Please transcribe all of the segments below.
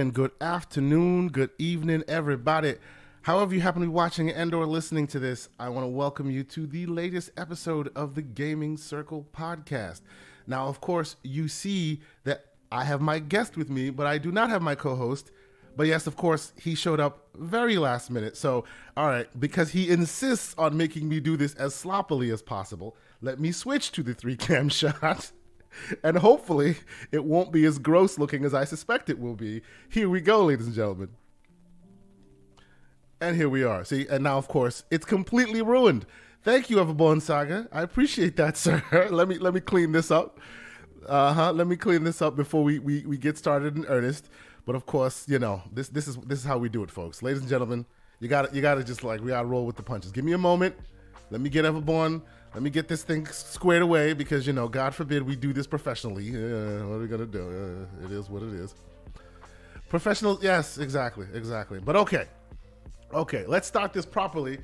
Morning, good afternoon, good evening, everybody. However, you happen to be watching and or listening to this, I want to welcome you to the latest episode of the Gaming Circle podcast. Now, of course, you see that I have my guest with me, but I do not have my co-host. But yes, of course, he showed up very last minute. So, all right, because he insists on making me do this as sloppily as possible, let me switch to the three cam shot. And hopefully, it won't be as gross looking as I suspect it will be. Here we go, ladies and gentlemen. And here we are. See, and now, of course, it's completely ruined. Thank you, Everborn Saga. I appreciate that, sir. let me let me clean this up. Uh huh. Let me clean this up before we, we we get started in earnest. But of course, you know this this is this is how we do it, folks. Ladies and gentlemen, you got to you got to just like we got to roll with the punches. Give me a moment. Let me get Everborn. Let me get this thing squared away because you know, God forbid we do this professionally. Uh, what are we gonna do? Uh, it is what it is. Professional, yes, exactly, exactly. But okay, okay. Let's start this properly.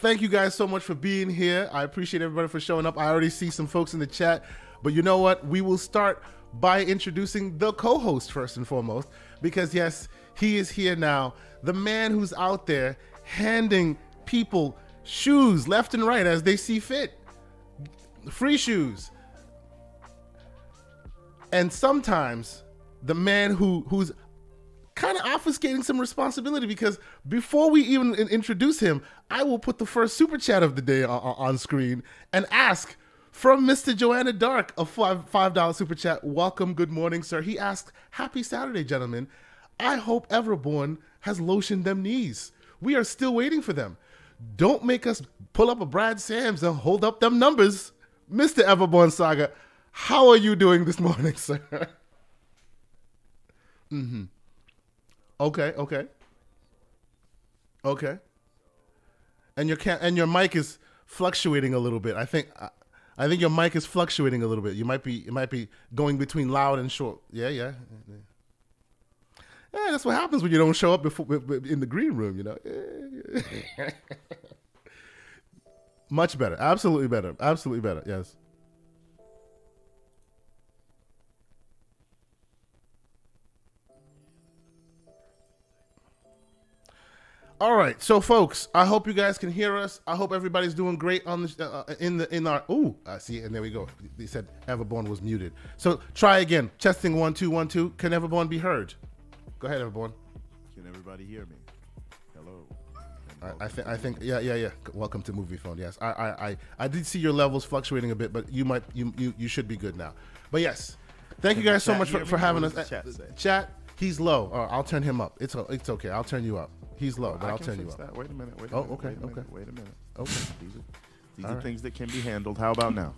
Thank you guys so much for being here. I appreciate everybody for showing up. I already see some folks in the chat, but you know what? We will start by introducing the co-host first and foremost because yes, he is here now. The man who's out there handing people shoes left and right as they see fit. Free shoes. And sometimes the man who who's kind of obfuscating some responsibility because before we even introduce him, I will put the first super chat of the day on, on screen and ask from Mr. Joanna Dark, a five dollar super chat. Welcome, good morning, sir. He asked, "Happy Saturday, gentlemen. I hope Everborn has lotioned them knees. We are still waiting for them. Don't make us pull up a Brad Sams and hold up them numbers. Mr. Everborn Saga, how are you doing this morning, sir? mm-hmm. Okay, okay. Okay. And your can and your mic is fluctuating a little bit. I think I, I think your mic is fluctuating a little bit. You might be it might be going between loud and short. Yeah, yeah. yeah. That's what happens when you don't show up before in the green room. You know. Much better. Absolutely better. Absolutely better. Yes. All right, so folks, I hope you guys can hear us. I hope everybody's doing great on the uh, uh in the in our. Ooh, I see, and there we go. They said Everborn was muted. So try again. Testing one two one two. Can Everborn be heard? Go ahead, everyone. Can everybody hear me? Hello. I, I think I think yeah yeah yeah. Welcome to Moviefone. Yes, I, I I I did see your levels fluctuating a bit, but you might you you, you should be good now. But yes, thank Can you guys so much for, for having us. Chat, chat, he's low. Uh, I'll turn him up. It's it's okay. I'll turn you up. He's low, but I will turn you up. That. Wait a minute. Wait a oh, minute. okay, wait okay. Minute, wait a minute. Okay. These are, these are right. things that can be handled. How about now?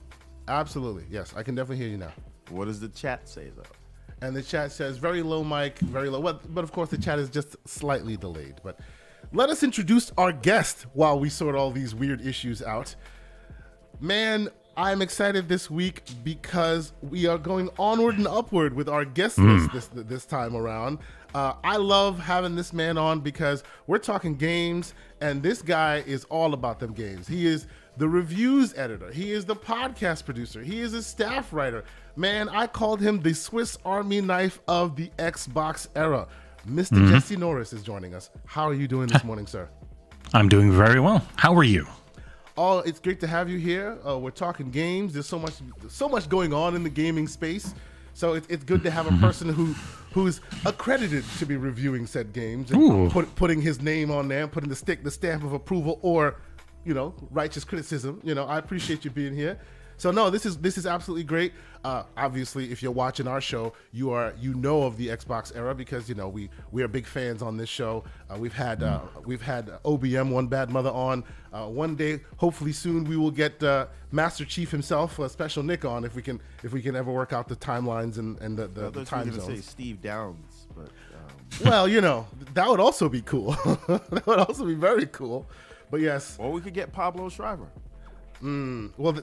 Absolutely. Yes, I can definitely hear you now. What does the chat say though? And the chat says very low mic, very low. Well, but of course the chat is just slightly delayed. But let us introduce our guest while we sort all these weird issues out. Man, I'm excited this week because we are going onward and upward with our guest mm. list this this time around. Uh, I love having this man on because we're talking games, and this guy is all about them games. He is the reviews editor. He is the podcast producer. He is a staff writer. Man, I called him the Swiss Army knife of the XboxEra. mister mm-hmm. Jessie Norris is joining us. How are you doing this morning, sir? I'm doing very well. How are you? Oh, it's great to have you here. Uh, we're talking games. There's so much, so much going on in the gaming space. So it, it's good to have a mm-hmm. person who who's accredited to be reviewing said games and put, putting his name on there, putting the stick, the stamp of approval, or you know, righteous criticism. You know, I appreciate you being here. So no, this is this is absolutely great. Uh, obviously, if you're watching our show, you are you know of the XboxEra because you know we we are big fans on this show. Uh, we've had uh, we've had OBM One Bad Mother on. Uh, one day, hopefully soon, we will get uh, Master Chief himself, a Shpeshal Nick, on if we can if we can ever work out the timelines and and the, the, the time zones. Say Steve Downes, but. Um... well, you know that would also be cool. that would also be very cool. But yes. Or we could get Pablo Schreiber. Mm, well,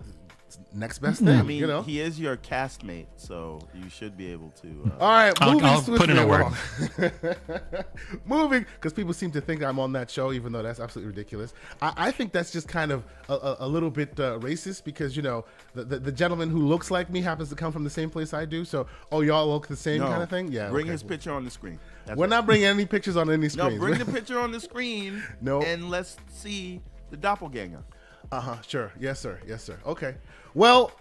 next best thing. I mean, you know. he is your castmate, so you should be able to. Uh, All right, I'll- moving I'll swiftly put in a word. moving, because people seem to think I'm on that show, even though that's absolutely ridiculous. I, I think that's just kind of a, a, a little bit uh, racist because you know the, the the gentleman who looks like me happens to come from the same place I do. So, oh, y'all look the same no, kind of thing. Yeah, Bring okay. his picture on the screen. That's We're right. not bringing any pictures on any screen. No, bring the picture on the screen. No. And let's see the doppelganger. Uh huh. Sure. Yes, sir. Yes, sir. Okay. Well,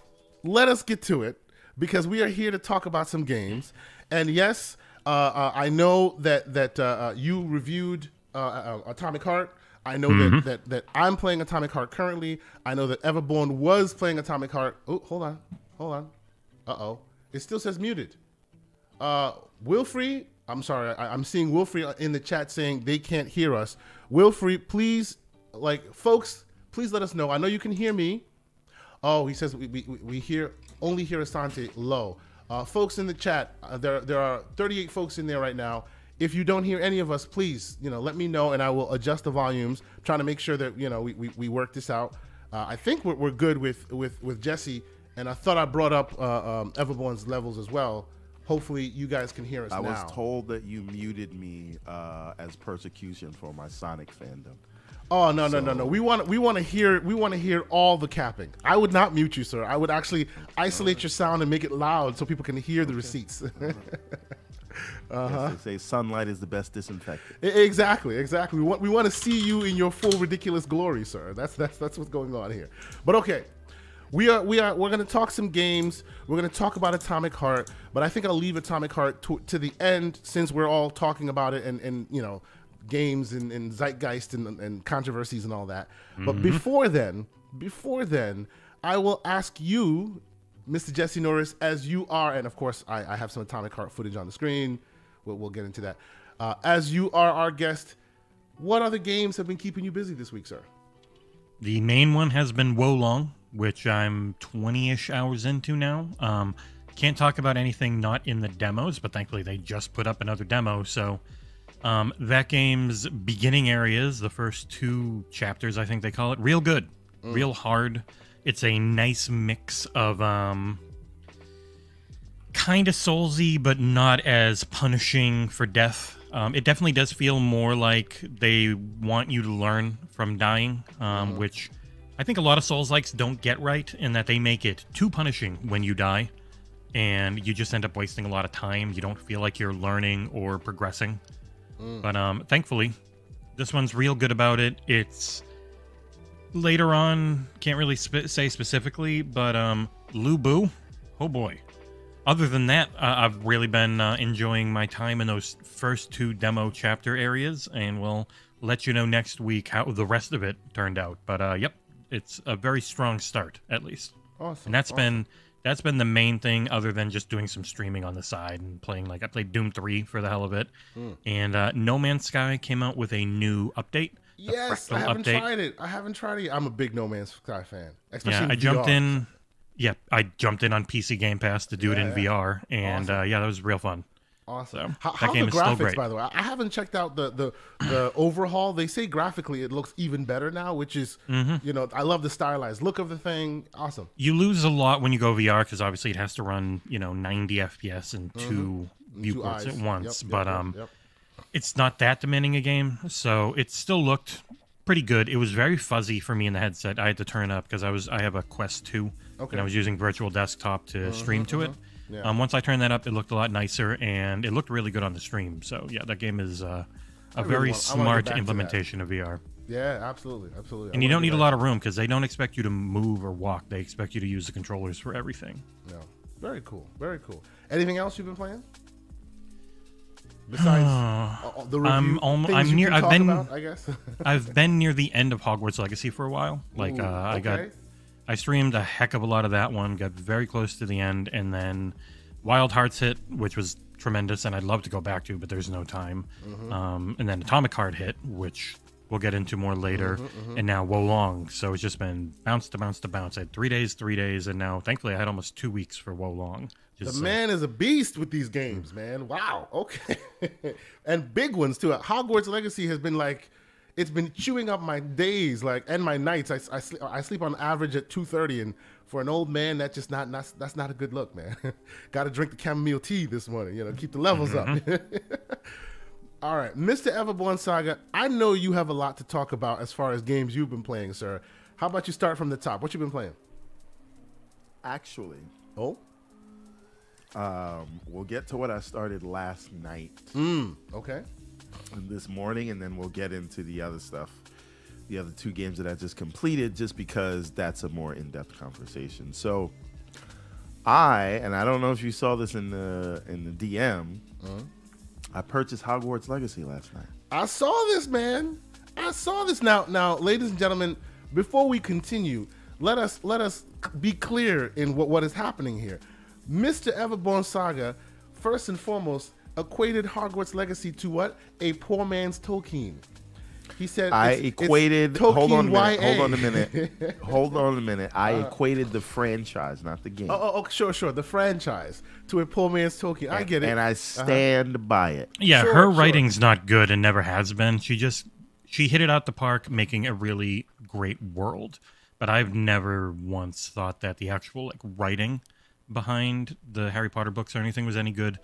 let us get to it because we are here to talk about some games. And yes, uh, uh, I know that that uh, uh, you reviewed uh, uh, Atomic Heart. I know that, that that I'm playing Atomic Heart currently. I know that Everborn was playing Atomic Heart. Oh, hold on, hold on. Uh oh, it still says muted. Uh, Wilfrey, I'm sorry, I, I'm seeing Wilfrey in the chat saying they can't hear us. Wilfrey, please, like, folks, please let us know. I know you can hear me. Oh, he says we, we, we hear only hear Asante low. Uh, folks in the chat, uh, there there are 38 folks in there right now. If you don't hear any of us, please, you know, let me know and I will adjust the volumes, trying to make sure that you know we, we, we work this out. Uh, I think we're, we're good with with with Jessie, and I thought I brought up uh, um, Everborn's levels as well. Hopefully, you guys can hear us I now. was told that you muted me uh, as persecution for my Sonic fandom. Oh no no no no! We want we want to hear we want to hear all the capping. I would not mute you, sir. I would actually isolate your sound and make it loud so people can hear the receipts. Uh-huh. They say sunlight is the best disinfectant. Exactly, exactly. We want we want to see you in your full ridiculous glory, sir. That's that's that's what's going on here. But okay, we are we are we're gonna talk some games. We're gonna talk about Atomic Heart, but I think I'll leave Atomic Heart to, to the end since we're all talking about it and and you know games and, and zeitgeist and, and controversies and all that. But before then, before then, I will ask you, Mr. Jessie Norris, as you are, and of course I, I have some Atomic Heart footage on the screen. We'll, we'll get into that. Uh, as you are our guest, what other games have been keeping you busy this week, sir? The main one has been Wo Long, which I'm 20 ish hours into now. Um, can't talk about anything not in the demos, but thankfully they just put up another demo. So um, that game's beginning areas, the first two chapters, I think they call it, real good, real hard. It's a nice mix of um, kind of soulsy, but not as punishing for death. Um, it definitely does feel more like they want you to learn from dying, um, which I think a lot of Souls likes don't get right in that they make it too punishing when you die, and you just end up wasting a lot of time. You don't feel like you're learning or progressing. But um, thankfully, this one's real good about it. It's later on, can't really spe- say specifically, but um, Lu Bu, oh boy. Other than that, uh, I've really been uh, enjoying my time in those first two demo chapter areas, and we'll let you know next week how the rest of it turned out. But uh, yep, it's a very strong start, at least. Awesome. And that's awesome. been that's been the main thing, other than just doing some streaming on the side and playing. Like I played Doom Three for the hell of it, Hmm. and uh, No Man's Sky came out with a new update. Yes, I haven't update. tried it. I haven't tried it. I'm a big No Man's Sky fan. Especially Yeah, I jumped in. Yeah, I jumped in on PC Game Pass to do it in Yeah, VR, and uh, yeah, that was real fun. Awesome. So, how how the graphics, by the way? I haven't checked out the the the overhaul. They say graphically it looks even better now, which is Mm-hmm. you know I love the stylized look of the thing. Awesome. You lose a lot when you go VR because obviously it has to run, you know, 90 FPS and two Mm-hmm. Two viewports eyes. at once. Yep, but yep, um, yep. it's not that demanding a game, so it still looked pretty good. It was very fuzzy for me in the headset. I had to turn up because I was I have a Quest 2 Okay. Uh-huh, and I was using virtual desktop to stream to it. Yeah. Um, once I turned that up, it looked a lot nicer and it looked really good on the stream. So yeah, that game is uh, a really very want- I smart back to that. implementation of VR. Yeah, absolutely, absolutely. And you don't need a lot of room because they don't expect you to move or walk. They expect you to use the controllers for everything. No. Very cool. Very cool. Anything else you've been playing? Besides uh, the review, I'm almo- things I'm near- I've been- about, I guess. I've been near the end of Hogwarts Legacy for a while. Like Ooh, uh, I got, okay. I streamed a heck of a lot of that one. Got very close to the end, and then Wild Hearts hit, which was tremendous, and I'd love to go back to, but there's no time. Mm-hmm. Um, and then Atomic Heart hit, which we'll get into more later, Mm-hmm, and now Wo Long. So it's just been bounce to bounce to bounce. I had three days, three days, and now thankfully I had almost two weeks for Wo Long. The Just, uh, man is a beast with these games, man. Wow. Okay. and big ones too. Hogwarts Legacy has been like it's been chewing up my days, like and my nights. I, I sleep I sleep on average at two thirty, and for an old man, that's just not that's, that's not a good look, man. Got to drink the chamomile tea this morning, you know, keep the levels up. All right, Mr. Everborn Saga, I know you have a lot to talk about as far as games you've been playing, sir. How about you start from the top? What you been playing? Actually, Oh, um, we'll get to what I started last night mm, okay. This morning, and then we'll get into the other stuff, the other two games that I just completed, just because that's a more in-depth conversation. So, I and I don't know if you saw this in the in the DM. Uh-huh. I purchased Hogwarts Legacy last night. I saw this, man. I saw this. Now, now, ladies and gentlemen, before we continue, let us let us be clear in what, what is happening here. Mr. Everborn Saga, first and foremost, equated Hogwarts Legacy to what? A poor man's Tolkien. He said I it's- it's equated. Hold on a minute. Tolkien Hold on a minute. hold on a minute. I uh, equated the franchise, not the game. Oh, oh, oh, sure, sure. The franchise to a poor man's Tolkien. I get it. And I uh-huh. stand by it. Yeah, Sure, her sure. writing's not good and never has been. She just she hit it out the park, making a really great world. But I've never once thought that the actual like writing behind the Harry Potter books or anything was any good.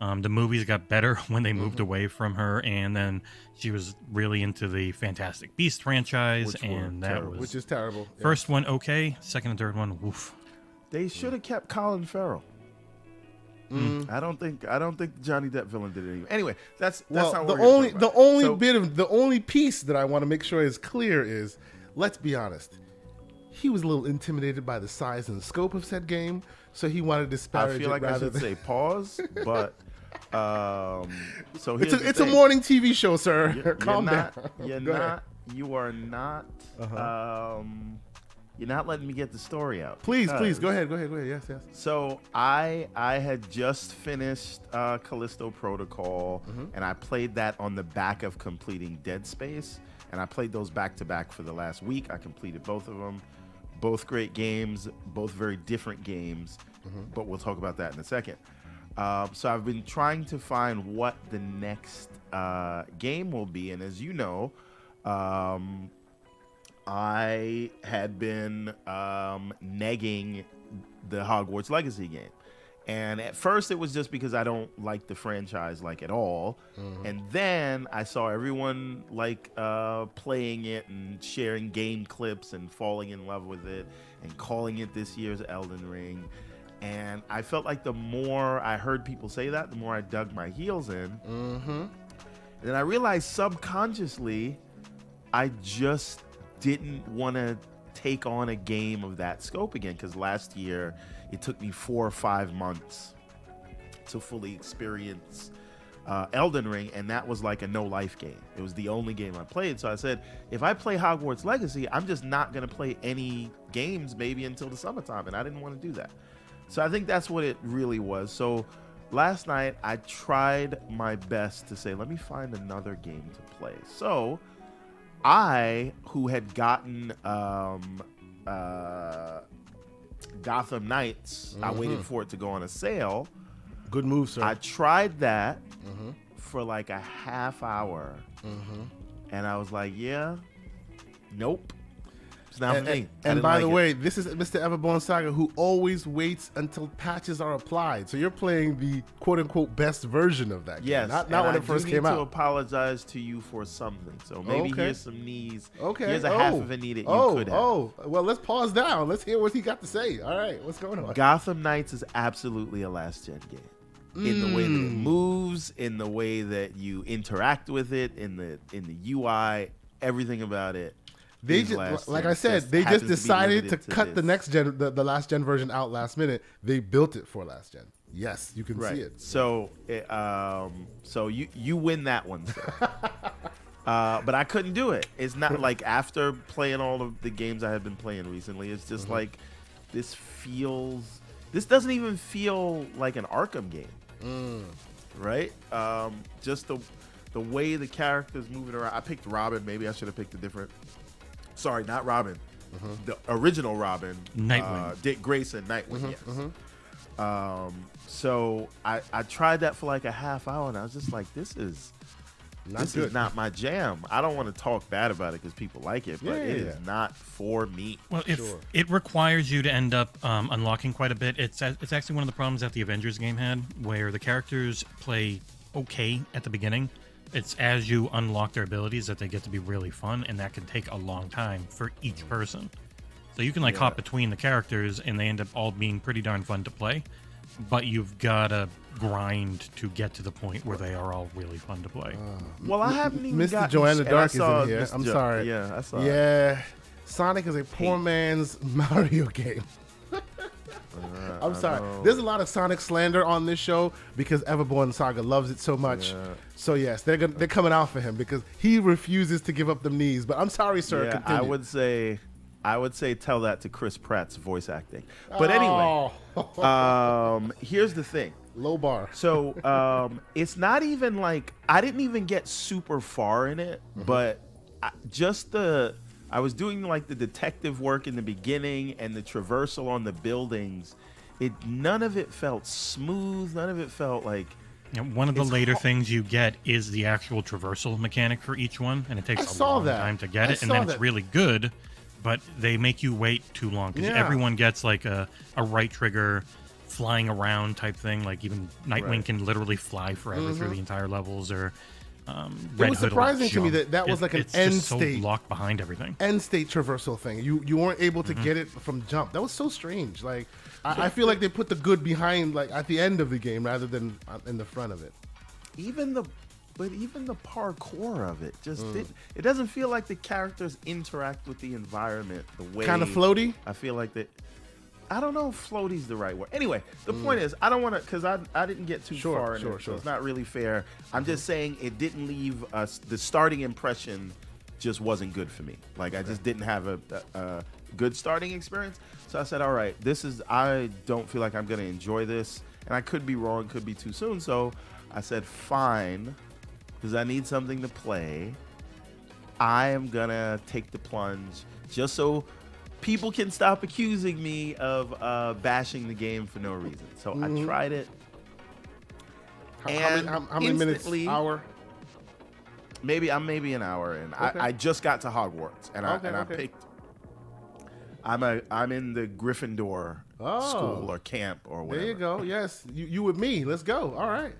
Um, the movies got better when they Mm-hmm. moved away from her, and then she was really into the Fantastic Beast franchise, Which and that terrible. was which is terrible. Yeah. first one okay, second and third one woof. They should have kept Colin Farrell. Mm. I don't think I don't think Johnny Depp villain did it. Anyway, anyway that's that's well, not the we're only talk the only So- bit of the only piece that I want to make sure is clear is, let's be honest, he was a little intimidated by the size and scope of said game, so he wanted to I disparage feel it like I should than. say pause, but um, so it's a it's a morning TV show, sir. You're, Calm you're not, down. You're Go ahead. not. You are not. Um, you're not letting me get the story out. Please, please go ahead, go ahead, go ahead. Yes, yes. So I I had just finished uh, Callisto Protocol, Mm-hmm. and I played that on the back of completing Dead Space, and I played those back to back for the last week. I completed both of them, both great games, both very different games, Mm-hmm. but we'll talk about that in a second. Um, so I've been trying to find what the next uh, game will be, and as you know. Um, I had been um, negging the Hogwarts Legacy game. And at first, it was just because I don't like the franchise like at all. And then I saw everyone like uh, playing it and sharing game clips and falling in love with it and calling it this year's Elden Ring. And I felt like the more I heard people say that, the more I dug my heels in. Mm-hmm. And then I realized subconsciously, I just didn't want to take on a game of that scope again because last year it took me four or five months to fully experience uh, Elden Ring, and that was like a no life game. It was the only game I played. So I said, if I play Hogwarts Legacy, I'm just not going to play any games maybe until the summertime, and I didn't want to do that. So I think that's what it really was. So last night I tried my best to say, let me find another game to play. So I, who had gotten um, uh, Gotham Knights, I waited for it to go on a sale. Good move, sir. I tried that Mm-hmm. for like a half hour, and I was like, "Yeah, nope, it's not and, for me." and- and by like the it. way, this is Mr. Everborn Saga who always waits until patches are applied. So you're playing the quote unquote best version of that game. yes, Not, not when I it first came need to apologize to you for something. So maybe Okay. here's some knees. Okay. here's a oh. half of a knee that you oh, could have. Oh, well, let's pause down. Let's hear what he got to say. All right, what's going on? Gotham Knights is absolutely a last gen game. In the way that it Mm. moves, in the way that you interact with it, in the in the UI, everything about it. They just, like. I said, they just decided to, limited cut the next gen, the, the last gen version out last minute. They built it for last gen. Yes, you can right. see it. So, it, um, so you you win that one. uh, but I couldn't do it. It's not like after playing all of the games I have been playing recently. It's just Mm-hmm. like this feels. This doesn't even feel like an Arkham game, Mm. right? Um, just the the way the characters moving around. I picked Robin. Maybe I should have picked a different. Sorry, not Robin. Mm-hmm. The original Robin, Nightwing. uh, Dick Grayson, Nightwing. Mm-hmm, yes. Um, so I, I tried that for like a half hour and I was just like, this is Not this good. is not my jam. I don't want to talk bad about it because people like it, but Yeah, it yeah, is not for me. Well, if Sure. it requires you to end up um, unlocking quite a bit, it's it's actually one of the problems that the Avengers game had, where the characters play okay at the beginning. It's as you unlock their abilities that they get to be really fun, and that can take a long time for each mm-hmm. person. So you can like hop between the characters, and they end up all being pretty darn fun to play. But you've got to grind to get to the point where they are all really fun to play. Uh, well, I haven't even Mr. gotten- Joanna Dark is in here. Mr. I'm Jo- sorry. Yeah, I saw. it. Yeah, Sonic is a poor Hate. man's Mario game. I'm sorry. There's a lot of Sonic slander on this show because Everborn Saga loves it so much. Yeah. So yes, they're gonna, they're coming out for him because he refuses to give up the knees. But I'm sorry, sir. Yeah, continue. I would say, I would say, tell that to Chris Pratt's voice acting. But anyway, Oh. um, here's the thing. low bar. So um, it's not even like I didn't even get super far in it, Mm-hmm. but I, just the I was doing like the detective work in the beginning and the traversal on the buildings. It none of it felt smooth. None of it felt like You one of the later ho- things you get is the actual traversal mechanic for each one, and it takes I a saw long that. time to get I it, and then that. it's really good. But they make you wait too long because Yeah. everyone gets like a, a right trigger flying around type thing. Like even Nightwing Right. can literally fly forever through mm-hmm. the entire levels, or um, Mm-hmm. It Red was surprising to me that that was It- like an it's end just so state. locked behind everything. end state traversal thing. You you weren't able Mm-hmm. to get it from jump. That was so strange. Like I, I feel like they put the good behind like at the end of the game rather than uh, in the front of it. even the but even the parkour of it just Mm. did, it doesn't feel like the characters interact with the environment the way Kind of floaty. I feel like that. I don't know if floaty's the right word. Anyway, the point is, I don't want to because I I didn't get too Mm. Sure, far in sure, it, sure. so it's not really fair. I'm just saying it didn't leave us. The starting impression just wasn't good for me. Like I just didn't have a, a, a good starting experience. So I said, all right, this is. I don't feel like I'm gonna enjoy this, and I could be wrong, could be too soon. So I said, fine, because I need something to play. I am gonna take the plunge just so people can stop accusing me of uh, bashing the game for no reason. So I tried it. How, how many, how, how many minutes? Hour. Maybe I'm maybe an hour in. Okay. I, I just got to Hogwarts and Okay, I and I picked. I'm a I'm in the Gryffindor Oh. school or camp or whatever. There you go. Yes, you you with me. Let's go. All right.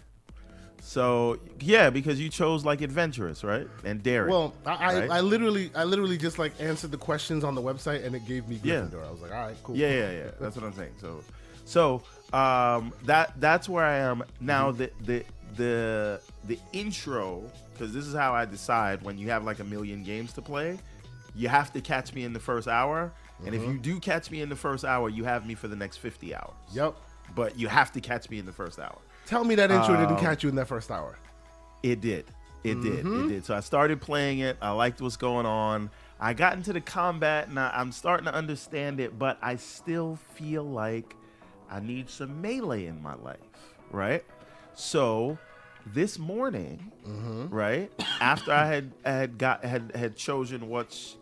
So yeah, because you chose like adventurous, right? And daring. Well, I I, right? I literally I literally just like answered the questions on the website and it gave me Yeah. Gryffindor. I was like, all right, cool. Yeah, yeah, yeah. That's what I'm saying. So, so um, that that's where I am now. Mm-hmm. The the the the intro, because this is how I decide when you have like a million games to play. You have to catch me in the first hour, and if Mm-hmm. you do catch me in the first hour, you have me for the next fifty hours. Yep. But you have to catch me in the first hour. Tell me that intro didn't Um, catch you in that first hour. It did. It did. Mm-hmm. It did. So I started playing it. I liked what's going on. I got into the combat and I, I'm starting to understand it, but I still feel like I need some melee in my life, right? So this morning, Mm-hmm. right after I had had got had had chosen which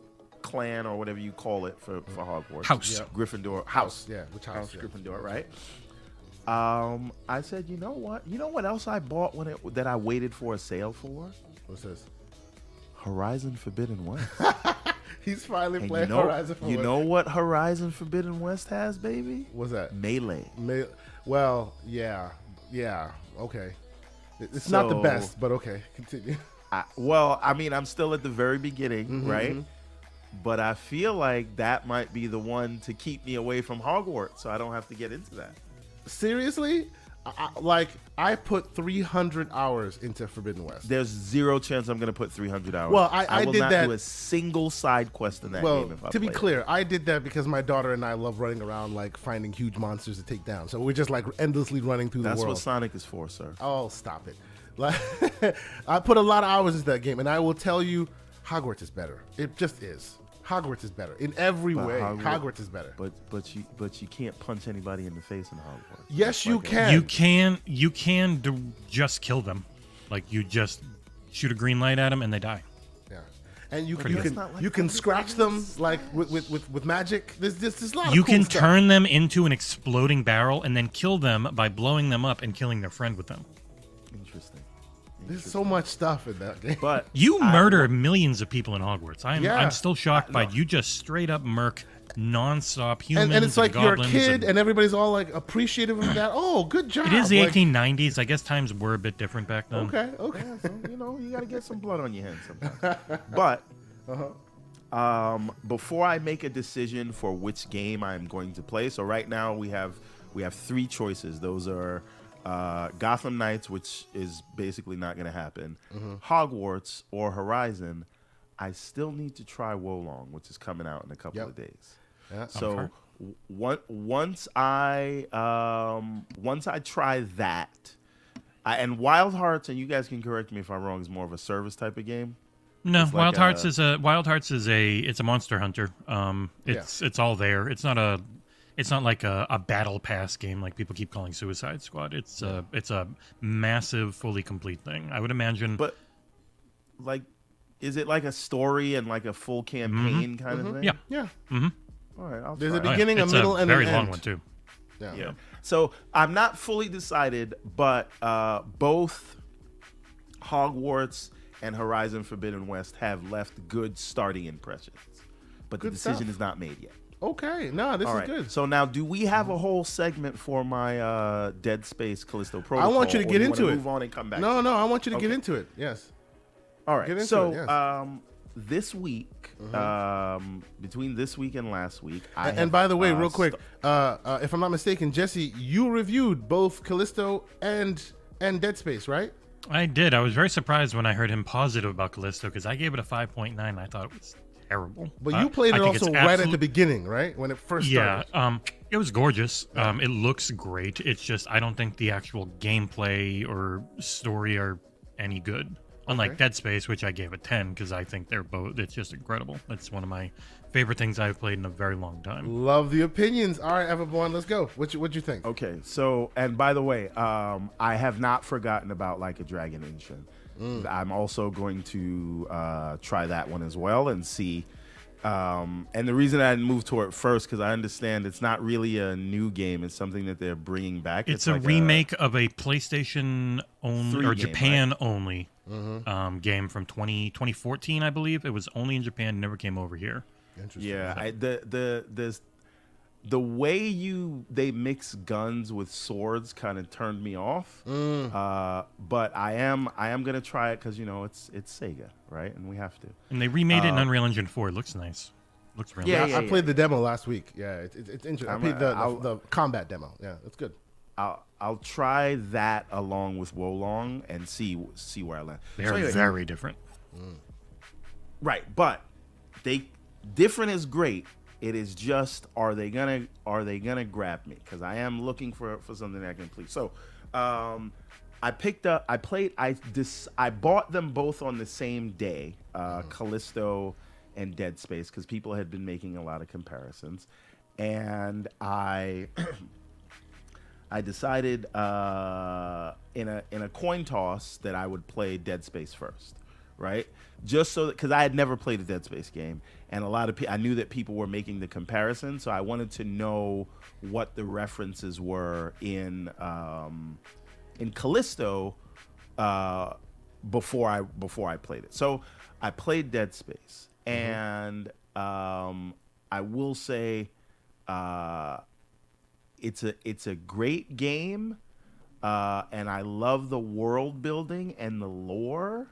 clan or whatever you call it for for Hogwarts, House. Yep. Gryffindor, house, Yeah, which house? house yeah. Gryffindor, right? Um, I said, you know what? You know what else I bought when it that I waited for a sale for? What's this? Horizon Forbidden West. He's finally And you playing know, Horizon. you Forbidden. know what Horizon Forbidden West has, baby? What's that? Melee. Ma- well, yeah, yeah, okay. It- It's not the best, but okay. Continue. I, well, I mean, I'm still at the very beginning, Mm-hmm, right? But I feel like that might be the one to keep me away from Hogwarts, so I don't have to get into that. Seriously, I, I, like I put 300 hours into Forbidden West. There's zero chance I'm gonna put 300 hours. Well, I- I will did not that- do a single side quest in that well, game. If I to be play it. clear, I did that because my daughter and I love running around like finding huge monsters to take down. So we're just like endlessly running through that's the world. That's what. Sonic is for, sir. oh, stop it! Like, I put a lot of hours into that game, and I will tell you, Hogwarts is better. It just is. Hogwarts is better in every But way. Hogwarts- Hogwarts is better. But but you but you can't punch anybody in the face in Hogwarts. Yes, That's you like a- can. You can you can do, just kill them, like you just shoot a green light at them and they die. Yeah, and you, you can like you can scratch them like with with, with, with magic. There's, there's, there's a lot. You of cool can stuff. turn them into an exploding barrel and then kill them by blowing them up and killing their friend with them. Interesting. There's so much stuff in that game. But You I- murder millions of people in Hogwarts. I'm Yeah. I'm still shocked by you just straight up murk nonstop humans and, and it's like you're a kid, and- and everybody's all like appreciative of that. Oh, good job! it is the Like, 1890s. I guess times were a bit different back then. Okay, okay. Yeah, so, you know, you got to get some blood on your hands sometimes. But um, before I make a decision for which game I'm going to play, so right now we have we have three choices. Those are uh, Gotham Knights, which is basically not going to happen, Hogwarts or Horizon. I still need to try Wo Long, which is coming out in a couple Yep. of days. Yeah. So w- one, once I um, once I try that, I, and Wild Hearts, and you guys can correct me if I'm wrong, is more of a service type of game. No, like Wild Hearts a- is a Wild Hearts is a it's a monster hunter. Um, it's it's all there. It's not a it's not like a, a battle pass game like people keep calling Suicide Squad. It's a it's a massive, fully complete thing. I would imagine. But like, is it like a story and like a full campaign mm-hmm. kind of mm-hmm. thing? yeah, yeah. Mm-hmm. All right, I'll There's try a it. Oh, yeah. beginning, a It's middle, and an very long end. one too. Yeah. Yeah. So I'm not fully decided, but uh, both Hogwarts and Horizon Forbidden West have left good starting impressions, but the decision stuff. is not made yet. Okay. No, this All is right. good. So now, do we have a whole segment for my uh, Dead Space Callisto Protocol? I want you to get do into it. Move on and come back. no, no. I want you to get into it. Yes. All right. Get into so it, yes. um, this week, um, between this week and last week, I and have, by the way, uh, real quick, st- uh, uh, if I'm not mistaken, Jessie, you reviewed both Callisto and and Dead Space, right? I did. I was very surprised when I heard him positive about Callisto because I gave it a 5.9. I thought it was terrible. But Uh, you played I it also it's right at the beginning, right? When it first Yeah, started. um, it was gorgeous. Um, it looks great. It's just I don't think the actual gameplay or story are any good. Unlike Okay. Dead Space, which I gave a ten because I think they're both. It's just incredible. It's one of my favorite things I've played in a very long time. Love the opinions. All right, Everborn, let's go. What you, what you think? Okay, so and by the way, um, I have not forgotten about Like a Dragon Ishin. Mm. I'm also going to uh, try that one as well and see. Um, and the reason I didn't move to it first because I understand it's not really a new game; it's something that they're bringing back. It's, a like remake of a PlayStation only or game, Japan only Mm-hmm. um, game from 20, 2014, I believe. It was only in Japan, never came over here. Interesting. Yeah, I, the the the the way you they mix guns with swords kind of turned me off. Mm. Uh, but I am I am gonna try it because you know it's it's Sega, right? And we have to. And they remade it in Unreal Engine 4. It looks nice. Looks real Uh, Yeah, nice. I, I played the demo last week. Yeah, it, it, it's interesting. I I'm, played the, uh, the, the combat demo. Yeah, it's good. I'll I'll try that along with Wo Long and see see where I land. They're So anyway, very different. Right, but they different is great. It is just are they gonna are they gonna grab me? Because I am looking for for something that I can please. So, um, I picked up. I played. I this. I bought them both on the same day. Uh, Callisto and Dead Space because people had been making a lot of comparisons, and I. I decided uh, in a in a coin toss that I would play Dead Space first, right? Just so that because I had never played a Dead Space game, and a lot of people I knew that people were making the comparison, so I wanted to know what the references were in um, in Callisto uh, before I before I played it. So I played Dead Space, and um, I will say. Uh, it's a it's a great game, uh, and I love the world building and the lore.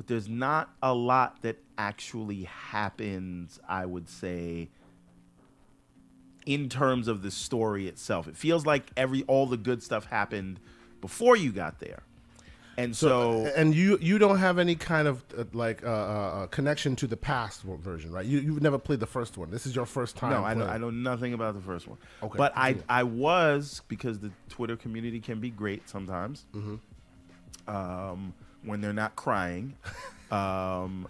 But there's not a lot that actually happens. I would say in terms of the story itself, it feels like every all the good stuff happened before you got there, and so, and you you don't have any kind of uh, like uh, uh, uh, connection to the past version, right? You you've never played the first one. This is your first time. No, I know. I know nothing about the first one. Okay, but I, continue. I was because the Twitter community can be great sometimes. Mm-hmm. Um, when they're not crying, um,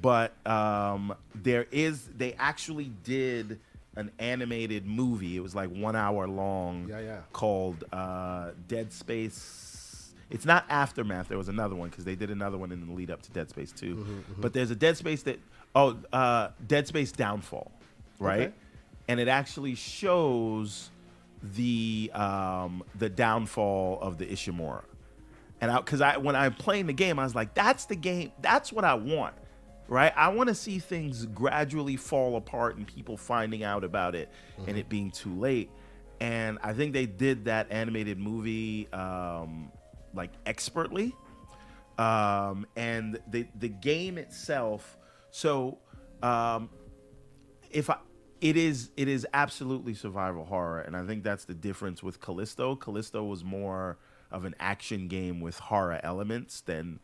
but um, there is they actually did an animated movie. It was like one hour long. Yeah, yeah. Called uh, Dead Space. It's not Aftermath. There was another one because they did another one in the lead up to Dead Space 2 Mm-hmm, But there's a Dead Space that oh uh, Dead Space Downfall, right? Okay. And it actually shows the um, the downfall of the Ishimura. And I, because I, when I'm playing the game, I was like, that's the game. That's what I want, right? I want to see things gradually fall apart and people finding out about it and it being too late. And I think they did that animated movie um, like expertly. Um, and the the game itself. So, um, if I it is it is absolutely survival horror and i think that's the difference with callisto callisto was more of an action game with horror elements than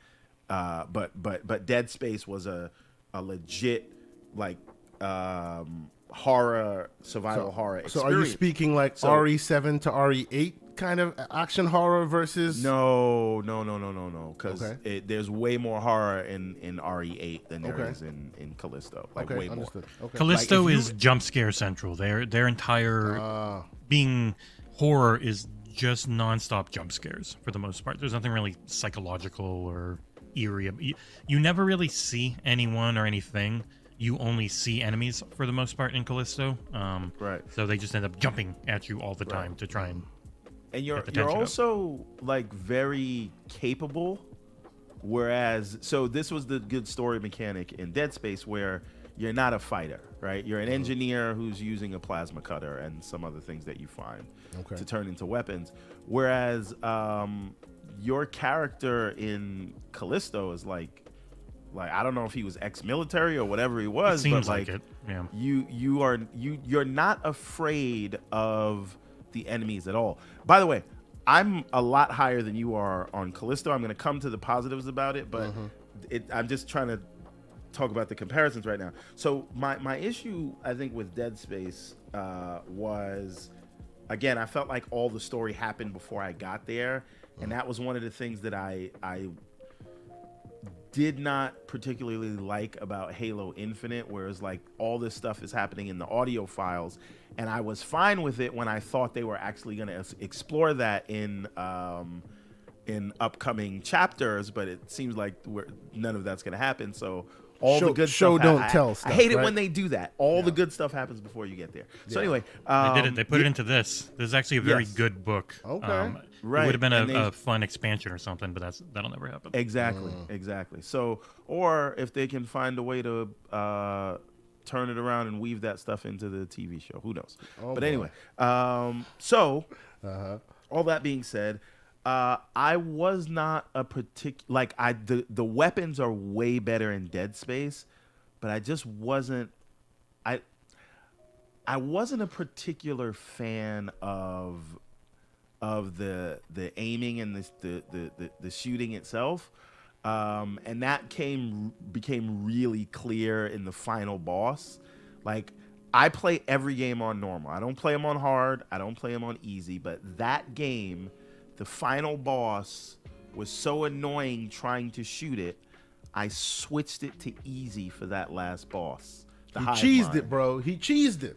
uh but but but dead space was a a legit like um horror survival horror So are you speaking like So- RE7 to RE8 kind of action horror versus? no no no no no no because Okay. there's way more horror in in re8 than there is Okay. in in callisto like Okay, way more understood. Okay. Callisto Like, if you- is jump scare central. Their their entire Ah. being horror is just nonstop jump scares for the most part. There's nothing really psychological or eerie. You, you never really see anyone or anything. You only see enemies for the most part in Callisto. Um, Right. So they just end up jumping at you all the time to try and. and you're you're tension up. also like very capable whereas so this was the good story mechanic in dead space where you're not a fighter right you're Mm-hmm. an engineer who's using a plasma cutter and some other things that you find Okay. to turn into weapons whereas um your character in callisto is like like i don't know if he was ex-military or whatever he It was seems but like, like it. Yeah. you you are you you're not afraid of the enemies at all. By the way, I'm a lot higher than you are on Callisto. I'm going to come to the positives about it, but it, I'm just trying to talk about the comparisons right now. So my my issue I think with Dead Space uh, was again I felt like all the story happened before I got there, and that was one of the things that I I did not particularly like about Halo Infinite, whereas like all this stuff is happening in the audio files, and I was fine with it when I thought they were actually going to explore that in um, in upcoming chapters, but it seems like we're, none of that's going to happen. So all Show- the good show stuff, don't I, tell I stuff, hate it right? when they do that. All the good stuff happens before you get there. So anyway, um, They did it. They put yeah, it into this. This is actually a very Yes. good book. Okay. It Right, It would have been a, they- a fun expansion or something, but that's that'll never happen. Exactly, Mm. exactly. So, or if they can find a way to uh, turn it around and weave that stuff into the TV show, who knows? Oh, but boy. anyway, um, so Uh-huh. all that being said, uh, I was not a particular like I the the weapons are way better in Dead Space, but I just wasn't I I wasn't a particular fan of of the the aiming and the the the, the, the shooting itself. Um, and that came became really clear in the final boss. Like I play every game on normal. I don't play them on hard. I don't play them on easy. But that game, the final boss was so annoying trying to shoot it. I switched it to easy for that last boss. The He cheesed it, bro. He cheesed it.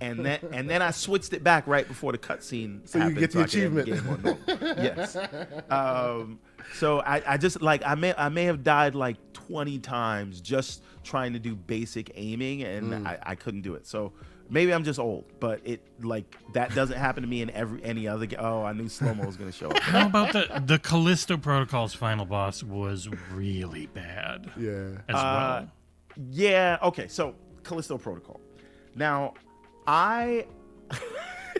and then and then I switched it back right before the cutscene. So you happened, get the achievement. normal. yes. Um, so I, I just like I may I may have died like twenty times just trying to do basic aiming, and Mm. I, I couldn't do it. So maybe I'm just old, but it like that doesn't happen to me in every any other. Ga- oh, I knew slow mo was gonna show up. How about the the Callisto Protocol's final boss was really bad Yeah. as Uh, well. yeah. Okay. So Callisto Protocol. Now, I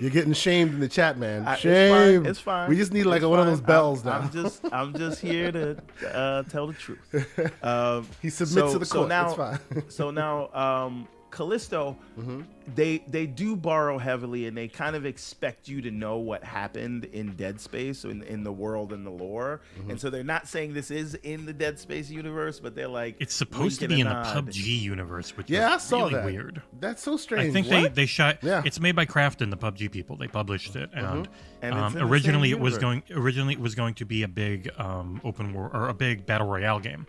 You're getting shamed in the chat, man. I- it's Shame. fine, It's fine. We just need like It's one of those bells I'm, now. I'm just, I'm just here to uh, tell the truth. Um, He submits so- to the so court. now, it's fine. so now, um, Callisto, Mm-hmm. they they do borrow heavily, and they kind of expect you to know what happened in Dead Space, in in the world and the lore. Mm-hmm. And so they're not saying this is in the Dead Space universe, but they're like It's supposed to be in the. PUBG universe, which yeah, I is saw really that. weird. That's so strange. I think they What? they shot. Yeah. It's made by Krafton, the PUBG people. They published it, and, Mm-hmm. And um, originally it was going originally it was going to be a big um, open war or a big battle royale game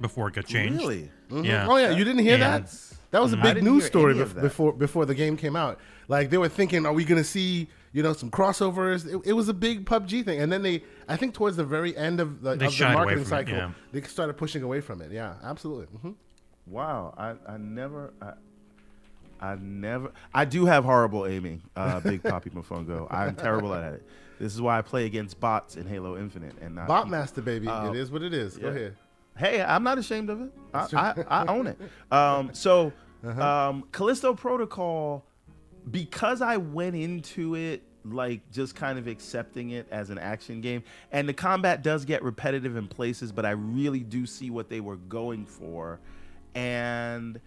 before it got changed. Really? Yeah. Oh yeah, you didn't hear that? That's- That was a big didn't news story any of bef- that. before before the game came out. Like they were thinking, are we going to see you know some crossovers? It, it was a big PUBG thing, and then they, I think, towards the very end of the, of the marketing from it, cycle, yeah. they started pushing away from it. Yeah, absolutely. hmm Wow, I, I never I, I never. I do have horrible aiming, uh, Big Poppy Mofongo. I'm terrible at it. This is why I play against bots in Halo Infinite and not Bot people. master, baby. Uh, it is what it is. Go ahead. Hey, I'm not ashamed of it. I, I, I own it. Um, so, um, Callisto Protocol, because I went into it like just kind of accepting it as an action game, and the combat does get repetitive in places, but I really do see what they were going for, and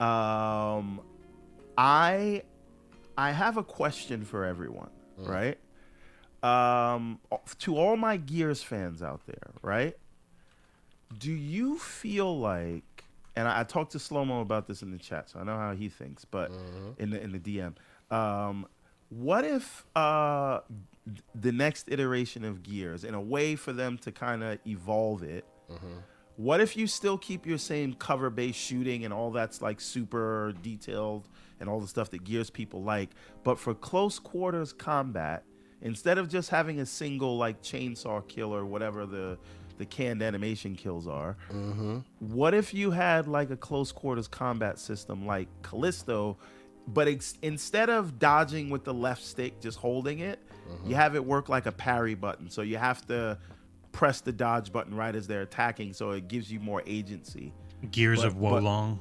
um, I I have a question for everyone, right? Um, to all my Gears fans out there, right? Do you feel like and I, I talked to Slomo about this in the chat, so I know how he thinks, but in the in the DM. Um, what if uh, the next iteration of Gears, in a way for them to kind of evolve it, what if you still keep your same cover based shooting and all that's like super detailed and all the stuff that Gears people like, but for close quarters combat, instead of just having a single like chainsaw kill or whatever the the canned animation kills are, what if you had like a close quarters combat system like Callisto, but ex- instead of dodging with the left stick, just holding it, you have it work like a parry button. So you have to press the dodge button right as they're attacking, so it gives you more agency. Gears But- of but- Wo Long.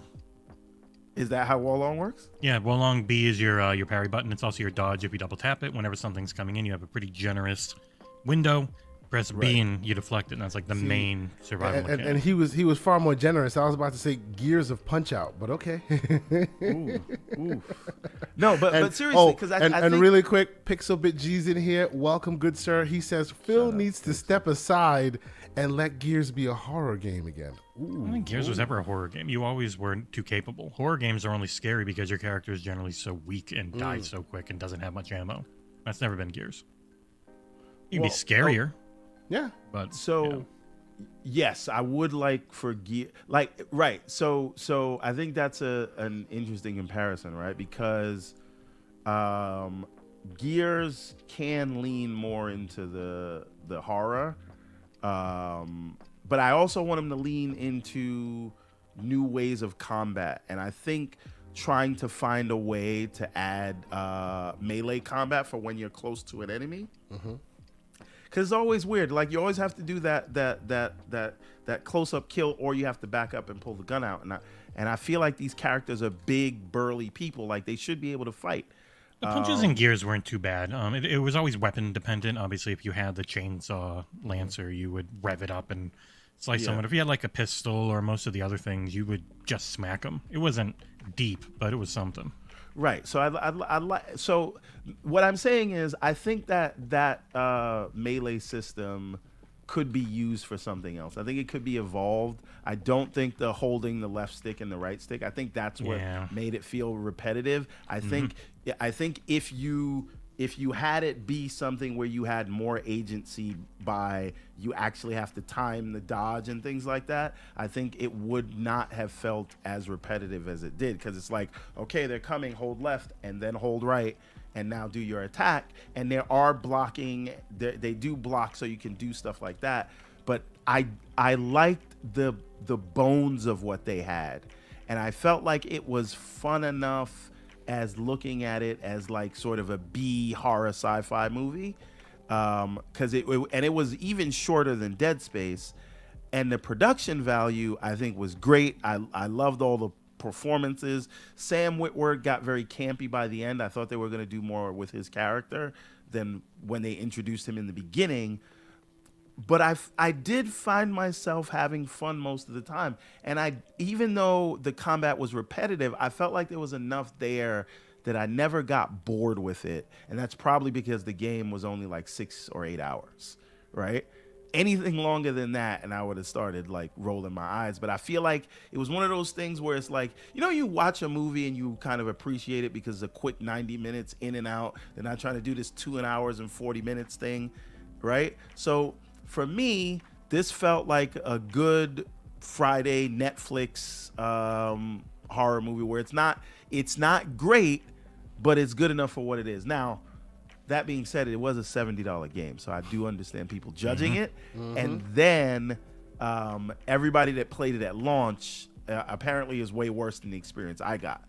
Is that how Wo Long works? Yeah, Wo Long B is your uh, your parry button. It's also your dodge. If you double tap it, whenever something's coming in, you have a pretty generous window. Press Right. B and you deflect it, and that's like the main survival And, and, and he was he was far more generous. I was about to say Gears of Punch Out, but okay. No, but And, but seriously, oh, because I, and, I and think, really quick, Pixelbit G's in here. Welcome, good sir. He says Phil needs to step aside and let Gears be a horror game again. I don't think Gears was ever a horror game. You always were too capable. Horror games are only scary because your character is generally so weak and Mm. dies so quick and doesn't have much ammo. That's never been Gears. You'd Well, be scarier, Yeah. but so know. yes i would like for gear like right so so i think that's a an interesting comparison right because um gears can lean more into the the horror um but i also want them to lean into new ways of combat and i think trying to find a way to add uh melee combat for when you're close to an enemy because it's always weird. Like you always have to do that that that that that close up kill, or you have to back up and pull the gun out. And I and I feel like these characters are big, burly people. Like they should be able to fight. the punches and Gears weren't too bad. Um, it, it was always weapon dependent. Obviously, if you had the chainsaw lancer, you would rev it up and slice Yeah. someone. If you had like a pistol or most of the other things, you would just smack them. It wasn't deep, but it was something. Right. So I, I, I like. So what I'm saying is, I think that that uh, melee system could be used for something else. I think it could be evolved. I don't think the holding the left stick and the right stick. I think that's what Yeah. made it feel repetitive. I think. I think if you if you had it be something where you had more agency by you actually have to time the dodge and things like that, I think it would not have felt as repetitive as it did because it's like, okay, they're coming, hold left and then hold right and now do your attack. And there are blocking, they do block so you can do stuff like that. But I I liked the the bones of what they had. And I felt like it was fun enough as looking at it as like sort of a B horror sci-fi movie, um, because it and it was even shorter than Dead Space, and the production value I think was great. I I loved all the performances. Sam Witwer got very campy by the end. I thought they were going to do more with his character than when they introduced him in the beginning but I I did find myself having fun most of the time, and I even though the combat was repetitive, I felt like there was enough there that I never got bored with it, and that's probably because the game was only like six or eight hours, right? Anything longer than that, and I would have started like rolling my eyes. But I feel like it was one of those things where it's like, you know, you watch a movie and you kind of appreciate it because it's a quick 90 minutes in and out. They're not trying to do this two and hours and 40 minutes thing right? So for me, this felt like a good Friday Netflix um, horror movie where it's not it's not great, but it's good enough for what it is. Now, that being said, it was a seventy dollar game, so I do understand people judging it. And then um, everybody that played it at launch uh, apparently is way worse than the experience I got.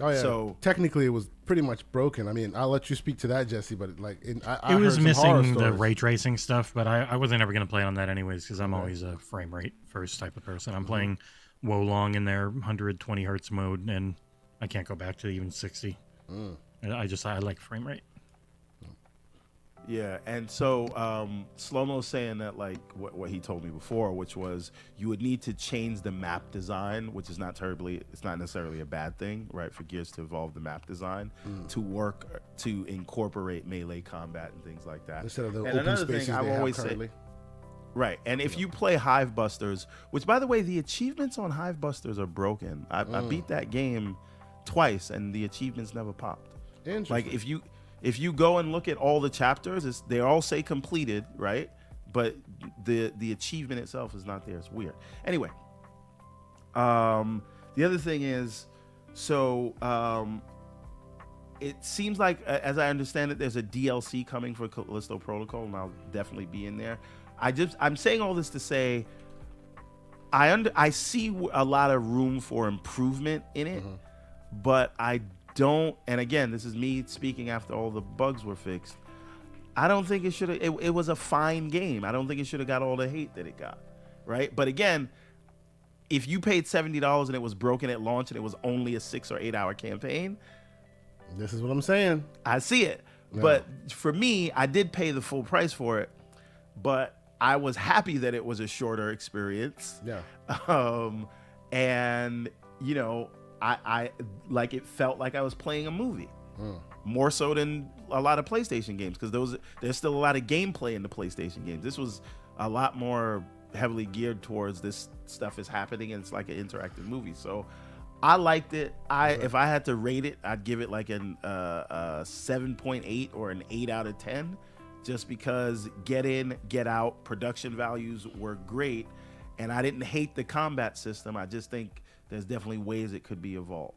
Oh yeah. So technically, it was pretty much broken. I mean, I'll let you speak to that, Jessie. But like, in, I, I it was heard some missing the stories. ray tracing stuff, but I, I wasn't ever going to play on that anyways because I'm always a frame rate first type of person. Mm-hmm. I'm playing Wo Long in their 120 hertz mode, and I can't go back to even 60. Mm. And I just I like frame rate. Yeah, and so um, Slow saying that like what, what he told me before, which was you would need to change the map design, which is not terribly, it's not necessarily a bad thing, right? For Gears to evolve the map design Mm. to work uh, to incorporate melee combat and things like that. instead of the And open spaces thing I've they have always said- currently. Right, and if you play Hivebusters, which by the way, the achievements on Hivebusters are broken. I, I Mm. beat that game twice, and the achievements never popped. Interesting. Like if you if you go and look at all the chapters, it's, they all say completed, right? But the the achievement itself is not there. It's weird. Anyway, um, the other thing is, so um, it seems like, as I understand it, there's a DLC coming for Callisto Protocol, and I'll definitely be in there. I just I'm saying all this to say. I under I see a lot of room for improvement in it, but I don't. And again, this is me speaking after all the bugs were fixed. I don't think it should have. It, it was a fine game. I don't think it should have got all the hate that it got. Right. But again, if you paid seventy dollars and it was broken at launch and it was only a six or eight hour campaign, this is what I'm saying. I see it. But for me, I did pay the full price for it. But I was happy that it was a shorter experience. Yeah. Um, and you know, I, I like it felt like I was playing a movie. More so than a lot of PlayStation games because those there's still a lot of gameplay in the PlayStation games. This was a lot more heavily geared towards this stuff is happening and it's like an interactive movie. So I liked it. I if I had to rate it, I'd give it like an uh, seven point eight or an eight out of ten, just because get in, get out, production values were great, and I didn't hate the combat system. I just think there's definitely ways it could be evolved.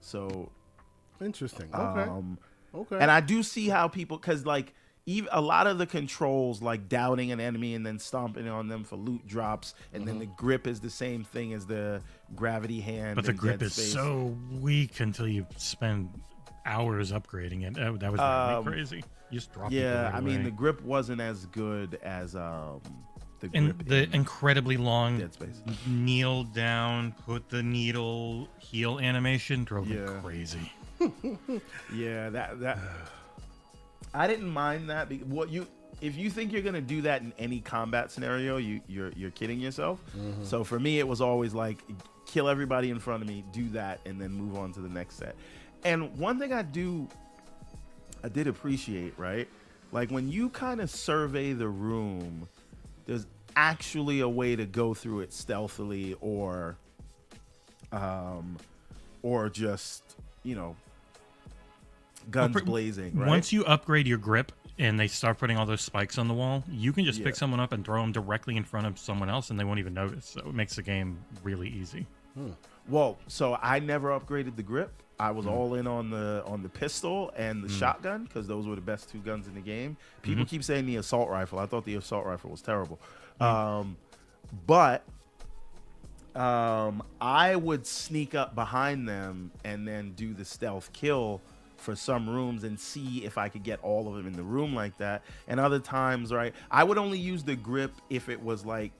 So Interesting. Okay. um, okay. and I do see how people, because like even a lot of the controls, like doubting an enemy and then stomping on them for loot drops, and then the grip is the same thing as the gravity hand. But the grip Dead is Space. so weak until you spend hours upgrading it. That, that was driving Um, crazy. You just drop people Yeah, right I mean the grip wasn't as good as um the grip and the in incredibly long Dead Space. kneel down, put the needle heal animation drove me crazy. Yeah, that that I didn't mind that. Because what you if you think you're gonna do that in any combat scenario, you you're you're kidding yourself. Mm-hmm. So for me, it was always like kill everybody in front of me, do that, and then move on to the next set. And one thing I do, I did appreciate, right? Like when you kind of survey the room, there's actually a way to go through it stealthily or um or just you know guns Well, blazing right Once you upgrade your grip and they start putting all those spikes on the wall, you can just Yeah. pick someone up and throw them directly in front of someone else, and they won't even notice. So it makes the game really easy. well so i never upgraded the grip i was all in on the on the pistol and the shotgun because those were the best two guns in the game. People keep saying the assault rifle. I thought the assault rifle was terrible. Um but um i would sneak up behind them and then do the stealth kill for some rooms and see if i could get all of them in the room like that. And other times right i would only use the grip if it was like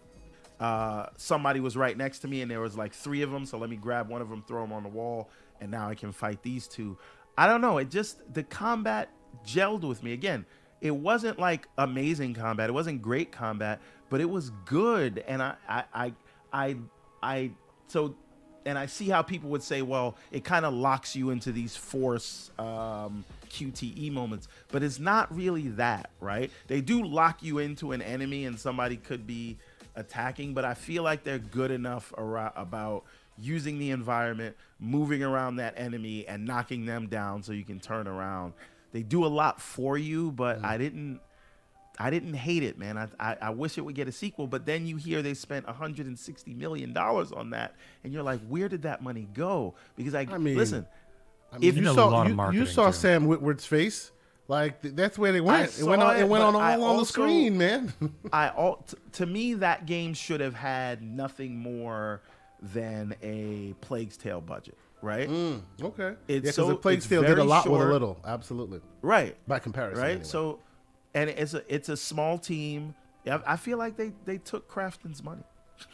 uh, somebody was right next to me and there was like three of them. So let me grab one of them throw them on the wall and now i can fight these two i don't know it just the combat gelled with me again it wasn't like amazing combat it wasn't great combat but it was good and i i i i, I so and I see how people would say, well, it kind of locks you into these force um, QTE moments, but it's not really that, right? They do lock you into an enemy and somebody could be attacking, but I feel like they're good enough about using the environment, moving around that enemy, and knocking them down so you can turn around. They do a lot for you, but mm-hmm. I didn't. I didn't hate it, man. I, I I wish it would get a sequel, but then you hear they spent 160 million dollars on that, and you're like, where did that money go? Because I, I mean, listen, I mean, if you did saw you, you saw too. Sam Witwer's face. Like that's where they went. It went on. It it, went on but I all on the screen, man. I all t- to me that game should have had nothing more than a Plague's Tale budget. right? Mm, okay. It's yeah, so- the Plague it's Tale did a very lot with a little. Absolutely. Right. By comparison. right? anyway. So, and it's a it's a small team. I, I feel like they they took Krafton's money.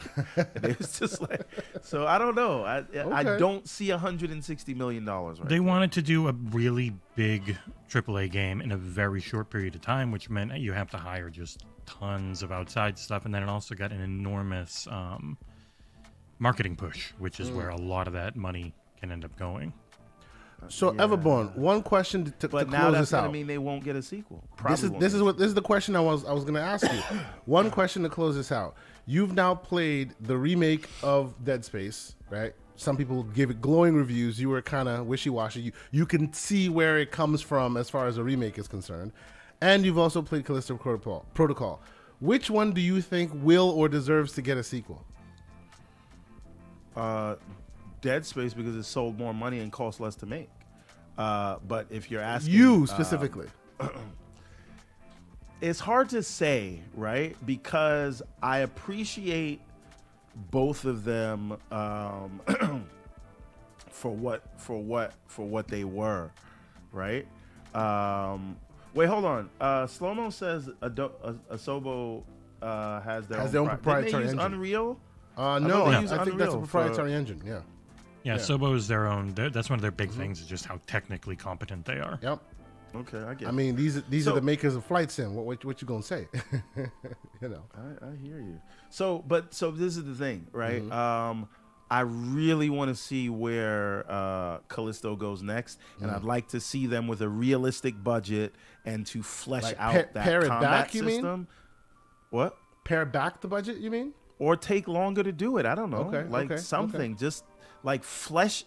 it's just like so. I don't know. I I don't see 160 million dollars right. They there. wanted to do a really big AAA game in a very short period of time, which meant you have to hire just tons of outside stuff, and then it also got an enormous um, marketing push, which is where a lot of that money can end up going. So Everborn, one question to, to, But to now close that's this gonna out. mean they won't get a sequel. this Probably is this is what this is the question I was I was going to ask you. One question to close this out. You've now played the remake of Dead Space, right? Some people give it glowing reviews. You were kind of wishy washy. You you can see where it comes from as far as a remake is concerned, and you've also played Callisto Protocol. Protocol. Which one do you think will or deserves to get a sequel? Uh, Dead Space because it sold more money and cost less to make. Uh, but if you're asking You uh, specifically. it's hard to say, right? Because I appreciate both of them um, for what for what for what they were, right? Um, wait, hold on. Uh, Slowmo says Ado- A- Asobo uh, has their Has own, their own pri- proprietary didn't they use engine. Unreal. Uh, thought no, they I use think that's a Unreal for- proprietary engine. Yeah. Yeah, Yeah. Sobo is their own. That's one of their big things, is just how technically competent they are. Yep. Okay, I get. I mean, these these So- are the makers of Flight Sim. What what, what you gonna say? you know. I, I hear you. So, but so this is the thing, right? Mm-hmm. Um, I really want to see where uh, Callisto goes next, and Mm. I'd like to see them with a realistic budget and to flesh Like out pa- that pare it combat back, you mean? system. What? Pare back the budget. You mean? Or take longer to do it. I don't know. Okay, like okay, something. Just like flesh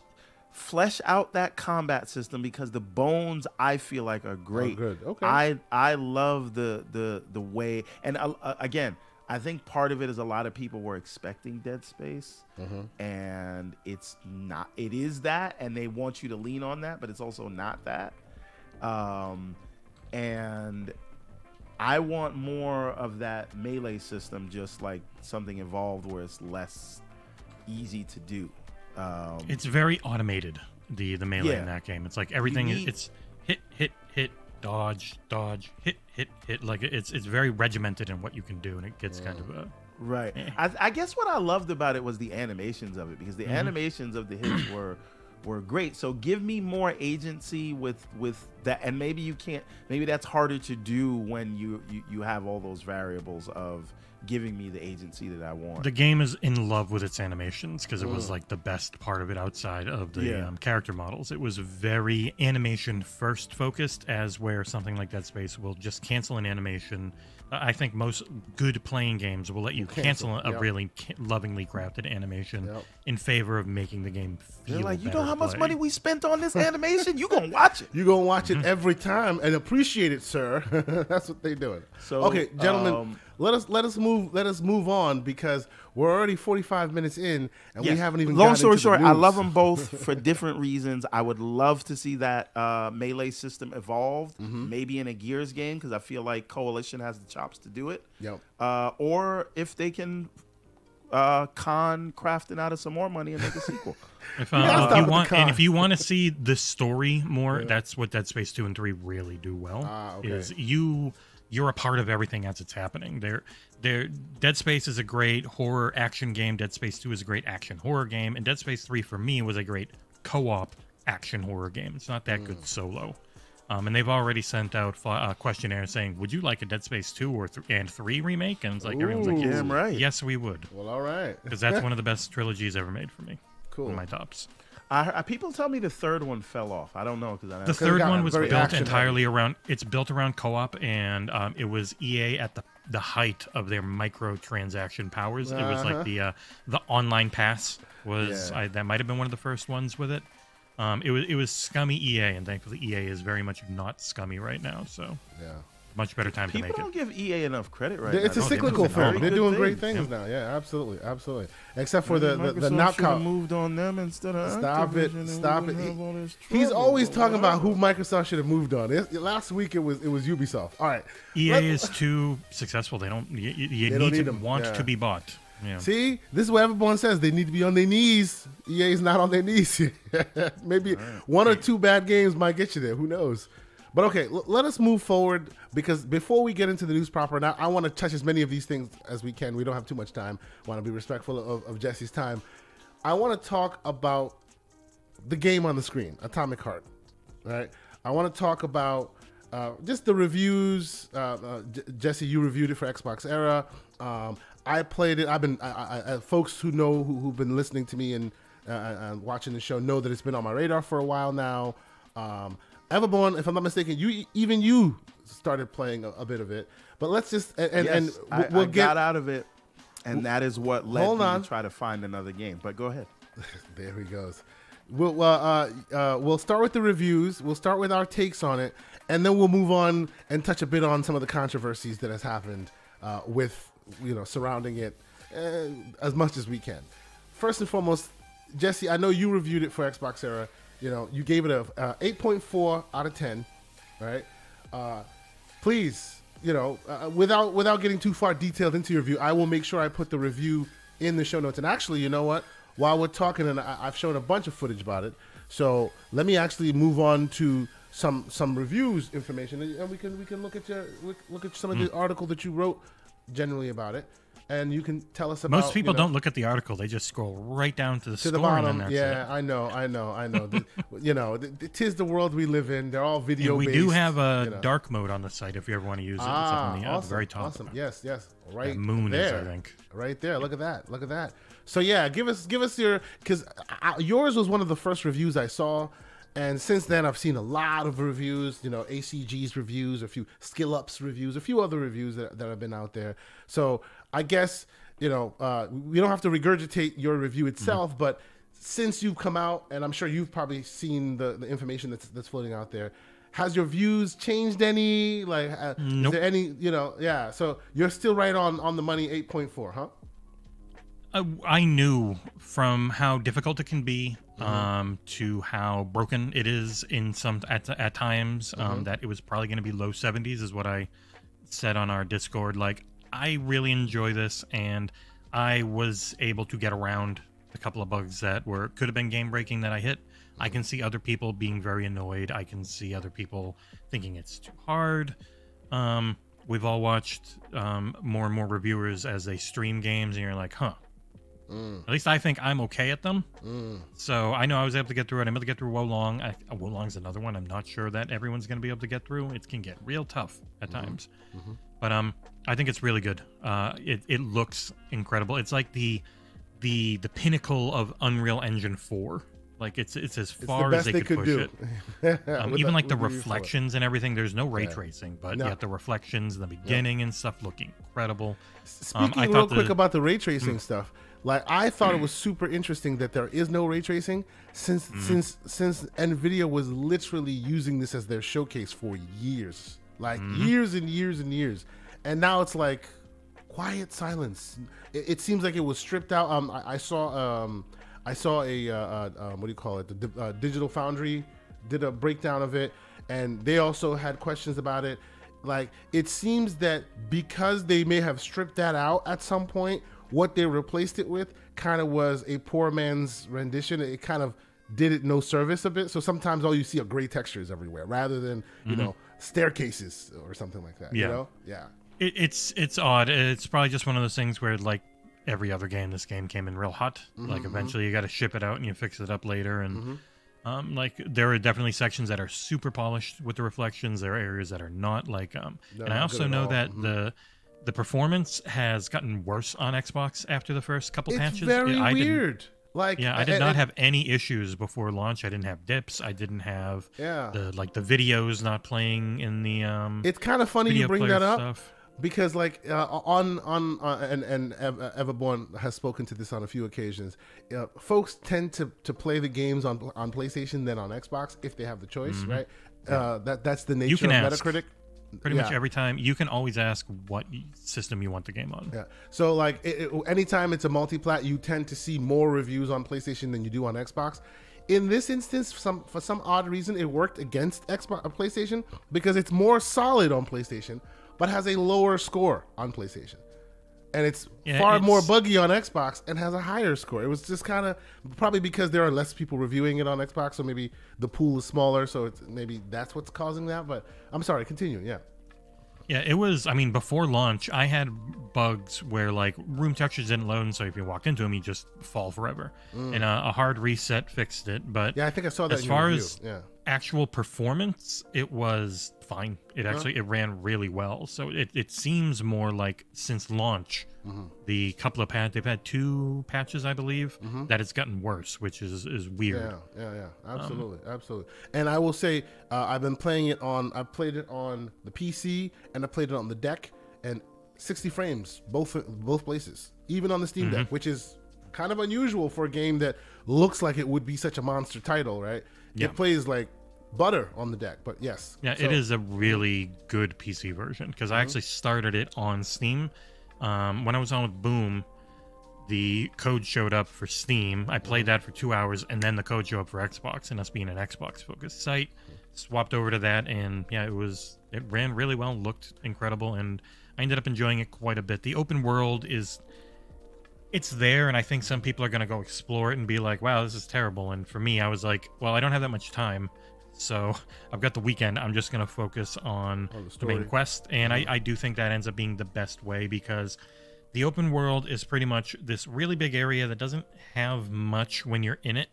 flesh out that combat system because the bones I feel like are great. good. Okay. I I love the the the way and uh, uh, again, I think part of it is a lot of people were expecting Dead Space Mm-hmm. and it's not it is that and they want you to lean on that, but it's also not that. Um and I want more of that melee system, just like something involved where it's less easy to do. Um, It's very automated. The the melee Yeah. in that game. It's like everything is need- it's hit hit hit dodge dodge hit hit hit. Like it's it's very regimented in what you can do, and it gets kind of a right. I, I guess what I loved about it was the animations of it because the animations of the hits were were great. So give me more agency with with that, and maybe you can't. Maybe that's harder to do when you you, you have all those variables of giving me the agency that I want. The game is in love with its animations because it was like the best part of it outside of the Yeah. um, character models. It was very animation first focused, as where something like Dead Space will just cancel an animation. I think most good playing games will let you cancel, a yep. really ca- lovingly crafted animation Yep. in favor of making the game feel. They're like, you know to how much play." money we spent on this animation? You gonna watch it? You gonna watch it every time and appreciate it, sir. That's what they doing. So, okay, gentlemen, um, let us let us move let us move on because we're already forty five minutes in and we haven't even. Long gotten story into the short, I love them both for different reasons. I would love to see that uh, melee system evolved, Mm-hmm. maybe in a Gears game, because I feel like Coalition has the chops to do it. Yep. Uh, or if they can uh, con Krafton out of some more money and make a sequel. If, gotta uh, if you want, and if you want to see the story more, that's what Dead Space two and three really do well. Ah, okay. Is you you're a part of everything as it's happening. There, there. Dead Space is a great horror action game. Dead Space two is a great action horror game, and Dead Space three for me was a great co-op action horror game. It's not that Hmm. good solo. Um, and they've already sent out a questionnaire saying, "Would you like a Dead Space two or th- and three remake?" And it's like everyone's like, yes, Damn right. yes, we would," Well, all right. because that's one of the best trilogies ever made for me. Cool. One of my tops. I, I, people tell me the third one fell off. I don't know because The third one was built action entirely around. It's built around co-op, and um, it was EA at the the height of their microtransaction powers. It was Uh-huh. like the uh, the online pass was Yeah. I, that might have been one of the first ones with it. Um, it was it was scummy EA, and thankfully EA is very much not scummy right now. So Yeah. Much better time People to make it. People don't give EA enough credit right It's now. a cyclical doing very film. They're good doing great things. things now. Yeah, absolutely, absolutely. Except for the the, the Microsoft knockout. should've moved on them instead of Stop it! Activision and we Stop it! He- have all this he's always talking about who. Microsoft should have moved on. It- last week it was it was Ubisoft. All right, EA Let- is too successful. They don't. You, you- you They don't need need to them. want Yeah. to be bought. Yeah. See, this is what everyone says. They need to be on their knees. EA is not on their knees. Maybe one or two bad games might get you there. Who knows? But okay, l- let us move forward because before we get into the news proper, now I want to touch as many of these things as we can. We don't have too much time. Want to be respectful of, of Jessie's time. I want to talk about the game on the screen, Atomic Heart. Right. I want to talk about uh, just the reviews. Uh, uh, J- Jessie, you reviewed it for XboxEra. Um, I played it. I've been I, I, folks who know who, who've been listening to me and uh, and watching the show know that it's been on my radar for a while now. Um, Everborn, if I'm not mistaken, you even you started playing a, a bit of it. But let's just and and, yes, and I, we'll I get got out of it, and that is what led Hold me on. to try to find another game. But go ahead. There he goes. We'll uh, uh, we'll start with the reviews. We'll start with our takes on it, and then we'll move on and touch a bit on some of the controversies that has happened uh, with you know surrounding it uh, as much as we can. First and foremost, Jessie, I know you reviewed it for XboxEra. You know, you gave it a uh, 8.4 out of 10, right? Uh, please, you know, uh, without without getting too far detailed into your review, I will make sure I put the review in the show notes. And actually, you know what? While we're talking, and I, I've shown a bunch of footage about it, so let me actually move on to some some reviews information, and and we can we can look at your look, look at some of the article that you wrote generally about it, and you can tell us about Most people you know, don't look at the article; they just scroll right down to the to the bottom. Yeah, it. I know, I know, I know. The- you know, the- tis the world we live in. They're all video. And we do have a you know. dark mode on the site if you ever want to use it. it's Ah, on the, awesome, very top. Awesome. Yes, yes. Right That moon there. is, I think. Right there. Look at that. Look at that. So yeah, give us give us your because yours was one of the first reviews I saw, and since then I've seen a lot of reviews. You know, ACG's reviews, a few Skill Ups reviews, a few other reviews that, that have been out there. So I guess you know uh, we don't have to regurgitate your review Mm-hmm. itself, but since you've come out, and I'm sure you've probably seen the, the information that's that's floating out there. Has your views changed any? Like, uh, Nope. is there any? You know, yeah. So you're still right on on the money, eight point four, huh? I, I knew from how difficult it can be Mm-hmm. um, to how broken it is in some at, at times Mm-hmm. um, that it was probably going to be low 70s is what I said on our Discord. Like I really enjoy this, and I was able to get around a couple of bugs that were could have been game breaking that I hit. I can see other people being very annoyed. I can see other people thinking it's too hard. Um, we've all watched um, more and more reviewers as they stream games, and you're like, huh. At least I think I'm okay at them. So I know I was able to get through it. I'm able to get through Wo Long. I, Wo Long's another one. I'm not sure that everyone's going to be able to get through. It can get real tough at times. But um, I think it's really good. Uh, it, it looks incredible. It's like the the the pinnacle of Unreal Engine 4. Like it's it's as It's far the as they they could, could push do. it. Um, even like the with review for it. reflections and everything. There's no ray Yeah. tracing, but No. yet the reflections in the beginning and stuff look incredible. Speaking Um, I real quick the- about the ray tracing stuff, like I thought it was super interesting that there is no ray tracing since Mm-hmm. since since Nvidia was literally using this as their showcase for years, like Mm-hmm. years and years and years, and now it's like quiet silence. It, it seems like it was stripped out. Um, I, I saw um, I saw a uh, uh, um, what do you call it? The uh, Digital Foundry did a breakdown of it, and they also had questions about it. Like it seems that because they may have stripped that out at some point, what they replaced it with kind of was a poor man's rendition. It kind of did it no service a bit. So sometimes all you see are gray textures everywhere, rather than you know staircases or something like that. You Mm-hmm. Yeah. know, yeah. It, it's it's odd. It's probably just one of those things where like every other game, this game came in real hot. Mm-hmm, Like eventually you got to ship it out and you fix it up later. And um, like there are definitely sections that are super polished with the reflections. There are areas that are not. Like um, They're and I also know all. that Mhm. the the performance has gotten worse on Xbox after the first couple It's patches. very I didn't- weird. Like yeah, I did and- not and- have any issues before launch. I didn't have dips. I didn't have Yeah. the like the videos not playing in the um. It's kind of funny you bring that up stuff. because, like, uh, on on uh, and and uh, Everborn has spoken to this on a few occasions. Uh, folks tend to to play the games on on PlayStation than on Xbox if they have the choice, right? Uh, that that's the nature of ask. Metacritic. Pretty much every time you can always ask what system you want the game on. Yeah. So like, it, it- anytime it's a multi-plat, you tend to see more reviews on PlayStation than you do on Xbox. In this instance, for some for some odd reason, it worked against Xbox uh, PlayStation because it's more solid on PlayStation, but has a lower score on PlayStation. And it's Yeah, far more buggy on Xbox and has a higher score. It was just kind of probably because there are less people reviewing it on Xbox, so maybe the pool is smaller, so it's maybe that's what's causing that. But I'm sorry, continue. Yeah. Yeah, it was. I mean, before launch, I had bugs where like room textures didn't load, and so if you walked into them, you just fall forever. And uh, a hard reset fixed it. But Mm. Yeah, I think I saw that as in far as yeah. Actual performance, it was fine. It actually it ran really well. So it, it seems more like since launch, Mm-hmm. the couple of patches they've had two patches, I believe, that it's gotten worse, which is is weird. Yeah, yeah, yeah. Um, Absolutely, absolutely. And I will say, uh, I've been playing it on. I played it on the PC and I played it on the deck, and 60 frames both both places, even on the Steam Mm-hmm. Deck, which is kind of unusual for a game that looks like it would be such a monster title, right? Yeah. It plays like butter on the deck, but yes. Yeah, So- it is a really good PC version because I mm-hmm. actually started it on Steam. Um, when I was on with Boom, the code showed up for Steam. I played mm-hmm. that for two hours, and then the code showed up for Xbox. And us being an Xbox focused site, mm-hmm. swapped over to that, and yeah, it was it ran really well, looked incredible, and I ended up enjoying it quite a bit. The open world is it's there and i think some people are going to go explore it and be like wow this is terrible and for me i was like well i don't have that much time so i've got the weekend. I'm just going to focus on On the the main quest and I, I do think that ends up being the best way because the open world is pretty much this really big area that doesn't have much when you're in it.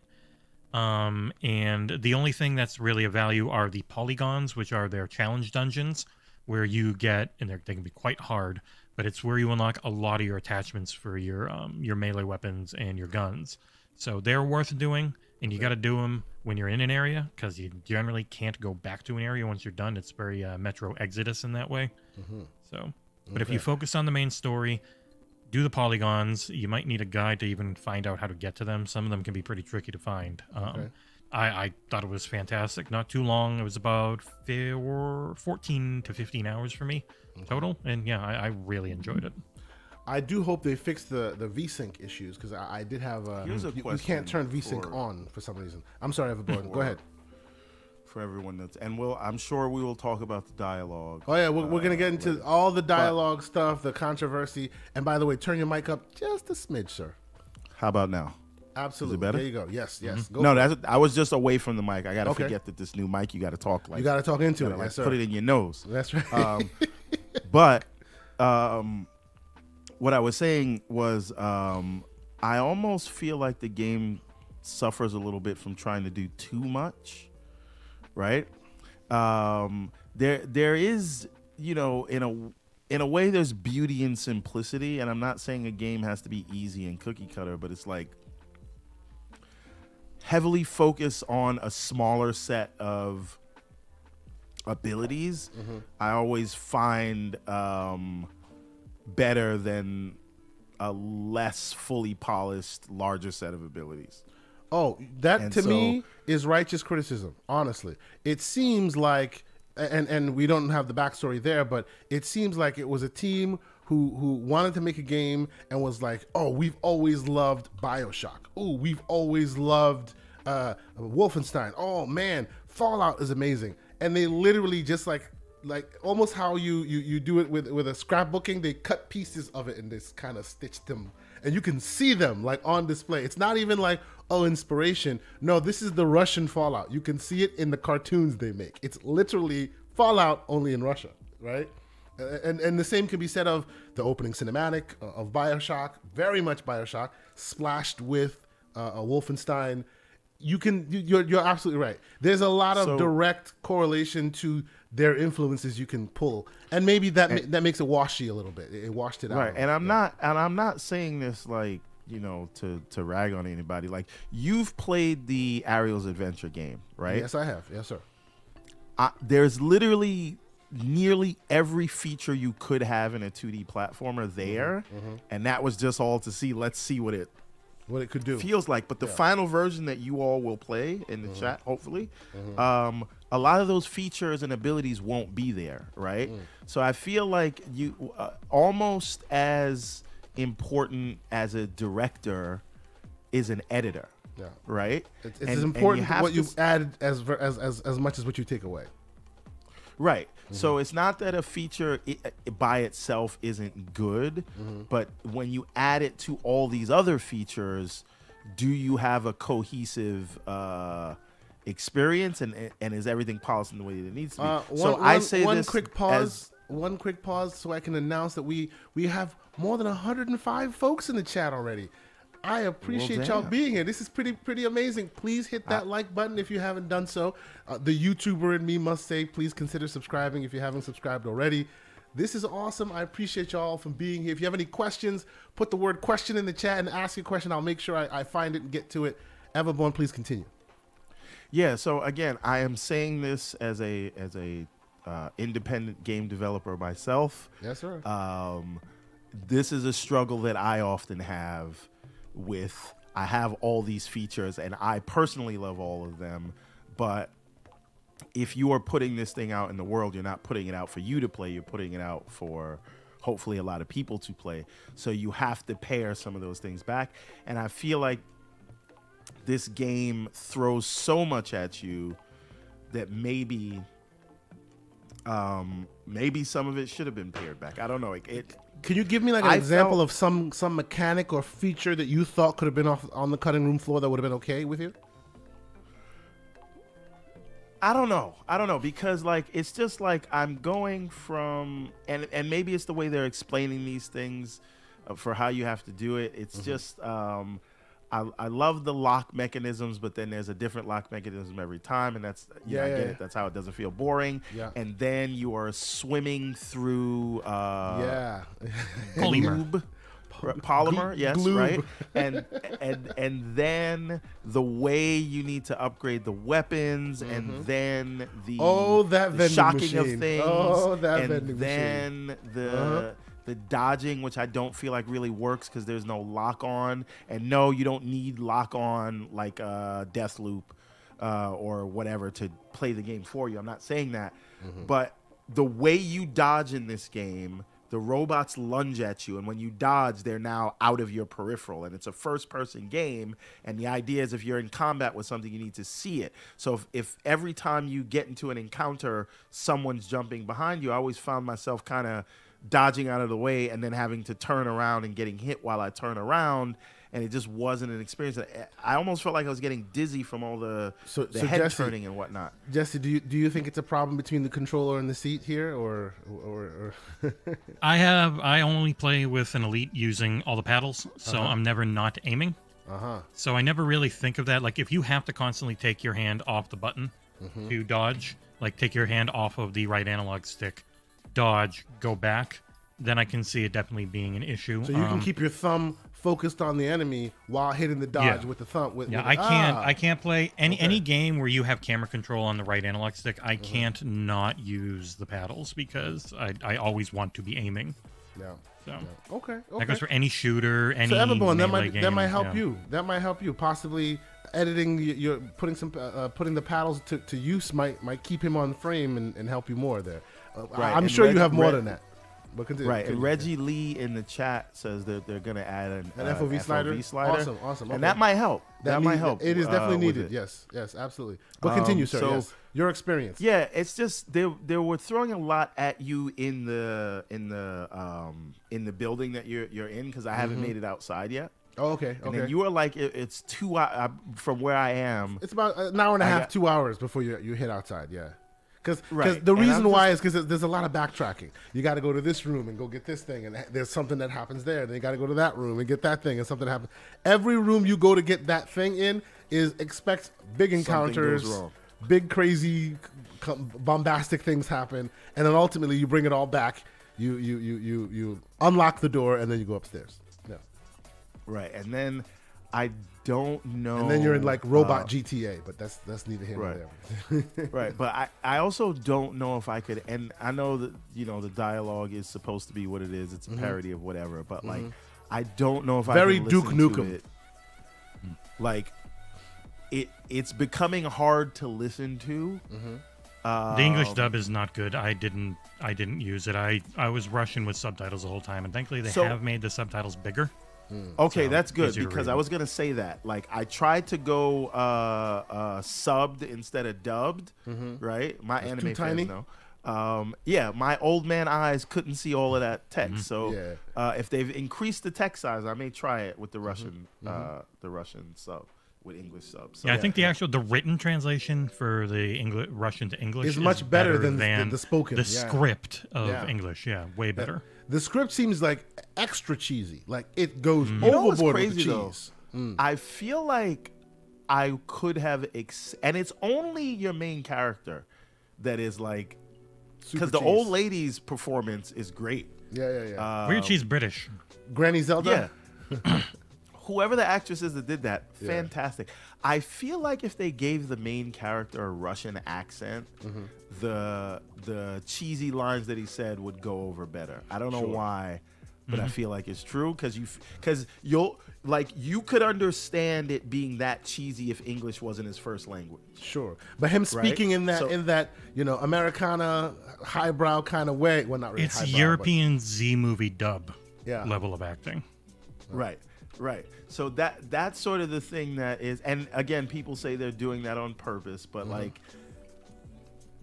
Um, and the only thing that's really of value are the polygons which are their challenge dungeons where you get and they're, they can be quite hard but it's where you unlock a lot of your attachments for your um, your melee weapons and your guns. So they're worth doing and you got to do them when you're in an area because you generally can't go back to an area once you're done. It's very uh, metro exodus in that way. So but if you focus on the main story do the polygons you might need a guide to even find out how to get to them. Some of them can be pretty tricky to find. Um, Okay. I, I thought it was fantastic. Not too long. It was about four, 14 to 15 hours for me total. And yeah I, I really enjoyed it I do hope they fix the the VSync issues because I, I did have a. Here's a you, you can't turn VSync for- on for some reason. I'm sorry, i've Everborn. Go ahead. for everyone that's and we'll I'm sure we will talk about the dialogue. Oh yeah, we're, we're gonna get into later. all the dialogue stuff, the controversy, and by the way, turn your mic up just a smidge, sir. How about now? Absolutely. better? There you go. Yes, yes. Go No, that's I was just away from the mic. I gotta Okay. forget that this new mic you got to talk like you got to talk into it. gotta, like, yes, sir. put it in your nose. That's right. Um, but um, what I was saying was um, I almost feel like the game suffers a little bit from trying to do too much, right? Um, there there is you know in a in a way there's beauty in simplicity, and I'm not saying a game has to be easy and cookie cutter, but it's like heavily focus on a smaller set of abilities i always find um, better than a less fully polished larger set of abilities Oh, that And to so- me is righteous criticism. Honestly, it seems like, and and we don't have the backstory there, but it seems like it was a team who who wanted to make a game and was like, oh, we've always loved Bioshock. Oh, we've always loved uh, Wolfenstein. Oh man, Fallout is amazing, and they literally just like like almost how you you you do it with with a scrapbooking they cut pieces of it and just kind of stitch them. And you can see them like on display. It's not even like oh inspiration. No this is the russian fallout. You can see it in the cartoons they make. It's literally fallout only in russia right? And and the same can be said of the opening cinematic uh, of bioshock very much bioshock splashed with uh, a wolfenstein. You can you- you're, you're absolutely right. There's a lot of So- direct correlation to their influences you can pull. And maybe that ma- that makes it washy a little bit. It, washed it out right and i'm bit. not and i'm not saying this like you know to to rag on anybody. Like you've played the ariel's adventure game right? Yes i have. Yes sir. I, there's literally nearly every feature you could have in a 2d platformer mm-hmm, there mm-hmm. and that was just all to see let's see what it what it could do. feels like. But the final version that you all will play in the mm-hmm. chat hopefully um, a lot of those features and abilities won't be there right? So i feel like you uh, almost as important as a director is an editor yeah. right? It's, it's And- as important have what you add as, as as as much as what you take away. Right. So it's not that a feature i i by itself isn't good, but when you add it to all these other features, do you have a cohesive uh, experience and and is everything polished in the way that it needs to be? Uh, so one, I one- say one this quick pause. one quick pause so I can announce that we we have more than 105 folks in the chat already. I appreciate y'all being here. This is pretty pretty amazing. Please hit that like button if you haven't done so. Uh, the YouTuber in me must say, please consider subscribing if you haven't subscribed already. This is awesome. I appreciate y'all from being here. If you have any questions, put the word question in the chat and ask your question. I'll make sure I, I find it and get to it. Everborn, please continue. Yeah. So again, I am saying this as a as a uh, independent game developer myself. Yes, sir. um, this is a struggle that I often have with. I have all these features, and I personally love all of them, but if you are putting this thing out in the world, you're not putting it out for you to play. You're putting it out for hopefully a lot of people to play. So you have to pair some of those things back, and I feel like this game throws so much at you that maybe um maybe some of it should have been paired back i don't know it, it Can you give me like an I example felt- of some some mechanic or feature that you thought could have been off on the cutting room floor that would have been okay with you? I don't know. I don't know because like it's just like I'm going from and and maybe it's the way they're explaining these things uh, for how you have to do it. It's just um I, I love the lock mechanisms, but then there's a different lock mechanism every time, and that's yeah, Yeah, I get yeah. it. That's how it doesn't feel boring. Yeah. And then you are swimming through uh, yeah. Polymer. Gloob, polymer, Gl- yes, gloob. right. And and and then the way you need to upgrade the weapons, and then the Mm-hmm. Oh, that vending shocking machine. of things. Oh, that and vending machine. then the. Uh-huh. The dodging, which I don't feel like really works because there's no lock on, and no, you don't need lock on like uh, Deathloop uh, or whatever to play the game for you. I'm not saying that, Mm-hmm. but the way you dodge in this game, the robots lunge at you, and when you dodge, they're now out of your peripheral, and it's a first-person game. And the idea is, if you're in combat with something, you need to see it. So if, if every time you get into an encounter, someone's jumping behind you, I always found myself kind of dodging out of the way and then having to turn around and getting hit while I turn around. And it just wasn't an experience. I almost felt like I was getting dizzy from all the, So- the so head Jessie- turning and whatnot. Jessie, do you do you think it's a problem between the controller and the seat here, or or, or I have I only play with an elite using all the paddles, so I'm never not aiming. uh huh? So I never really think of that. Like if you have to constantly take your hand off the button to dodge, like take your hand off of the right analog stick, dodge, go back, then I can see it definitely being an issue. So you can Um, keep your thumb focused on the enemy while hitting the dodge Yeah. with the thumb. With, Yeah, with I can't. Ah. I can't play any Okay. any game where you have camera control on the right analog stick. I can't not use the paddles because I, I always want to be aiming. Yeah. So Okay. Okay. that goes for any shooter, any so Everborn, that might game. that might help yeah. you. That might help you. Possibly editing, you're putting some uh, uh, putting the paddles to, to use might might keep him on frame and, and help you more there. Uh, Right, I'm and sure you have more Reg- than that. But continue, Right, and. Reggie Lee in the chat says that they're going to add an, An uh, FOV slider? slider. Awesome, awesome, And okay. that might help. That, might need- help. It is uh, definitely with needed. it. Yes, yes, absolutely. But Um, continue, sir. so- yes. Your experience. Yeah, it's just they they were throwing a lot at you in the in the um in the building that you're you're in because I haven't made it outside yet. Oh, okay. And Mm-hmm. Okay. then you were like, it, it's two hou- uh, from where I am. It's about an hour and a half, got- two hours before you you hit outside. Yeah, because Right, the reason I'm why is because there's a lot of backtracking. You got to go to this room and go get this thing, and there's something that happens there. Then you got to go to that room and get that thing, and something happens. Every room you go to get that thing in is expect big encounters, big crazy, bombastic things happen, and then ultimately you bring it all back. You you you you you unlock the door and then you go upstairs. Yeah, Right, and then I don't know. and then you're in like robot uh, GTA, but that's that's neither here Right. nor there. right but I, I also don't know if i could and i know that you know the dialogue is supposed to be what it is it's a parody of whatever but like i don't know if Mm-hmm. Very i could Duke listen to Nukem. it. like it it's becoming hard to listen to The English Um, dub is not good. I didn't. I didn't use it. I I was rushing with subtitles the whole time, and thankfully they So- have made the subtitles bigger. Okay, So, that's good because. I was gonna say that. Like, I tried to go uh, uh, subbed instead of dubbed. Right, my anime tiny? fans know. um, yeah, my old man eyes couldn't see all of that text. So Yeah. uh, if they've increased the text size, I may try it with the Russian, uh, the Russian sub with English subs. So Yeah, I think the actual the written translation for the English Russian to English Is much better than the- the spoken, The yeah. script of Yeah. English, yeah, way better. The script seems like extra cheesy. Like it goes Mm-hmm. You know what's overboard with the crazy, though? cheese. Mm. I feel like I could have, ex- and it's only your main character that is like, Super because the old lady's performance is great. Yeah, yeah, yeah. Uh, Weird cheese British. Granny Zelda. Yeah. Whoever the actress is that did that, fantastic. I feel like if they gave the main character a Russian accent, Mm-hmm. the the cheesy lines that he said would go over better. I don't know why, but I feel like it's true because you because you'll like you could understand it being that cheesy if English wasn't his first language. Sure, but him speaking in that So- in that you know Americana highbrow kind of way. Well, not really. It's highbrow, but- European Z movie dub Yeah. level of acting. Right, right. So that that's sort of the thing that is, and again, people say they're doing that on purpose, but Mm-hmm. like,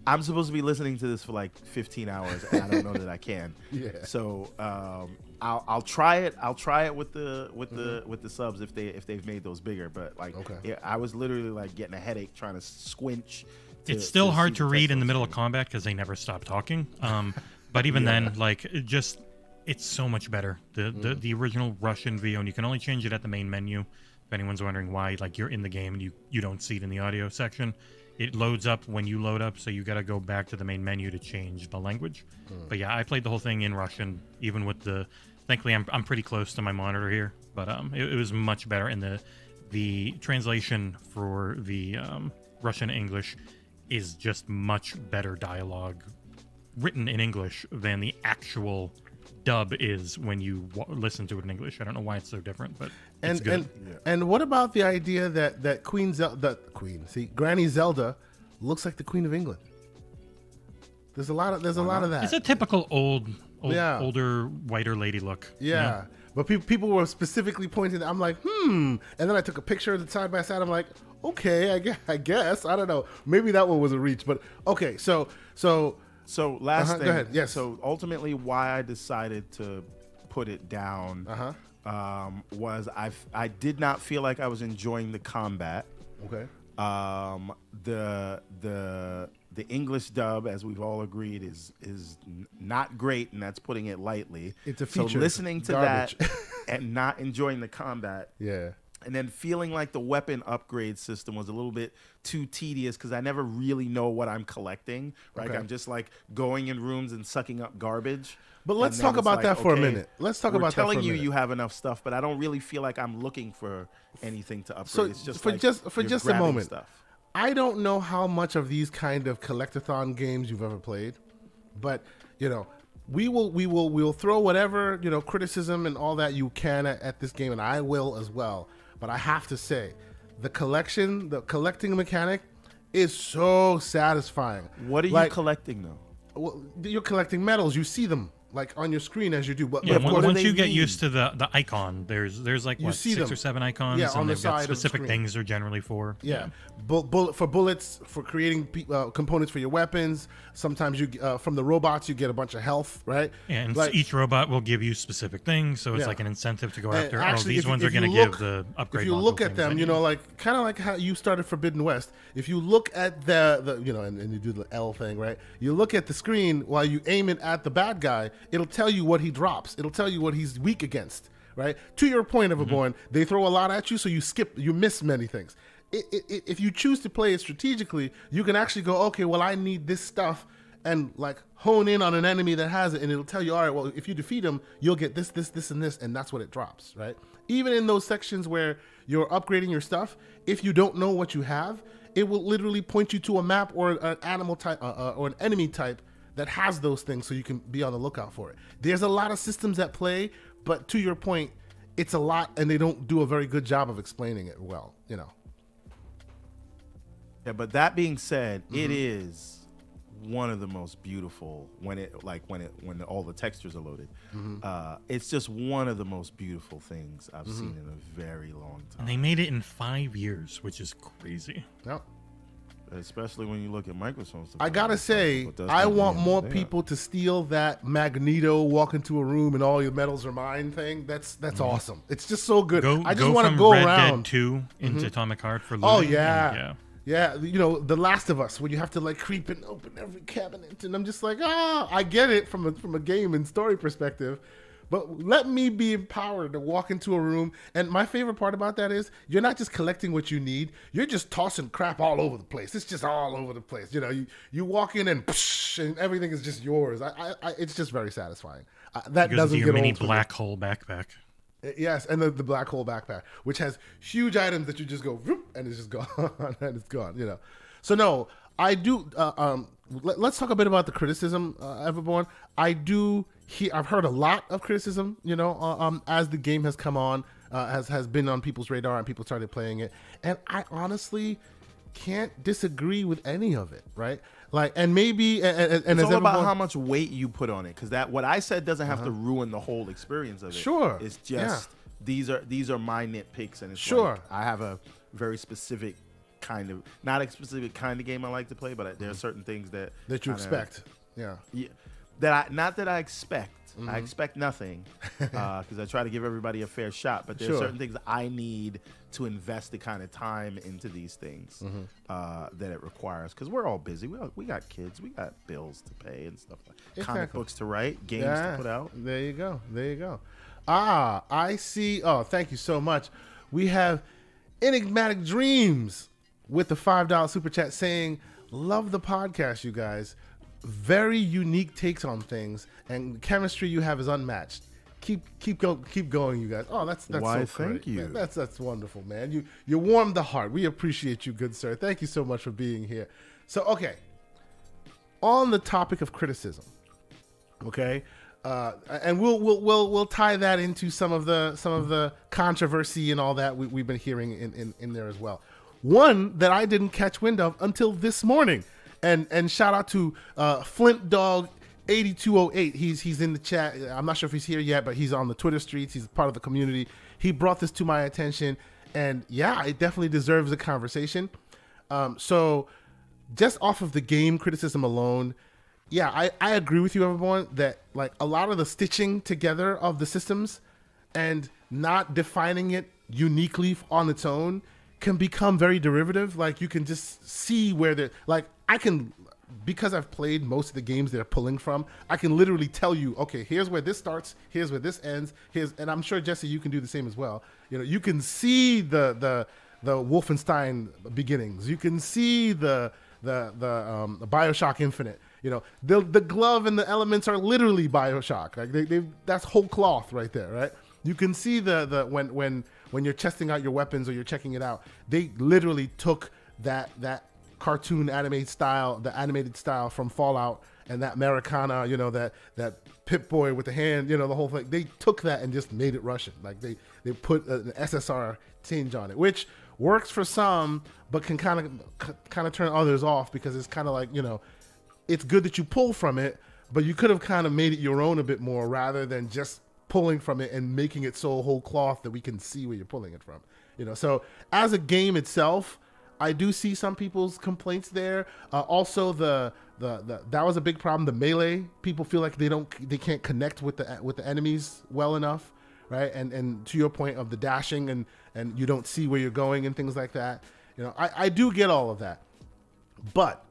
I'm supposed to be listening to this for like 15 hours, and I don't know that I can. Yeah. So um, I'll I'll try it. I'll try it with the with the with the subs if they if they've made those bigger. But like, Mm-hmm. Okay. yeah, I was literally like getting a headache trying to squinch. to- it's still to hard to read in the middle of combat because they never stop talking. Um, but even then, like, just it's so much better. The, Mm. the the original Russian VO, and you can only change it at the main menu. If anyone's wondering why, like, you're in the game and you you don't see it in the audio section. It loads up when you load up, so you got to go back to the main menu to change the language. But yeah, I played the whole thing in Russian, even with the. Thankfully, I'm, I'm pretty close to my monitor here, but um, it, it was much better. And the the translation for the um, Russian English is just much better dialogue written in English than the actual dub is when you w- listen to it in English. I don't know why it's so different, but it's And good. and and what about the idea that that Queen Zelda, that Queen, see, Granny Zelda looks like the Queen of England. There's a lot of there's a lot of that. it's a typical old, old Yeah. older, whiter lady look. Yeah. But people people were specifically pointing. I'm like, hmm. And then I took a picture of the side by side. I'm like, okay, I guess, I guess. I don't know. Maybe that one was a reach. But okay, so so So last Uh-huh, go thing. ahead, yes. So ultimately, why I decided to put it down Uh-huh. um, was I I did not feel like I was enjoying the combat. okay. Um, the the the English dub, as we've all agreed, is is not great, and that's putting it lightly. It's a feature. So listening to Garbage. that and not enjoying the combat, Yeah. And then feeling like the weapon upgrade system was a little bit too tedious because I never really know what I'm collecting. Right, Okay. I'm just like going in rooms and sucking up garbage. But let's talk about like, that for a minute. Let's talk about that for a telling you you have enough stuff, but I don't really feel like I'm looking for anything to upgrade. So it's just for like just for just a moment, stuff. I don't know how much of these kind of collectathon games you've ever played, but you know, we will we will we will throw whatever you know criticism and all that you can at, at this game, and I will as well. But I have to say, the collection, the collecting mechanic, is so satisfying. What are you collecting though? well, you're collecting medals. You see them like on your screen as you do. But Yeah, what once they you get used to the, the icon, there's there's like You what, see six them. or seven icons, Yeah, and the they've got of the specific things they're generally for. Yeah, Bu- bullet for bullets for creating pe- uh, components for your weapons. Sometimes you uh, from the robots you get a bunch of health, right? Yeah, and Like- each robot will give you specific things, so it's Yeah. like an incentive to go And after. actually, oh, these if ones if are going to give the upgrade. If you look at them, you know, like kind of like how you started Forbidden West. If you look at the, the you know, and, and you do the L thing, right? You look at the screen while you aim it at the bad guy. It'll tell you what he drops. It'll tell you what he's weak against, right? To your point, Mm-hmm. Everborn, they throw a lot at you, so you skip, you miss many things. It, it, it, if you choose to play it strategically, you can actually go, okay, well, I need this stuff and like hone in on an enemy that has it and it'll tell you all right well if you defeat him you'll get this this this and this and that's what it drops right even in those sections where you're upgrading your stuff if you don't know what you have it will literally point you to a map or an animal type uh, uh, or an enemy type that has those things so you can be on the lookout for it there's a lot of systems at play but to your point it's a lot and they don't do a very good job of explaining it well you know Yeah, but that being said, it Mm-hmm. is one of the most beautiful when it like when it when all the textures are loaded. Mm-hmm. Uh, it's just one of the most beautiful things I've Mm-hmm. seen in a very long time. and they made it in five years, which is crazy. no especially when you look at Microsoft's. I gotta say, cycle, it does I want more there. people to steal that Magneto walk into a room and all your medals are mine thing. That's that's awesome. It's just so good. Go, I just want to from go Red around. Dead 2 into Atomic Heart for Oh yeah. and- yeah. Yeah, you know, The Last of Us, where you have to like creep and open every cabinet, and I'm just like, ah, I get it from a from a game and story perspective, but let me be empowered to walk into a room. And my favorite part about that is you're not just collecting what you need; you're just tossing crap all over the place. It's just all over the place. You know, you you walk in and psh, and everything is just yours. I, I, I it's just very satisfying. Uh, that doesn't your get mini old for me. black hole backpack. Yes, and the, the black hole backpack, which has huge items that you just go and it's just gone and it's gone. You know, so no, I do. Uh, um, let, us talk a bit about the criticism, uh, Everborn. I do. He, I've heard a lot of criticism. You know, uh, um, as the game has come on, uh, has has been on people's radar and people started playing it, and I honestly can't disagree with any of it. Right? Like, and maybe and, and, and It's all about how much weight you put on it, because that what I said doesn't have to ruin the whole experience of it. Uh-huh. Sure. it's Yeah. just these are these are my nitpicks, and it's Sure. like I have a very specific kind of not a specific kind of game I like to play, but I, there are certain things that Mm-hmm. that you kinda- expect. Yeah. Yeah, that I not that I expect. Mm-hmm. I expect nothing because I try to give everybody a fair shot. But there Sure. are certain things I need to invest the kind of time into these things Mm-hmm. uh, that it requires. Because we're all busy. We all, we got kids. We got bills to pay and stuff. like Comic books to write, games Yeah. to put out. There you go. There you go. Ah, I see. Oh, thank you so much. We have Enigmatic Dreams with the $5 super chat saying, Love the podcast, you guys. Very unique takes on things, and the chemistry you have is unmatched. Keep keep go keep going, you guys. Oh, that's that's Why, so great. thank you. Man, That's that's wonderful, man. You you warmed the heart. We appreciate you, good sir. Thank you so much for being here. So okay, on the topic of criticism, okay uh, and we'll, we'll we'll we'll tie that into some of the some of the controversy and all that we, we've been hearing in, in in there as well one that i didn't catch wind of until this morning. And and shout out to uh, flint dog 8208 he's he's in the chat. I'm not sure if he's here yet but he's on the twitter streets. He's part of the community. He brought this to my attention. And yeah it definitely deserves a conversation. Um, so just off of the game criticism alone, yeah, I, I agree with you, everyone, that like a lot of the stitching together of the systems and not defining it uniquely on its own can become very derivative. Like you can just see where they're like I can because I've played most of the games they're pulling from, I can literally tell you, okay, here's where this starts, here's where this ends, here's and I'm sure Jesse you can do the same as well. You know, you can see the the the Wolfenstein beginnings. You can see the the the um, the Bioshock Infinite. You know, the the glove and the elements are literally Bioshock. Like they, they that's whole cloth right there, right? You can see the the when when when you're testing out your weapons or you're checking it out, they literally took that that cartoon anime style, the animated style from Fallout and that Americana, you know, that that Pip Boy with the hand, you know, the whole thing. They took that and just made it Russian. Like they they put an SSR tinge on it, which works for some, but can kind of kind of turn others off because it's kind of like you know, it's good that you pull from it, but you could have kind of made it your own a bit more rather than just pulling from it and making it so whole cloth that we can see where you're pulling it from. You know, so as a game itself, I do see some people's complaints there. Uh, also, the, the the that was a big problem. The melee people feel like they don't they can't connect with the with the enemies well enough, right? And and to your point of the dashing and and you don't see where you're going and things like that. You know, I I do get all of that, but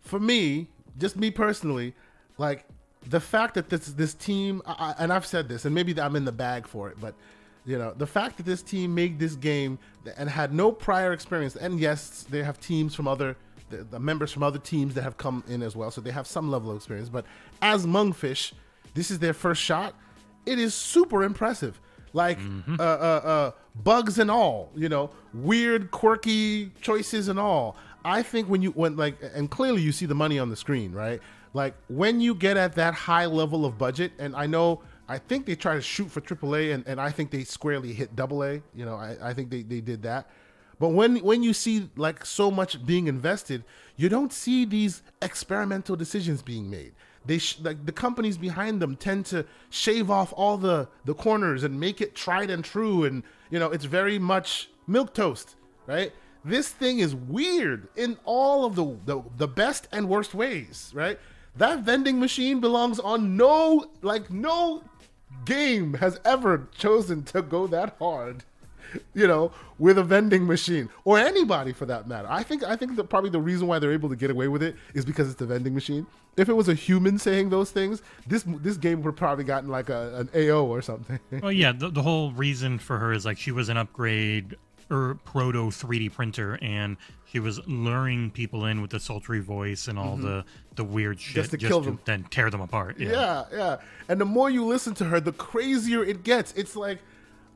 for me, just me personally, like the fact that this this team, I, and I've said this, and maybe I'm in the bag for it, but you know, the fact that this team made this game and had no prior experience, and yes, they have teams from other the, the members from other teams that have come in as well, so they have some level of experience. But as Mundfish, this is their first shot. It is super impressive. Like uh, uh, uh, bugs and all, you know, weird, quirky choices and all. I think when you when like and clearly you see the money on the screen, right? Like when you get at that high level of budget, and I know I think they try to shoot for AAA, and, and I think they squarely hit double A. You know, I, I think they, they did that. But when when you see like so much being invested, you don't see these experimental decisions being made. They sh- like the companies behind them tend to shave off all the the corners and make it tried and true, and you know it's very much milk toast, right? this thing is weird in all of the, the the best and worst ways, right? That vending machine belongs on no like no game has ever chosen to go that hard you know, with a vending machine or anybody for that matter. I think I think that probably the reason why they're able to get away with it is because it's the vending machine. If it was a human saying those things, this this game would probably gotten like a, an AO or something. Well, yeah, the, the whole reason for her is like she was an upgrade or proto 3D printer, and she was luring people in with the sultry voice and all the the weird shit Mm-hmm. to kill them. then tear them apart. Yeah. Yeah, yeah. And the more you listen to her, the crazier it gets. It's like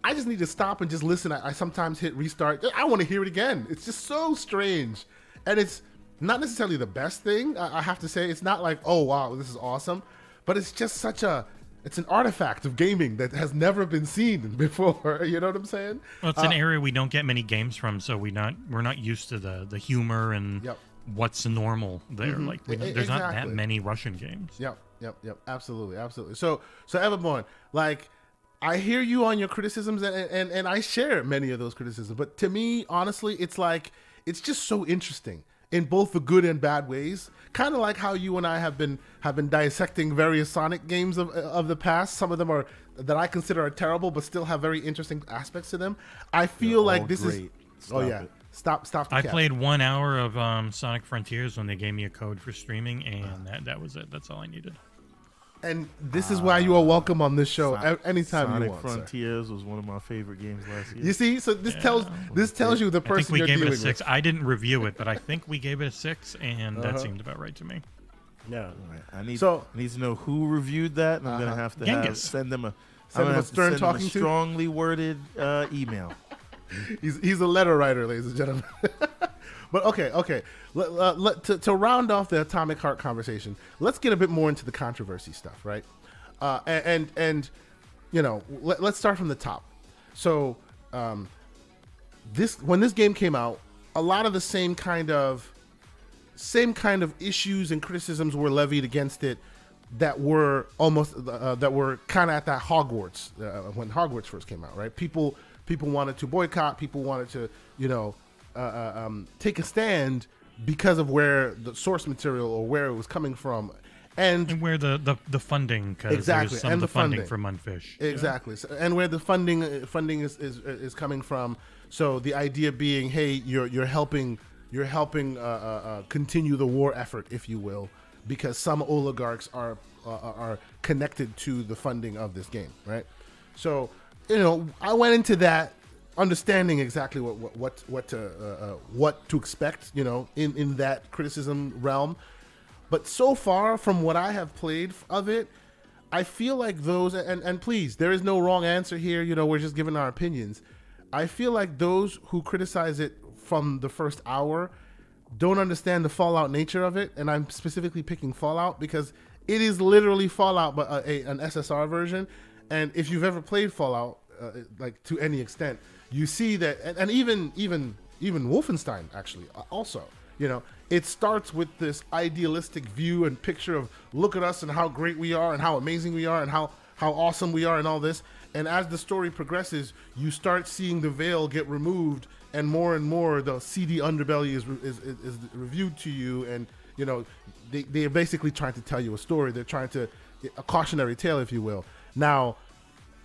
I just need to stop and just listen. I, I sometimes hit restart. I want to hear it again. It's just so strange, and it's not necessarily the best thing. I, I have to say, it's not like oh wow, this is awesome, but it's just such a it's an artifact of gaming that has never been seen before. You know what I'm saying? Well, it's an uh, area we don't get many games from, so we not we're not used to the the humor and Yep. what's normal there. Mm-hmm. Like we, there's not that many Russian games. Yep, yep, yep. Absolutely, absolutely. So, so Everborn, like, I hear you on your criticisms, and, and and I share many of those criticisms. But to me, honestly, it's like it's just so interesting in both the good and bad ways. Kind of like how you and I have been have been dissecting various Sonic games of of the past. Some of them are that I consider are terrible, but still have very interesting aspects to them. I feel like all this is. great. oh yeah. it. Stop! Stop! The I cap. played one hour of um, Sonic Frontiers when they gave me a code for streaming, and that, that was it. That's all I needed. And this is why you are welcome on this show Son- a- anytime Sonic you want. sir. Frontiers was one of my favorite games last year. You see, so this tells this tells you the I think person we you're gave it a six. with. I didn't review it, but I think we gave it a six, and Uh-huh. that seemed about right to me. Yeah. All right, I need So- I need to know who reviewed that, and I'm Uh-huh. gonna have to have, send them a Send them a have to stern send them talking to? strongly worded uh, email. He's he's a letter writer, ladies and gentlemen. but okay, okay. Let, uh, let, to, to round off the atomic heart conversation, let's get a bit more into the controversy stuff, right? Uh, and, and and you know, let, let's start from the top. So, um, this when this game came out, a lot of the same kind of same kind of issues and criticisms were levied against it that were almost uh, that were kind of at that Hogwarts uh, when Hogwarts first came out, right? People people wanted to boycott, people wanted to you know uh, uh, um, take a stand because of where the source material or where it was coming from, and And where the, the, the funding, Exactly, and of the, funding, funding. for Mundfish. Exactly, So- and where the funding uh, funding is, is is coming from. So the idea being, hey, you're you're helping you're helping uh, uh, uh, continue the war effort, if you will, because some oligarchs are uh, are connected to the funding of this game, right? So you know, I went into that understanding exactly what what what, what to uh, uh, what to expect, you know, in in that criticism realm. But so far, from what I have played of it, I feel like those and and please, there is no wrong answer here. You know, we're just giving our opinions. I feel like those who criticize it from the first hour don't understand the Fallout nature of it, and I'm specifically picking Fallout because it is literally Fallout, but a, a, an SSR version. And if you've ever played Fallout, uh, like to any extent, you see that, and, and even even even Wolfenstein actually uh, also, you know, it starts with this idealistic view and picture of look at us and how great we are and how amazing we are and how how awesome we are and all this. And as the story progresses, you start seeing the veil get removed, and more and more the seedy underbelly is is, is, is reviewed to you, and you know they they are basically trying to tell you a story. They're trying to a cautionary tale, if you will. Now,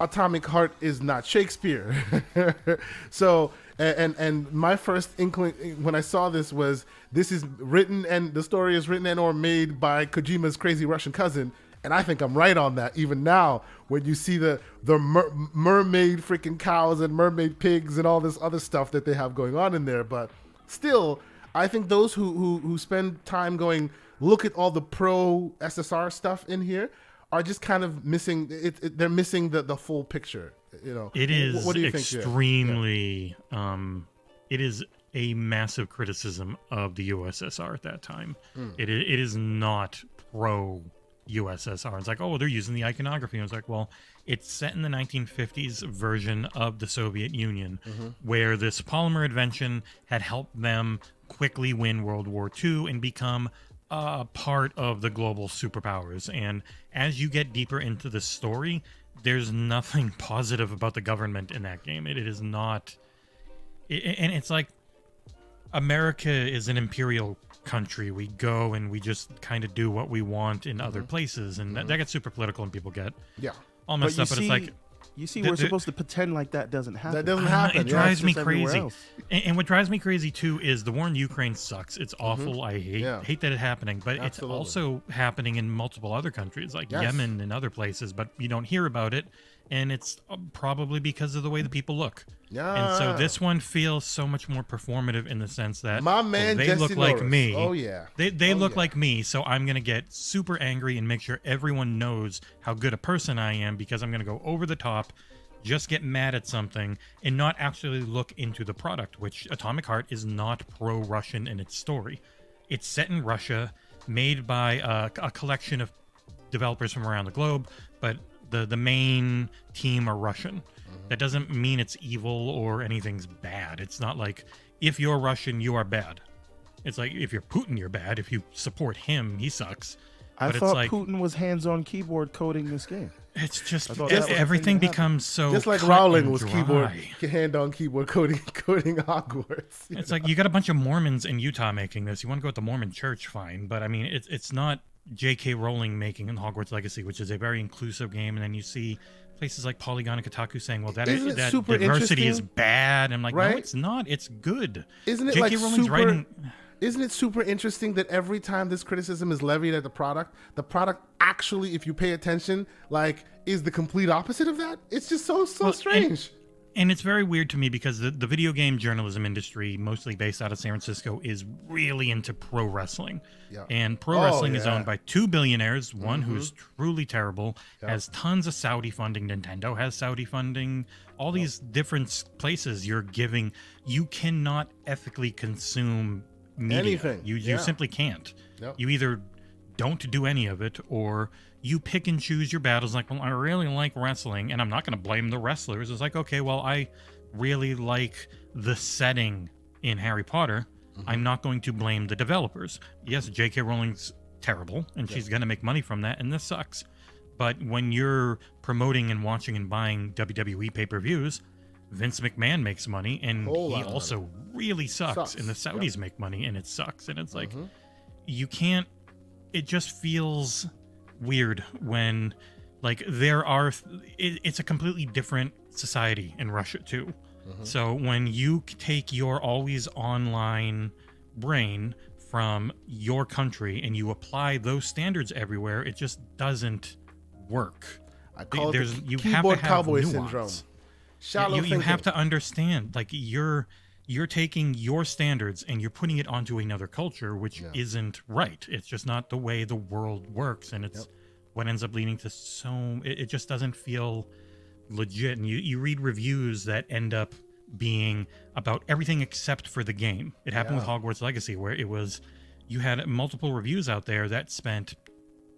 Atomic Heart is not Shakespeare, so and, and my first inkling when I saw this was this is written and the story is written and or made by Kojima's crazy Russian cousin, and I think I'm right on that. Even now, when you see the the mer- mermaid freaking cows and mermaid pigs and all this other stuff that they have going on in there, but still, I think those who who, who spend time going look at all the pro SSR stuff in here are just kind of missing. It, it, they're missing the the full picture. You know, it is Wh- What do you think? here? extremely. Um, it is a massive criticism of the USSR at that time. Hmm. It, it is not pro USSR. It's like, oh, they're using the iconography. And it's like, well, it's set in the 1950s version of the Soviet Union, Mm-hmm. where this polymer invention had helped them quickly win World War II and become a part of the global superpowers. And as you get deeper into the story, there's nothing positive about the government in that game. It, it is not, i- and it's like America is an imperial country. We go and we just kind of do what we want in Mm-hmm. other places, and that, that gets super political, and people get Yeah. all messed up. But see, it's like you see, the- we're the- supposed to pretend like that doesn't happen. That doesn't Uh, happen. It yeah. drives me crazy. And, and what drives me crazy too is the war in Ukraine sucks. It's awful. I hate Mm-hmm. Yeah. hate that it's happening, but Absolutely. it's also happening in multiple other countries like Yes. Yemen and other places, but you don't hear about it. And it's uh, probably because of the way the people look. Yeah. And so this one feels so much more performative in the sense that My well, man they Jesse look like me. Oh, yeah. They they Oh, look yeah. like me, so I'm gonna get super angry and make sure everyone knows how good a person I am because I'm gonna go over the top, just get mad at something, and not actually look into the product. Which Atomic Heart is not pro-Russian in its story. It's set in Russia, made by a, a collection of developers from around the globe, but the the main team are Russian. That doesn't mean it's evil or anything's bad. It's not like if you're Russian, you are bad. It's like if you're Putin, you're bad. If you support him, he sucks. I but thought it's like Putin was hands-on keyboard coding this game. it's just thought that was the everything becomes so Just like cut Rowling and was keyboard hand on keyboard coding coding Hogwarts. It's like you got a bunch of Mormons in Utah making this. You want to go with the Mormon church, fine. But I mean, it's it's not J.K. Rowling making in Hogwarts Legacy, which is a very inclusive game. And then you see places like Polygon and Kotaku saying, "Well, that it that diversity is bad." I'm like, Right? no, it's not. It's good. Isn't it J.K. like Rowling's super? writing. Isn't it super interesting that every time this criticism is levied at the product, the product actually, if you pay attention, like is the complete opposite of that? It's just so so Well, strange. And it's very weird to me because the, the video game journalism industry, mostly based out of San Francisco, is really into pro wrestling. Yeah. And pro Oh, wrestling is yeah. Mm-hmm. owned by two billionaires, one who's truly terrible, has tons of Saudi funding, Nintendo has Saudi funding, all these different places you're giving. You cannot ethically consume media. Anything, You, you yeah. simply can't. You either don't do any of it or you pick and choose your battles. Like well i really like wrestling and i'm not going to blame the wrestlers. It's like okay well i really like the setting in harry potter. Mm-hmm. i'm not going to blame the developers. Yes jk rowling's terrible and she's going to make money from that and this sucks. But when you're promoting and watching and buying wwe pay-per-views vince mcmahon makes money and Whole he also really sucks, Sucks, and the yep. saudis make money and it sucks and it's like Mhm. you can't it just feels weird when like there are it, it's a completely different society in russia too mm-hmm. so when you take your always online brain from your country and you apply those standards everywhere it just doesn't work I call it the you have to have cowboy nuance. syndrome. Shallow you, you have to understand like you're you're taking your standards and you're putting it onto another culture which Yeah. isn't right it's just not the way the world works and it's Yep. what ends up leading to so it, it just doesn't feel legit and you, you read reviews that end up being about everything except for the game it happened with hogwarts legacy where it was you had multiple reviews out there that spent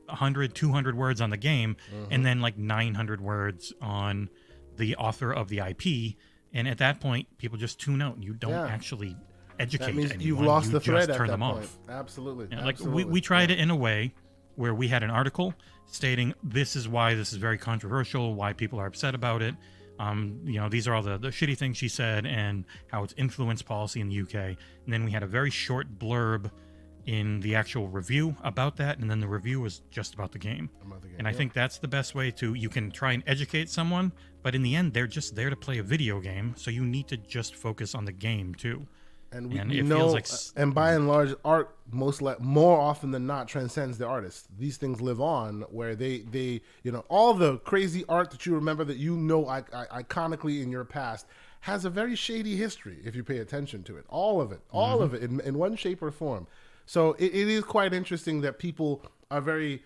100 200 words on the game Mm-hmm. and then like 900 words on the author of the ip and at that point people just tune out you don't Yeah. actually educate That means anyone. you've lost you the thread just turn them point. off Absolutely. yeah, like we, absolutely. we tried it in a way where we had an article stating this is why this is very controversial, why people are upset about it. Um, you know, these are all the, the shitty things she said and how it's influenced policy in the UK. And then we had a very short blurb in the actual review about that, and then the review was just about the game. About the game, And I yeah. think that's the best way to you can try and educate someone, but in the end they're just there to play a video game, so you need to just focus on the game too. and we, and it know, feels like uh, and by and large, art most like more often than not transcends the artist. These things live on, where they they you know all the crazy art that you remember that you know I, I, iconically in your past has a very shady history if you pay attention to it. All of it, all mm-hmm. of it, in, in one shape or form. So it, it is quite interesting that people are very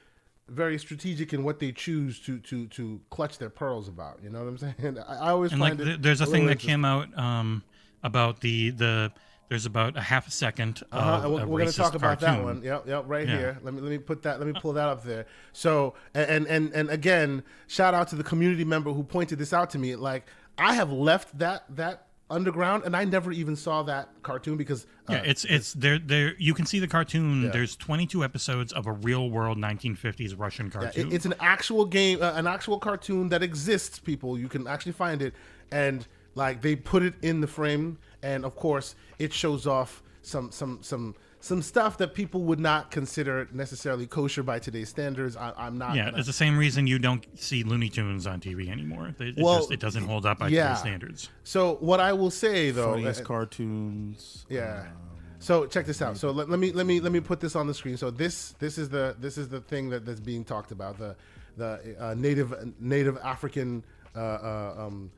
very strategic in what they choose to to to clutch their pearls about. You know what I'm saying? I, I always and like it th- there's a thing that came out um, about the the there's about a half a second Uh-huh. We're, we're going to talk about that one. Yep, yep, right Yeah. here. Let me let me put that. Let me pull that up there. So, and and and again, shout out to the community member who pointed this out to me. Like, I have left that that underground, and I never even saw that cartoon because uh, Yeah, it's it's there there you can see the cartoon. Yeah. There's 22 episodes of a real world 1950s Russian Yeah, cartoon. it- it's an actual game, uh, an actual cartoon that exists. People, you can actually find it, and like they put it in the frame, and of course, it shows off some some some some stuff that people would not consider necessarily kosher by today's standards. I, I'm not. Yeah, gonna- it's the same reason you don't see Looney Tunes on TV anymore. It, Well, just, it doesn't hold up by yeah. today's standards. so what I will say though, Funniest uh, cartoons. Yeah. So check this out. So let, let me let me let me put this on the screen. So this this is the this is the thing that, that's being talked about the the uh, native native African uh, uh, um,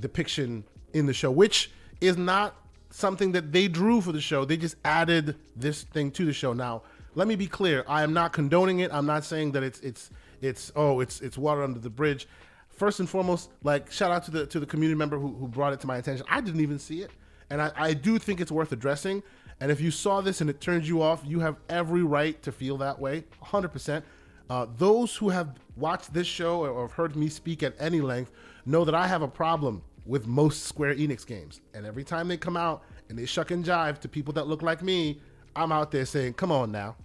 depiction in the show, which is not something that they drew for the show. They just added this thing to the show. Now, let me be clear. I am not condoning it. I'm not saying that it's it's it's oh it's it's water under the bridge. First and foremost, like shout out to the to the community member who, who brought it to my attention. I didn't even see it, and I, I do think it's worth addressing. And if you saw this and it turns you off, you have every right to feel that way, 100%. Uh, those who have watched this show or, or have heard me speak at any length know that I have a problem with most Square Enix games. And every time they come out and they shuck and jive to people that look like me, I'm out there saying, "Come on now,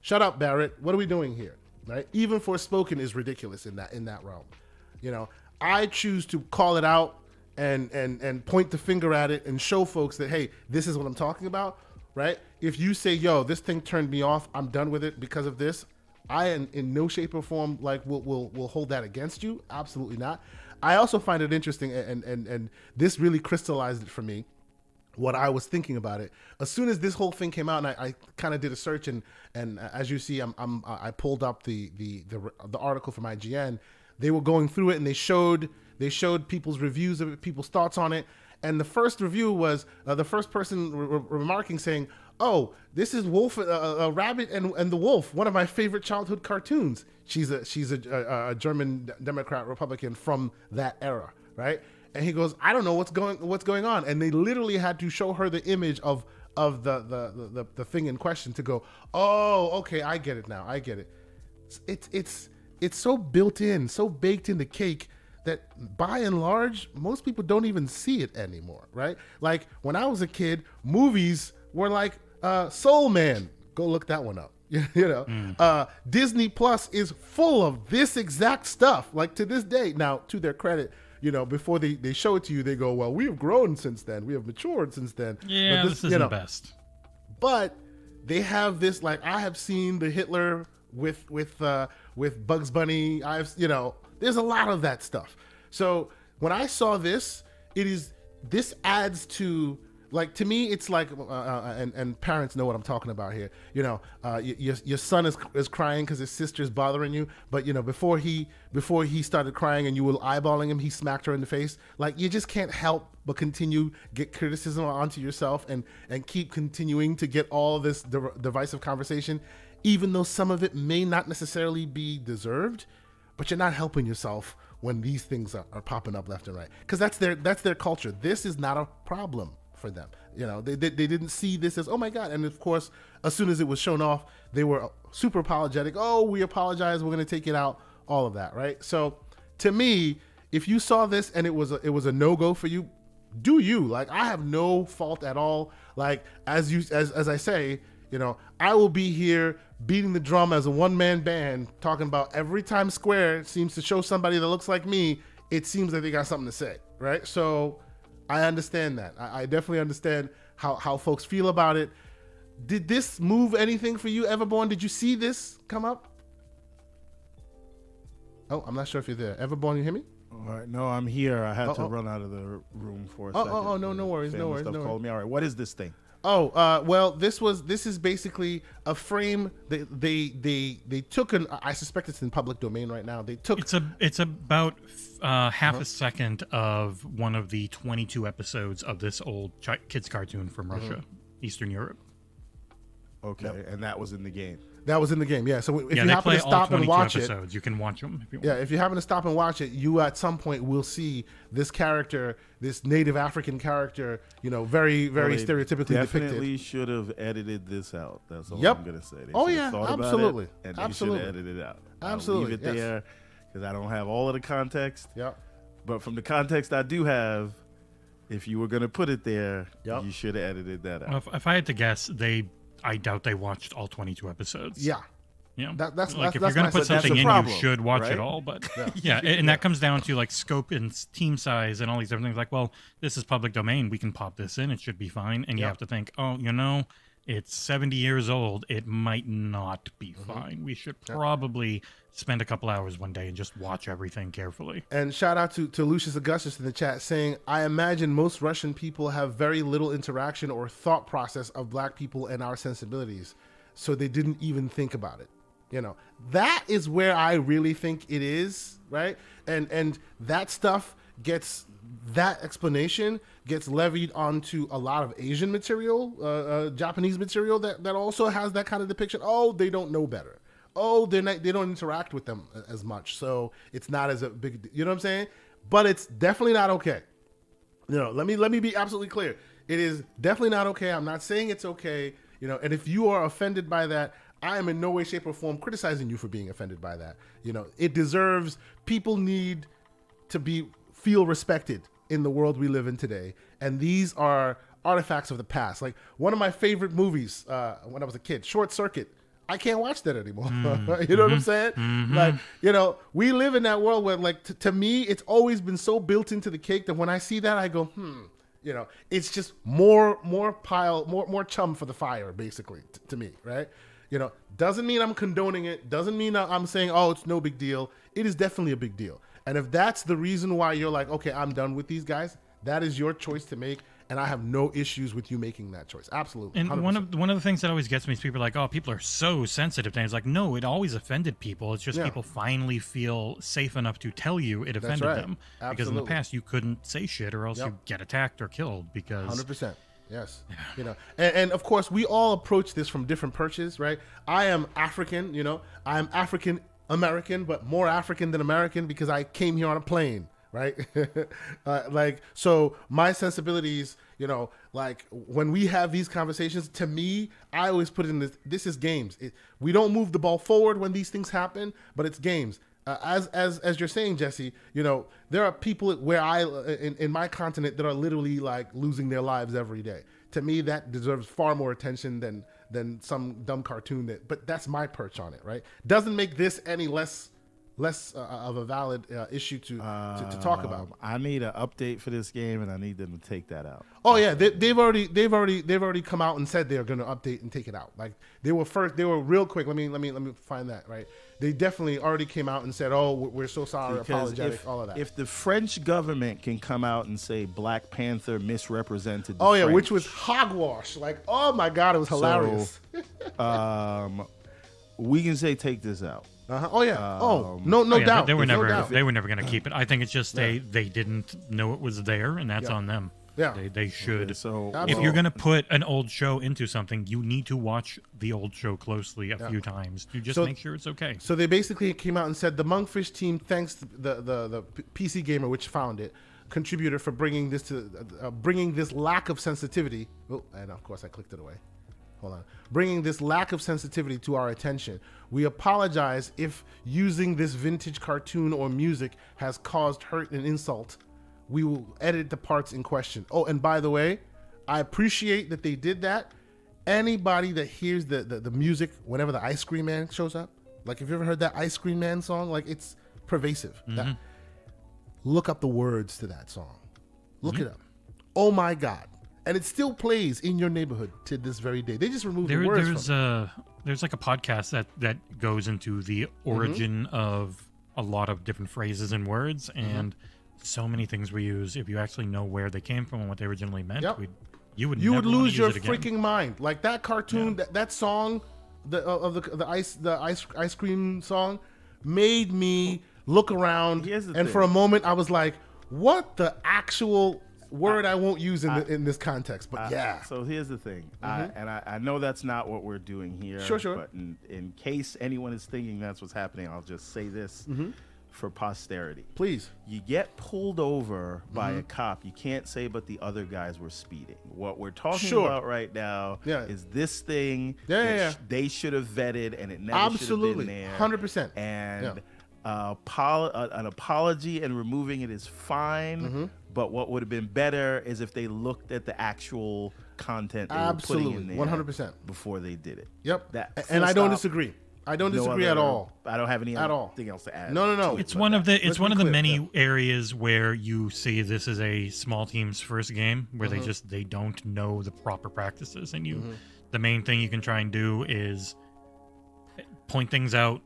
shut up, Barrett. What are we doing here?" Right? Even Forspoken is ridiculous in that in that realm. You know, I choose to call it out and and and point the finger at it and show folks that hey, this is what I'm talking about. Right? If you say, "Yo, this thing turned me off. I'm done with it because of this," I in, in no shape or form like will will will hold that against you. Absolutely not. I also find it interesting, and and and this really crystallized it for me what I was thinking about it. As soon as this whole thing came out, and I, I kind of did a search, and and as you see, I'm, I'm I pulled up the, the the the article from IGN. They were going through it, and they showed they showed people's reviews of it, people's thoughts on it. And the first review was uh, the first person re- re- remarking saying, "Oh, this is Wolf, uh, uh, Rabbit, and and the Wolf, one of my favorite childhood cartoons." She's a she's a, a, a German Democrat Republican from that era, right? and he goes, "I don't know what's going what's going on," and they literally had to show her the image of of the the the, the thing in question to go, "Oh, okay, I get it now. I get it." It's it's it's so built in, so baked in the cake that by and large, most people don't even see it anymore, right? Like when I was a kid, movies were like uh, Soul Man. Go look that one up. you know, uh, Disney Plus is full of this exact stuff. Like to this day, now to their credit, you know, before they, they show it to you, they go, "Well, we have grown since then. We have matured since then." Yeah, But this, you isn't know, best. but they have this like I have seen the Hitler with with uh, with Bugs Bunny. I've you know there's a lot of that stuff. So when I saw this, it is this adds to like to me it's like uh, uh, and and parents know what I'm talking about here. You know, uh, your your son is is crying because his sister's bothering you, but you know before he before he started crying and you were eyeballing him, he smacked her in the face. Like you just can't help but continue get criticism onto yourself and and keep continuing to get all this div- divisive conversation, even though some of it may not necessarily be deserved. But you're not helping yourself when these things are, are popping up left and right because that's their that's their culture. This is not a problem for them. You know, they, they, they didn't see this as, oh my God. And of course, as soon as it was shown off, they were super apologetic. Oh, we apologize. We're going to take it out. All of that, right? So to me, if you saw this and it was a, it was a no go for you, do you like? I have no fault at all. Like as you as as I say, you know, I will be here beating the drum as a one man band, talking about every time Square seems to show somebody that looks like me, it seems like they got something to say, right? So I understand that. I, I definitely understand how, how folks feel about it. Did this move anything for you, Everborn? Did you see this come up? Oh, I'm not sure if you're there. Everborn, you hear me? All right, no, I'm here. I had Oh, to oh. run out of the room for a Oh, oh, second. oh, no, no worries, no worries, Stuff no called me. All right, what is this thing? Oh, uh, well, this was this is basically a frame. They they they they took an. I suspect it's in public domain right now. They took. It's a it's about uh, half Uh-huh. a second of one of the 22 episodes of this old chi- kids cartoon from Uh-huh. Russia, Eastern Europe. Okay, and that was in the game. That was in the game. Yeah. So if yeah, you happen to stop and watch it, episodes. You can watch them if you want. yeah, if you happen to stop and watch it, you at some point will see this character, this native African character, you know, very very Well, they stereotypically Definitely depicted. should have edited this out. That's all Yep. I'm gonna say. They Oh, yeah, have thought about it, absolutely. and they Absolutely. should have edited it out. Absolutely, I'll leave it yes. there because I don't have all of the context. Yep. But from the context I do have, if you were gonna put it there, Yep. you should have edited that out. Well, if, if I had to guess, they I doubt they watched all 22 episodes. Yeah. Yeah. That- that's- like that's- if that's you're gonna put something in, problem, you should watch right? it all. But yeah, and, and that comes down to like scope and team size and all these different things. Like, well, this is public domain. We can pop this in. It should be fine. And you have to think, oh, you know, it's 70 years old. It might not be Mm-hmm. fine. We should probably spend a couple hours one day and just watch everything carefully. And shout out to, to Lucius Augustus in the chat saying, I imagine most Russian people have very little interaction or thought process of black people and our sensibilities. So they didn't even think about it. You know, that is where I really think it is, right? And and that stuff gets that explanation gets levied onto a lot of Asian material, uh, uh, Japanese material that, that also has that kind of depiction. Oh, they don't know better. Oh, they're not, they don't interact with them as much, so it's not as a big. You know what I'm saying? But it's definitely not okay. You know, let me let me be absolutely clear. It is definitely not okay. I'm not saying it's okay. You know, and if you are offended by that, I am in no way, shape, or form criticizing you for being offended by that. You know, it deserves. People need to be feel respected in the world we live in today, and these are artifacts of the past. Like one of my favorite movies uh, when I was a kid, Short Circuit. I can't watch that anymore. you know what I'm saying? Like, you know, we live in that world where, like, t- to me, it's always been so built into the cake that when I see that, I go, hmm. You know, it's just more, more pile, more, more chum for the fire, basically, t- to me, right? You know, doesn't mean I'm condoning it. Doesn't mean I'm saying, oh, it's no big deal. It is definitely a big deal. And if that's the reason why you're like, okay, I'm done with these guys, that is your choice to make, and I have no issues with you making that choice. Absolutely. And 100%. one of one of the things that always gets me is people are like, "Oh, people are so sensitive." And it's like, no, it always offended people. It's just Yeah. people finally feel safe enough to tell you it offended right. them because in the past you couldn't say shit or else Yep. you get attacked or killed because Hundred percent. Yes. You know, and, and of course, we all approach this from different perches, right? I am African. You know, I am African American, but more African than American because I came here on a plane, right? uh, like, so my sensibilities, you know, like when we have these conversations, to me, I always put it in this. This is games. It, we don't move the ball forward when these things happen, but it's games. Uh, as as as you're saying, Jesse, you know there are people where I in, in my continent that are literally like losing their lives every day. To me, that deserves far more attention than than some dumb cartoon that. But that's my perch on it, right? Doesn't make this any less less uh, of a valid uh, issue to, to to talk about. Um, I need an update for this game, and I need them to take that out. Oh yeah, they, they've already they've already they've already come out and said they're going to update and take it out. Like they were first, they were real quick. Let me let me let me find that right. They definitely already came out and said, "Oh, we're so sorry, Because apologetic, if, all of that." if the French government can come out and say Black Panther misrepresented, the oh yeah, French, which was hogwash. Like, oh my god, it was hilarious. um, we can say take this out. Uh-huh. Oh yeah. oh no, no Oh, yeah, doubt. they, they were There's no never doubt. they were never going to keep it. I think it's just they they didn't know it was there, and that's Yeah. on them. Yeah. they, they should. So if you're going to put an old show into something, you need to watch the old show closely a few times to just So- make sure it's okay. So they basically came out and said the Mundfish team thanks the the the P- PC Gamer, which found it, contributor for bringing this to uh, bringing this lack of sensitivity. Oh, and of course I clicked it away. Hold on. Bringing this lack of sensitivity to our attention. We apologize if using this vintage cartoon or music has caused hurt and insult. We will edit the parts in question. Oh, and by the way, I appreciate that they did that. Anybody that hears the, the, the music whenever the Ice Cream Man shows up, like if you ever heard that Ice Cream Man song, like it's pervasive. That- mm-hmm. look up the words to that song. Look mm-hmm. it up. Oh my God. And it still plays in your neighborhood to this very day. They just removed There, the words there's from it. a there's like a podcast that that goes into the Mm-hmm. origin of a lot of different phrases and words, Mm-hmm. and so many things we use. If you actually know where they came from and what they originally meant, Yep. we'd, you would you would never wanna lose use your it again. freaking mind. Like that cartoon, that, that song, the uh, of the the ice the ice ice cream song, made me look around, and thing. for a moment I was like, "What the actual word I, won't use in the, in this context?" But yeah, So here's the thing, I, and I, I know that's not what we're doing here. Mm-hmm. Sure, sure. But in, in case anyone is thinking that's what's happening, I'll just say this Mm-hmm. for posterity. please. You get pulled over by Mm-hmm. a cop, you can't say, but the other guys were speeding. What we're talking Sure. about right now Yeah. is this thing Yeah, yeah, yeah. they should have vetted and it never Absolutely. should have been there. 100%. And Yeah. uh, pol- uh, an apology and removing it is fine. Mm-hmm. But what would have been better is if they looked at the actual content they were putting Absolutely. in there 100%. before they did it. Yep. That A- full and I don't disagree. I don't no disagree at all. I don't have any At all. anything else to add. No, no, no. It's one of the let's it's one of the clear, many yeah. areas where you see this is a small team's first game where Mm-hmm. they just they don't know the proper practices and you the main thing you can try and do is point things out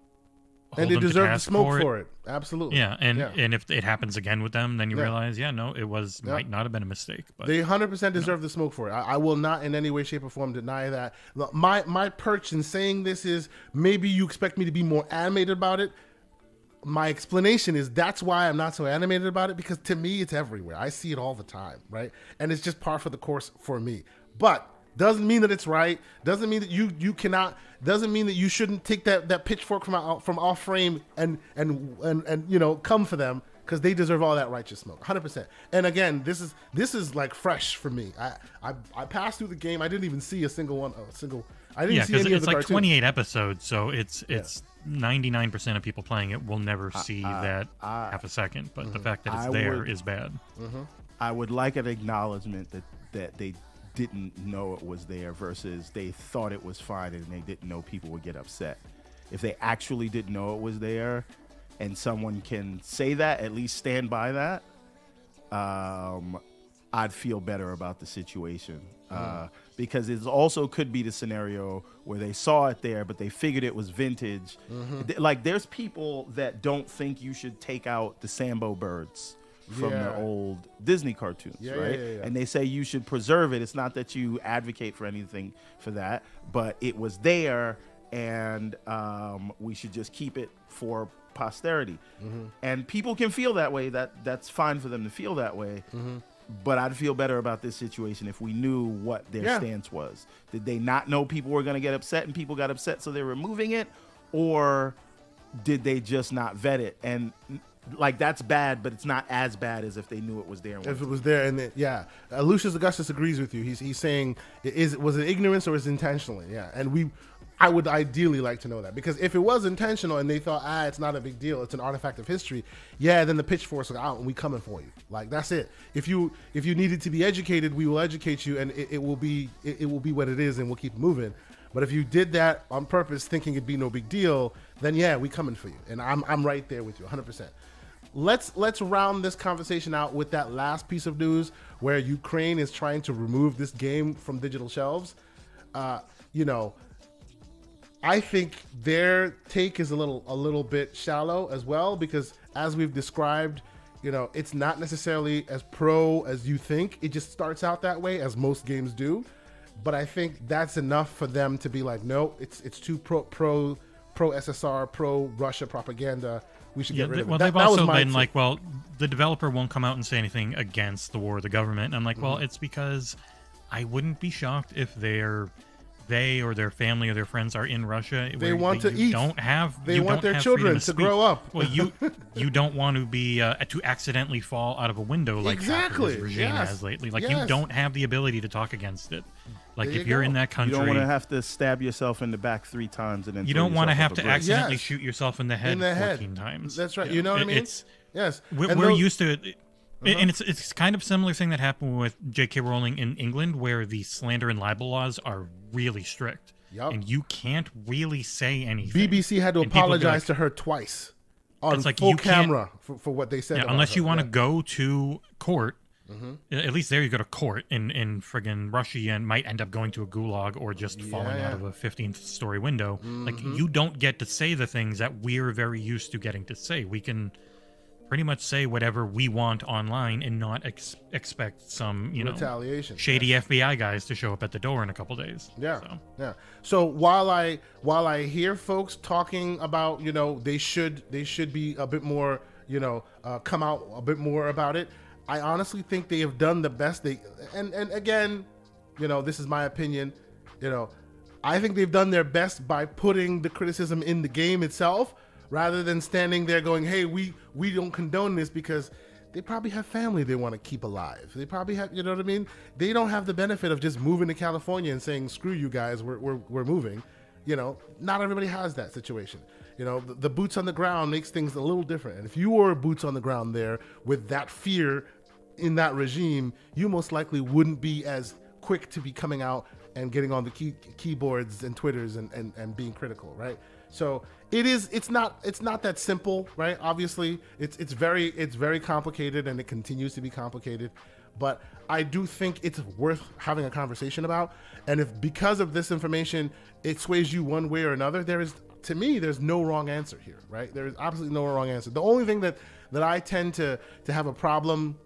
and they to deserve the task smoke it. for it. Absolutely. Yeah, and Yeah. and if it happens again with them, then you Yeah. realize, yeah, no, it was Yeah. might not have been a mistake. But They 100% deserve the smoke for it. I, I will not in any way, shape, or form deny that. My my perch in saying this is maybe you expect me to be more animated about it. My explanation is that's why I'm not so animated about it because to me it's everywhere. I see it all the time, right? And it's just par for the course for me. But doesn't mean that it's right. Doesn't mean that you you cannot. Doesn't mean that you shouldn't take that that pitchfork from out, from off frame and and and and you know come for them because they deserve all that righteous smoke, hundred percent. And again, this is this is like fresh for me. I, I I passed through the game. I didn't even see a single one, a single. I didn't yeah, see because any of it's the like cartoons. 28 episodes, so it's it's 99% of people playing it will never see that half a second. But Mm-hmm. the fact that it's I there would- is bad. I would like an acknowledgement that that they didn't know it was there versus they thought it was fine and they didn't know people would get upset. If they actually didn't know it was there, and someone can say that, at least stand by that, um, I'd feel better about the situation. Uh, because it also could be the scenario where they saw it there, but they figured it was vintage. Th- Like, there's people that don't think you should take out the Sambo birds from Yeah. the old Disney cartoons, Yeah, right? yeah. And they say you should preserve it. It's not that you advocate for anything for that, but it was there, and um, we should just keep it for posterity. Mm-hmm. And people can feel that way. That that's fine for them to feel that way. Mm-hmm. But I'd feel better about this situation if we knew what their stance was. Did they not know people were going to get upset, and people got upset, so they're removing it, or did they just not vet it? And like that's bad, but it's not as bad as if they knew it was there. If it was there, and it, yeah, uh, Lucius Augustus agrees with you. He's he's saying is was it ignorance or is it intentionally? Yeah, and we, I would ideally like to know that because if it was intentional and they thought ah it's not a big deal, it's an artifact of history. Yeah, then the pitchforks are out and we coming for you. Like that's it. If you if you needed to be educated, we will educate you, and it, it will be it, it will be what it is, and we'll keep moving. But if you did that on purpose, thinking it'd be no big deal, then yeah, we coming for you, and I'm I'm right there with you, 100. percent let's let's round this conversation out with that last piece of news where Ukraine is trying to remove this game from digital shelves. Uh, you know, I think their take is a little a little bit shallow as well because as we've described, you know, it's not necessarily as pro as you think. It just starts out that way as most games do. But I think that's enough for them to be like, no, it's it's too pro pro pro SSR, pro Russia propaganda. We should Yeah, get rid of it. well, That- they've that also been like, well, the developer won't come out and say anything against the war of the government. And I'm like, Mm-hmm. well, it's because I wouldn't be shocked if they're they or their family or their friends are in Russia. They want to you eat. Don't have. They you want their children freedom to grow up. Well, you you don't want to be uh, to accidentally fall out of a window like Exactly, this regime yes, has lately. Like you don't have the ability to talk against it. Like There if you you're go. in that country, You don't want to have to stab yourself in the back three times and then you don't want to have to accidentally Yes. shoot yourself in the head in the head 14 times. That's right. You know what I mean? It's yes. we're, we're those- used to it. And it's it's kind of similar thing that happened with J.K. Rowling in England, where the slander and libel laws are really strict, Yup. and you can't really say anything. BBC had to And people would be apologize like- to her twice on It's like full camera for, for what they said. Yeah, unless you want to Yeah. go to court. Mm-hmm. At least there you go to court in in friggin' Russia and might end up going to a gulag or just falling Yeah. Mm-hmm. out of a 15th story window. Like you don't get to say the things that we're very used to getting to say. We can pretty much say whatever we want online and not ex- expect some you know retaliation. shady FBI guys to show up at the door in a couple days. Yeah, So, yeah. So while I while I hear folks talking about you know they should they should be a bit more you know uh, come out a bit more about it, I honestly think they have done the best they and and again, you know this is my opinion, you know, I think they've done their best by putting the criticism in the game itself rather than standing there going, hey we we don't condone this because they probably have family they want to keep alive. They probably have, you know what I mean? They don't have the benefit of just moving to California and saying, screw you guys, we're, we're, we're moving. You know, not everybody has that situation. You know, the, the boots on the ground makes things a little different. And if you were boots on the ground there with that fear in that regime, you most likely wouldn't be as quick to be coming out and getting on the key, keyboards and Twitters and, and, and being critical, right? So it is. It's not. It's not that simple, right? Obviously, it's it's very it's very complicated, and it continues to be complicated. But I do think it's worth having a conversation about. And if because of this information it sways you one way or another, there is to me there's no wrong answer here, right? There is absolutely no wrong answer. The only thing that that I tend to to have a problem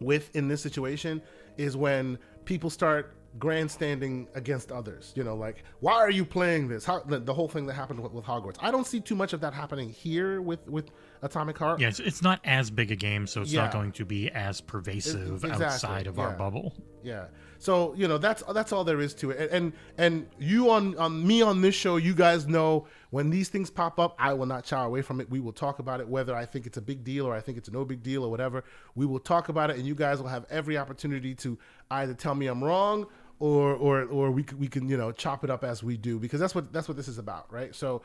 with in this situation is when people start grandstanding against others. You know, like why are you playing this? How the, the whole thing that happened with, with, Hogwarts. I don't see too much of that happening here with with Atomic Heart. Yeah, it's, it's not as big a game, so it's yeah. not going to be as pervasive exactly. outside of yeah. our bubble. Yeah. So you know that's that's all there is to it. And, and and you on on me on this show, you guys know when these things pop up, I will not shy away from it. We will talk about it, whether I think it's a big deal or I think it's no big deal or whatever. We will talk about it, and you guys will have every opportunity to either tell me I'm wrong or or or we we can you know chop it up as we do because that's what that's what this is about, right? So.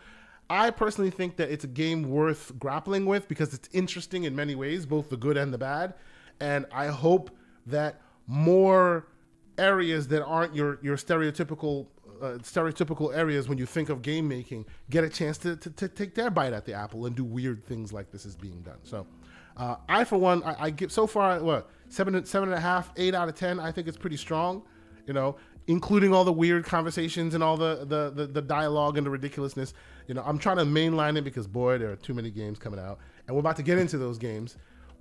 I personally think that it's a game worth grappling with because it's interesting in many ways, both the good and the bad. And I hope that more areas that aren't your your stereotypical uh, stereotypical areas when you think of game making get a chance to, to, to, take their bite at the apple and do weird things like this is being done. So, uh, I for one, I, I give so far what seven seven and a half, eight out of ten. I think it's pretty strong you know, including all the weird conversations and all the, the, the, the, dialogue and the ridiculousness. You know, I'm trying to mainline it because, boy, there are too many games coming out. And we're about to get into those games.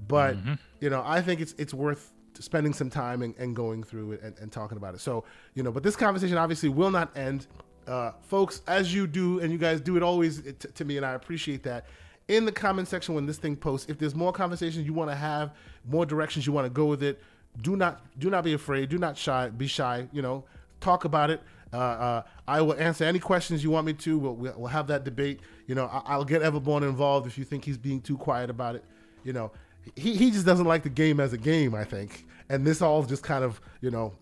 But, mm-hmm. you know, I think it's it's worth spending some time and, and going through it and, and, talking about it. So, you know, but this conversation obviously will not end. Uh, folks, as you do, and you guys do it always t- to me, and I appreciate that. In the comment section when this thing posts, if there's more conversations you want to have, more directions you want to go with it, do not do not be afraid. Do not shy. Be shy. You know, talk about it. Uh, uh, I will answer any questions you want me to. We'll, we'll have that debate. You know, I, will get Everborn involved if you think he's being too quiet about it. You know, he, he just doesn't like the game as a game, I think. And this all just kind of, you know,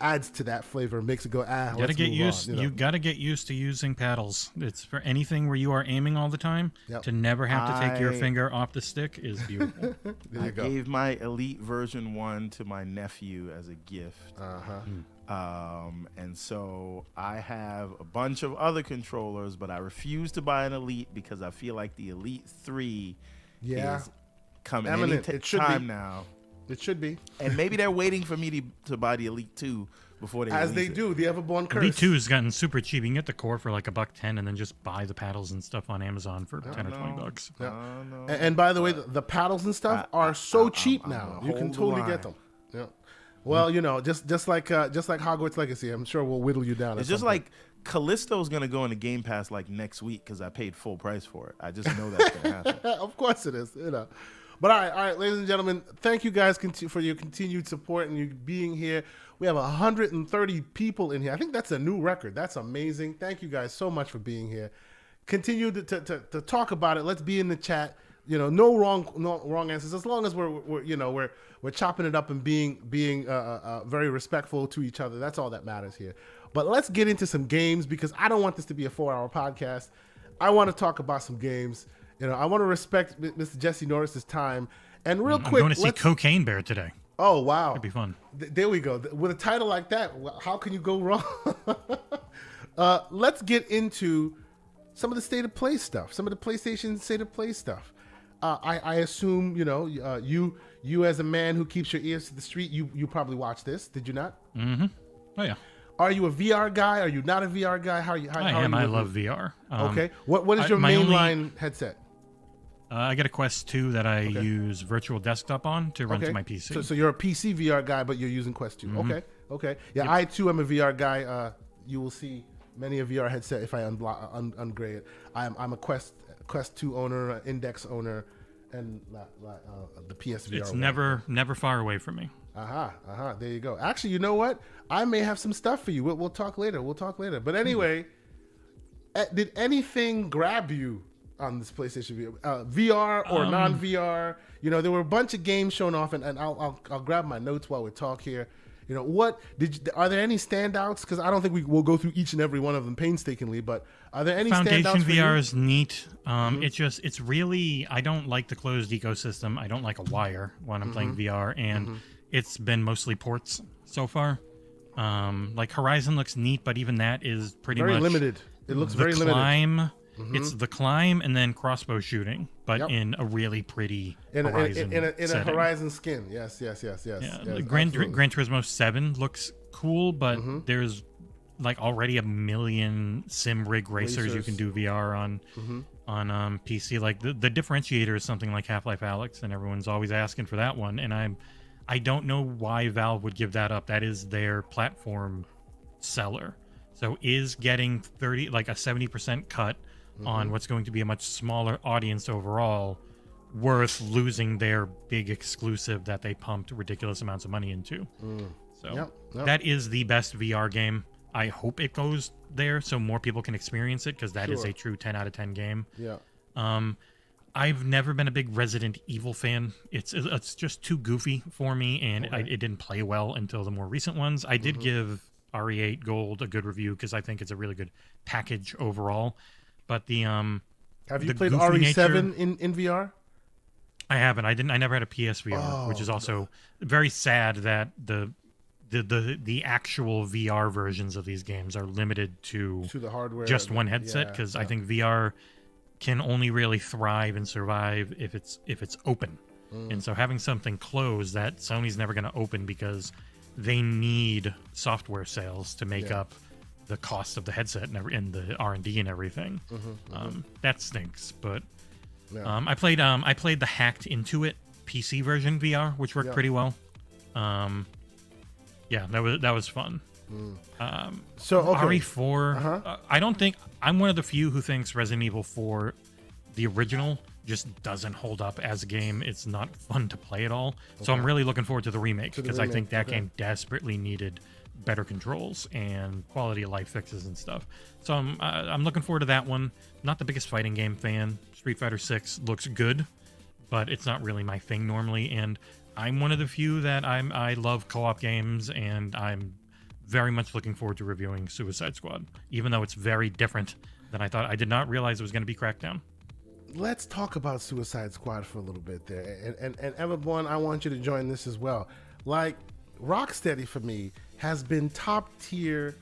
adds to that flavor, makes it go ah. You gotta get used. On, you, know? you, gotta get used to using paddles. It's for anything where you are aiming all the time. Yep. To never have to take I, your finger off the stick is beautiful. I go. gave my elite version one to my nephew as a gift. Uh huh. Mm. Um, and so I have a bunch of other controllers, but I refuse to buy an elite because I feel like the elite three yeah. is coming any t- time be. now. It should be. And maybe they're waiting for me to, to buy the Elite 2 before they As they it. do, the Everborn Curse. Elite 2 has gotten super cheap. You can get the core for like a buck 10 and then just buy the paddles and stuff on Amazon for 10 or 20 bucks. Yeah. And, and, by the way, the, the paddles and stuff I, are so I, cheap I, now. You can totally get them. Yeah. Well, you know, just just like uh, just like Hogwarts Legacy, I'm sure we'll whittle you down. It's just like Callisto's gonna go into Game Pass like next week because I paid full price for it. I just know that's gonna happen. of course it is. You know. But all right, all right, ladies and gentlemen, thank you guys for your continued support and you being here. We have 130 people in here. I think that's a new record. That's amazing. Thank you guys so much for being here. Continue to, to, to, to talk about it. Let's be in the chat. You know, no wrong no wrong answers as long as we're, we're you know we're we're chopping it up and being being uh, uh, uh, very respectful to each other. That's all that matters here. But let's get into some games because I don't want this to be a four hour podcast. I want to talk about some games. You know, I want to respect Mr. Jesse Norris's time. And real I'm quick, going to see Cocaine Bear today. Oh wow, that'd be fun. Th- there we go. With a title like that, how can you go wrong? uh, let's get into some of the state of play stuff. Some of the PlayStation state of play stuff. Uh, I, I, assume you know uh, you you as a man who keeps your ears to the street. You you probably watched this. Did you not? Mm-hmm. Oh yeah. Are you a VR guy? Are you not a VR guy? How are you? How, I how am. I love VR. Um, okay. What what is your mainline only... headset? Uh, I got a Quest 2 that I okay. use virtual desktop on to run okay. to my PC. So, so you're a PC VR guy, but you're using Quest 2. Mm-hmm. Okay, okay. Yeah, yep. I too am a VR guy. Uh, you will see many a VR headset if I unblock, un- ungrade it. I'm, I'm a Quest Quest 2 owner, Index owner, and uh, the PSVR. It's never never far away from me. Aha, uh-huh, aha. Uh-huh, there you go. Actually, you know what? I may have some stuff for you. We'll, we'll talk later. We'll talk later. But anyway, mm-hmm. did anything grab you on this PlayStation VR, uh, VR or um, non VR. You know, there were a bunch of games shown off, and, and I'll, I'll, I'll grab my notes while we talk here. You know, what did you, are there any standouts? Because I don't think we will go through each and every one of them painstakingly, but are there any Foundation standouts? VR is neat. Um, mm-hmm. It's just it's really I don't like the closed ecosystem. I don't like a wire when I'm mm-hmm. playing VR, and mm-hmm. it's been mostly ports so far. Um, like Horizon looks neat, but even that is pretty very much limited. It looks the very climb, limited It's the climb and then crossbow shooting, but Yep. in a really pretty In a, in, Horizon a, in, a, in a. Horizon skin. Yes, yes, yes, yes. Yeah, yes, Gran, absolutely. Gran Turismo Seven looks cool, but Mm-hmm. there's like already a million sim rig racers, you can do VR on Mm-hmm. on um, PC. Like the, the differentiator is something like Half-Life Alyx, and everyone's always asking for that one. And I'm I don't know why Valve would give that up. That is their platform seller. So is getting 30 like a 70% cut Mm-hmm. on what's going to be a much smaller audience overall worth losing their big exclusive that they pumped ridiculous amounts of money into. So Mm. Yep, yep. that is the best VR game. I hope it goes there so more people can experience it because that is Sure. a true 10 out of 10 game. Yeah. Um, I've never been a big Resident Evil fan. It's it's just too goofy for me, and I, it didn't play well until the more recent ones. I Mm-hmm. did give RE8 Gold a good review because I think it's a really good package overall. But the um, Have you played RE7 nature- in, in VR? I haven't. I didn't. I never had a PSVR, which is Oh. also very sad that the the the the actual VR versions of these games are limited to To the hardware. just one headset Yeah, because I think VR can only really thrive and survive if it's if it's open. Mm. And so having something closed that Sony's never going to open because they need software sales to make Yeah. up the cost of the headset and, every, and the R and D and everything. Um, that stinks. But Mm-hmm, Yeah. um, I played um, I played the hacked into it PC version VR, which worked Yeah. pretty well. Um, yeah, that was that was fun. So, okay. RE4. Uh-huh. uh, I don't think I'm one of the few who thinks Resident Evil 4, the original, just doesn't hold up as a game. It's not fun to play at all. So I'm really looking forward to the remake because I think that okay. game desperately needed better controls and quality of life fixes and stuff. So I'm uh, I'm looking forward to that one. Not the biggest fighting game fan. Street Fighter 6 looks good, but it's not really my thing normally. And I'm one of the few that I'm I love co-op games, and I'm very much looking forward to reviewing Suicide Squad, even though it's very different than I thought. I did not realize it was going to be Crackdown. let's talk about Suicide Squad for a little bit there. And and, and Everborn, I want you to join this as well. Like Rocksteady for me has been top tier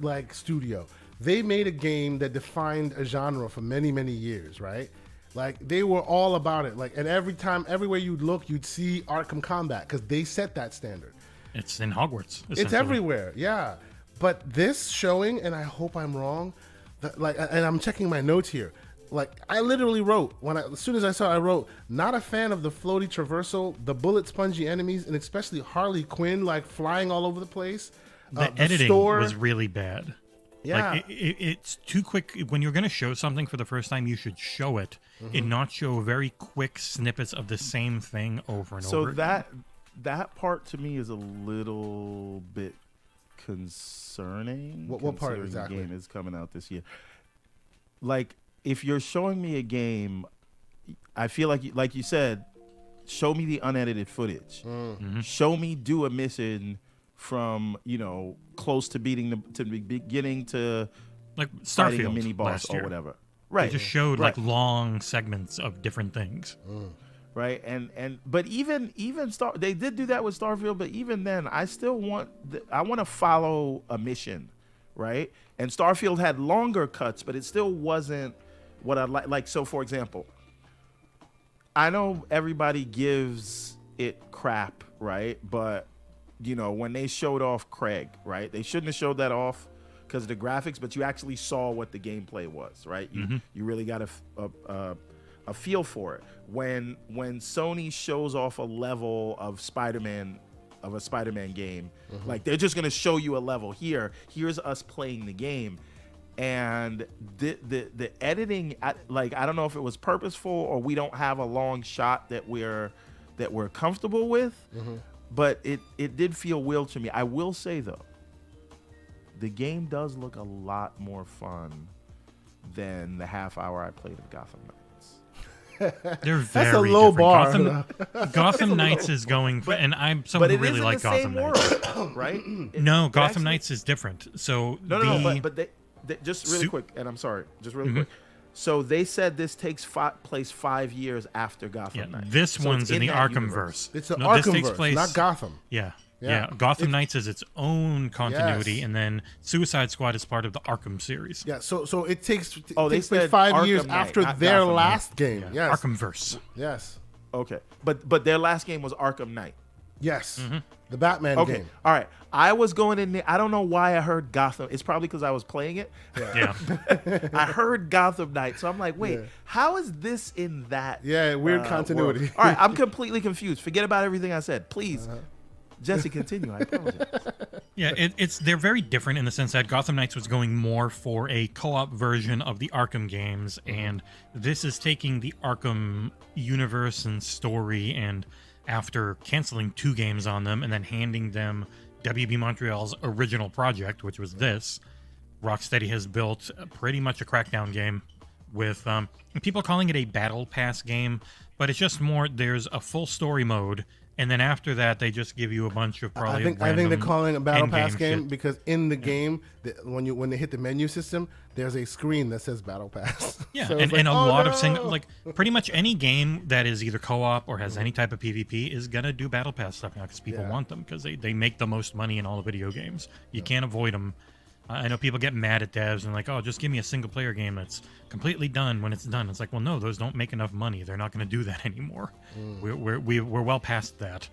like studio. They made a game that defined a genre for many, many years, right? Like they were all about it. Like and every time everywhere you'd look, you'd see Arkham Combat because they set that standard. It's in Hogwarts. It's everywhere, yeah. But this showing, and I hope I'm wrong, that, like, and I'm checking my notes here. Like, I literally wrote when I, as soon as I saw, it, I wrote, not a fan of the floaty traversal, the bullet spongy enemies, and especially Harley Quinn, like flying all over the place. The Uh, editing store- was really bad. yeah, Like it, it, it's too quick. When you're going to show something for the first time, you should show it Mm-hmm. and not show very quick snippets of the same thing over and So over. that that part to me is a little bit concerning. What- what part considering exactly? The game is coming out this year. Like, if you're showing me a game, I feel like, you- like you said, show me the unedited footage. Mm. Show me do a mission from you know close to beating the to beginning to like fighting a Starfield mini boss or year. whatever. They Right. just showed right. like long segments of different things. right and and but even even star they did do that with starfield but even then i still want the, i want to follow a mission right and starfield had longer cuts but it still wasn't what i like like so for example i know everybody gives it crap right? But you know when they showed off craig right? They shouldn't have showed that off because of the graphics but you actually saw what the gameplay was right? You, mm-hmm. you really got a, a, a feel for it. When when sony shows off a level of spider-man of a spider-man game mm-hmm. like they're just going to show you a level. Here here's us playing the game and the the the editing like i don't know if it was purposeful or we don't have a long shot that we're that we're comfortable with mm-hmm. but it it did feel weird to me i will say though the game does look a lot more fun than the half hour i played of gotham knights They're a very low different. bar. Gotham, Gotham Knights is going, for, and I'm someone but who really like Gotham Knights. world right It- No, Gotham actually- Knights is different. So No, no, the, no. But, but they, they just really Su- Mm-hmm. quick, and I'm sorry, just really quick. So they said this takes fi- place five years after Gotham yeah, Knights. this So one's in, the that Arkham verse. it's an no, Arkham this takes verse, place, not Gotham. Yeah, Yeah, Yeah. Gotham It's- Knights is its own continuity, Yes. and then Suicide Squad is part of the Arkham series. Yeah, so so it takes it Oh, they takes place said five Arkham years Knight, after their Gotham Knight. last game. Yeah, Yes, Arkhamverse. yes, Okay, but but their last game was Arkham Knight. Yes. Mm-hmm. The Batman Okay, game. all right. I was going in there. I don't know why I heard Gotham. It's probably because I was playing it. Yeah, I heard Gotham Knight, so I'm like, wait, Yeah. how is this in that? Yeah, weird uh, continuity. world? All right, I'm completely confused. Forget about everything I said, please. Uh-huh. Jesse, continue. I apologize. yeah. It, it's they're very different in the sense that Gotham Knights was going more for a co-op version of the Arkham games, and this is taking the Arkham universe and story, and after canceling two games on them and then handing them WB Montreal's original project, which was this, Rocksteady has built pretty much a Crackdown game with um, people calling it a battle pass game, but it's just more. There's a full story mode, and then after that, they just give you a bunch of probably. I think I think they're calling it a battle pass game shit. because in the game, the, when you when they hit the menu system, there's a screen that says battle pass. Yeah, So and, like, and a oh, lot no! of single, like pretty much any game that is either co-op or has any type of PvP is gonna do battle pass stuff now because people Yeah. want them because they, they make the most money in all the video games. You can't avoid them. I know people get mad at devs and like, oh, just give me a single player game that's completely done when it's done. It's like, well, no, those don't make enough money. They're not going to do that anymore. Mm. We're, we're, we- we're well past that.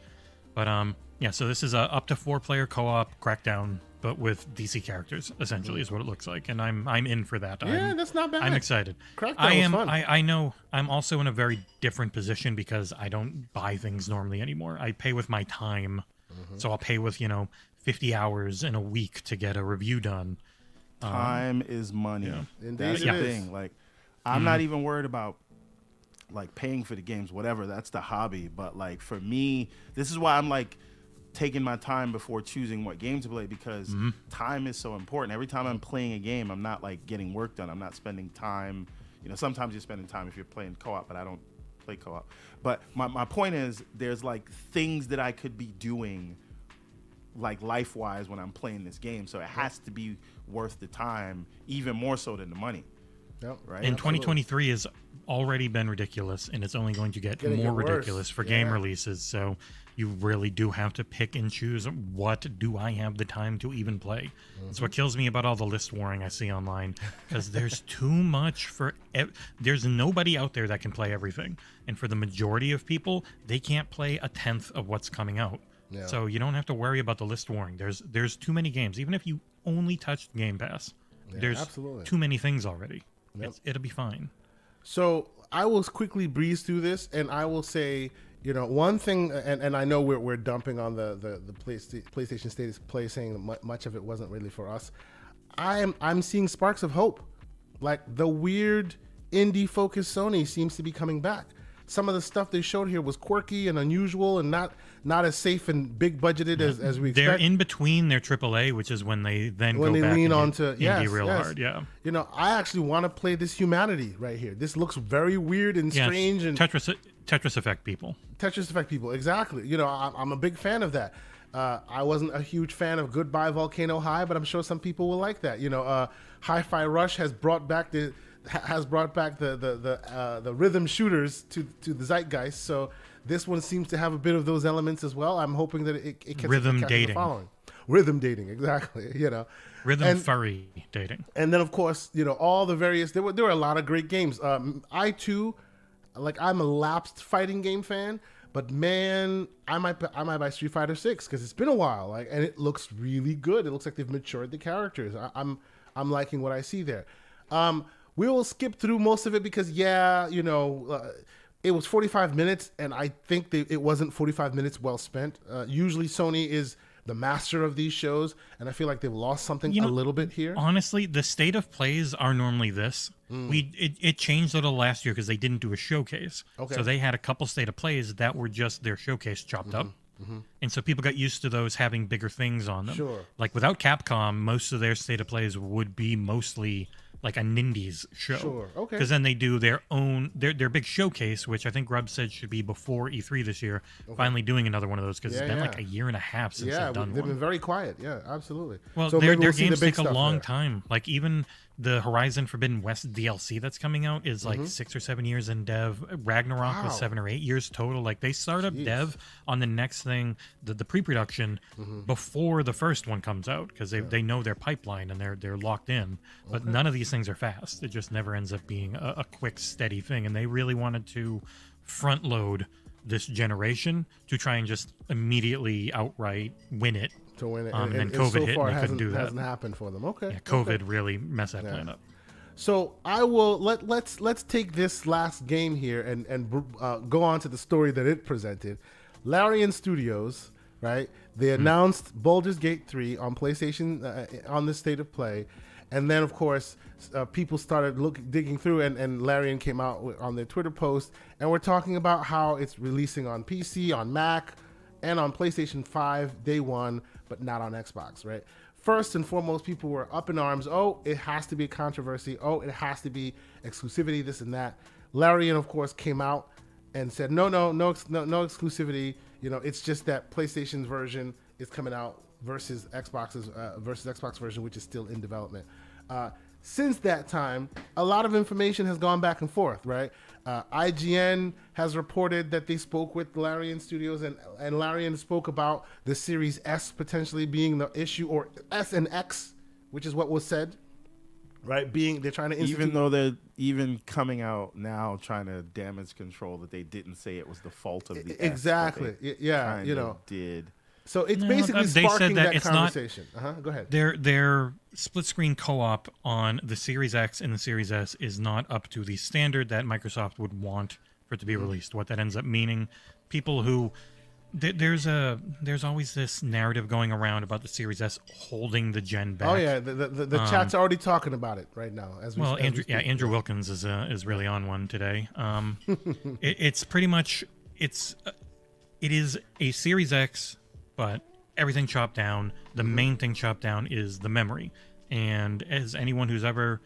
But um, yeah, so this is a up to four player co-op Crackdown, but with DC characters essentially is what it looks like, and I'm I'm in for that. Mm. Yeah, I'm, that's not bad. I'm excited. Crackdown I am. fun. I, I know. I'm also in a very different position because I don't buy things normally anymore. I pay with my time, Mm-hmm. so I'll pay with you know 50 hours in a week to get a review done. Um, time is money. Indeed That's it the is. thing. Like, I'm not mm-hmm. even worried about like paying for the games, whatever. That's the hobby. But like for me, this is why I'm like taking my time before choosing what game to play because mm-hmm. time is so important. Every time I'm playing a game, I'm not like getting work done. I'm not spending time. You know, sometimes you're spending time if you're playing co-op, but I don't play co-op. But my, my point is there's like things that I could be doing like life wise when I'm playing this game. So it has to be worth the time, even more so than the money. Yep. Right. And Absolutely. 2023 has already been ridiculous, and it's only going to get more get ridiculous for game Yeah. releases. So you really do have to pick and choose what do I have the time to even play. That's Mm-hmm. what kills me about all the list warring I see online because there's too much for. Ev- there's nobody out there that can play everything, and for the majority of people, they can't play a tenth of what's coming out. Yeah. So you don't have to worry about the list warring. There's there's too many games. Even if you only touched Game Pass, there's absolutely. too many things already. It's, it'll be fine. So I will quickly breeze through this, and I will say, you know, one thing, and, and I know we're, we're dumping on the the, the Playsta- PlayStation State of Play, saying much of it wasn't really for us. I am I'm seeing sparks of hope, like the weird indie focused Sony seems to be coming back. Some of the stuff they showed here was quirky and unusual, and not not as safe and big budgeted as, as we They're in between their AAA, which is when they then when go they back lean and on hit to indie yes, real yes. hard. Yeah, You know, I actually want to play this humanity right here. This looks very weird and yeah. strange and Tetris Tetris Effect people. Tetris Effect people, exactly. You know, I'm, I'm a big fan of that. Uh, I wasn't a huge fan of Goodbye Volcano High, but I'm sure some people will like that. You know, uh, Hi-Fi Rush has brought back the has brought back the the the, uh, the rhythm shooters to to the zeitgeist. So this one seems to have a bit of those elements as well. I'm hoping that it, it gets Rhythm it catches a dating. following. Rhythm dating, exactly. You know, Rhythm And- furry dating. and then of course you know all the various there were there were a lot of great games um i too like i'm a lapsed fighting game fan but man i might i might buy street fighter 6 because it's been a while like and it looks really good it looks like they've matured the characters I, i'm i'm liking what i see there um we will skip through most of it because yeah you know uh, it was 45 minutes and i think they, it wasn't 45 minutes well spent uh, usually sony is the master of these shows and i feel like they've lost something You know, a little bit here Honestly, the state of plays are normally this. Hmm. We it, it changed a little last year because they didn't do a showcase. Okay. So they had a couple state of plays that were just their showcase chopped up. Mm-hmm, And so people got used to those having bigger things on them. Sure. Like without Capcom, most of their state of plays would be mostly like a Nindies show. Sure, okay. Because then they do their own their their big showcase, which I think Grubb said should be before E3 this year. Finally doing another one of those because Yeah, it's been yeah. like a year and a half since yeah, they've done one. they've one. been very quiet. Yeah, absolutely. Well, so their, their we'll see the games take a long there. time. Like even the Horizon Forbidden West DLC that's coming out is like six or seven years in dev. Ragnarok Mm-hmm. Wow. was seven or eight years total. Like they start up Jeez. dev on the next thing, the, the pre-production Mm-hmm. before the first one comes out because they, they know their pipeline and they're they're locked in. But none of these things are fast. It just never ends up being a, a quick, steady thing. And they really wanted to front load this generation to try and just immediately outright win it. To win it. Um, and then COVID so hit and far couldn't hasn't, do that. hasn't happened for them. Okay. Yeah, COVID really messed that plan up. So I will let let's let's take this last game here and and uh, go on to the story that it presented. Larian Studios, right? They announced Baldur's Gate three on PlayStation uh, on the state of play, and then of course uh, people started looking digging through, and and Larian came out on their Twitter post, and we're talking about how it's releasing on PC, on Mac, and on PlayStation 5 day one, but not on Xbox, right? First and foremost, people were up in arms. Oh, it has to be a controversy. Oh, it has to be exclusivity, this and that. Larian, of course, came out and said, no, no, no, no, no exclusivity. You know, it's just that PlayStation's version is coming out versus Xbox's uh, versus Xbox version, which is still in development. Uh, since that time, a lot of information has gone back and forth, right? Uh, IGN has reported that they spoke with Larian Studios, and, and Larian spoke about the Series S potentially being the issue, or S and X, which is what was said, right? Being they're trying to institute, even though they're even coming out now trying to damage control that they didn't say it was the fault of the S, exactly, Y- yeah, you know. did So it's No, basically they said sparking that that, it's not- conversation. uh-huh, go ahead. Their their split screen co-op on the Series X and the Series S is not up to the standard that Microsoft would want for it to be Mm-hmm. released. What that ends up meaning, people who there's a there's always this narrative going around about the Series S holding the gen back. Oh yeah, the the, the, the chat's already talking about it right now. As we, Well, as we yeah. Andrew Wilkins is uh, is really on one today. Um, it, it's pretty much it's uh, it is a Series X, but everything chopped down. The main thing chopped down is the memory. And as anyone who's ever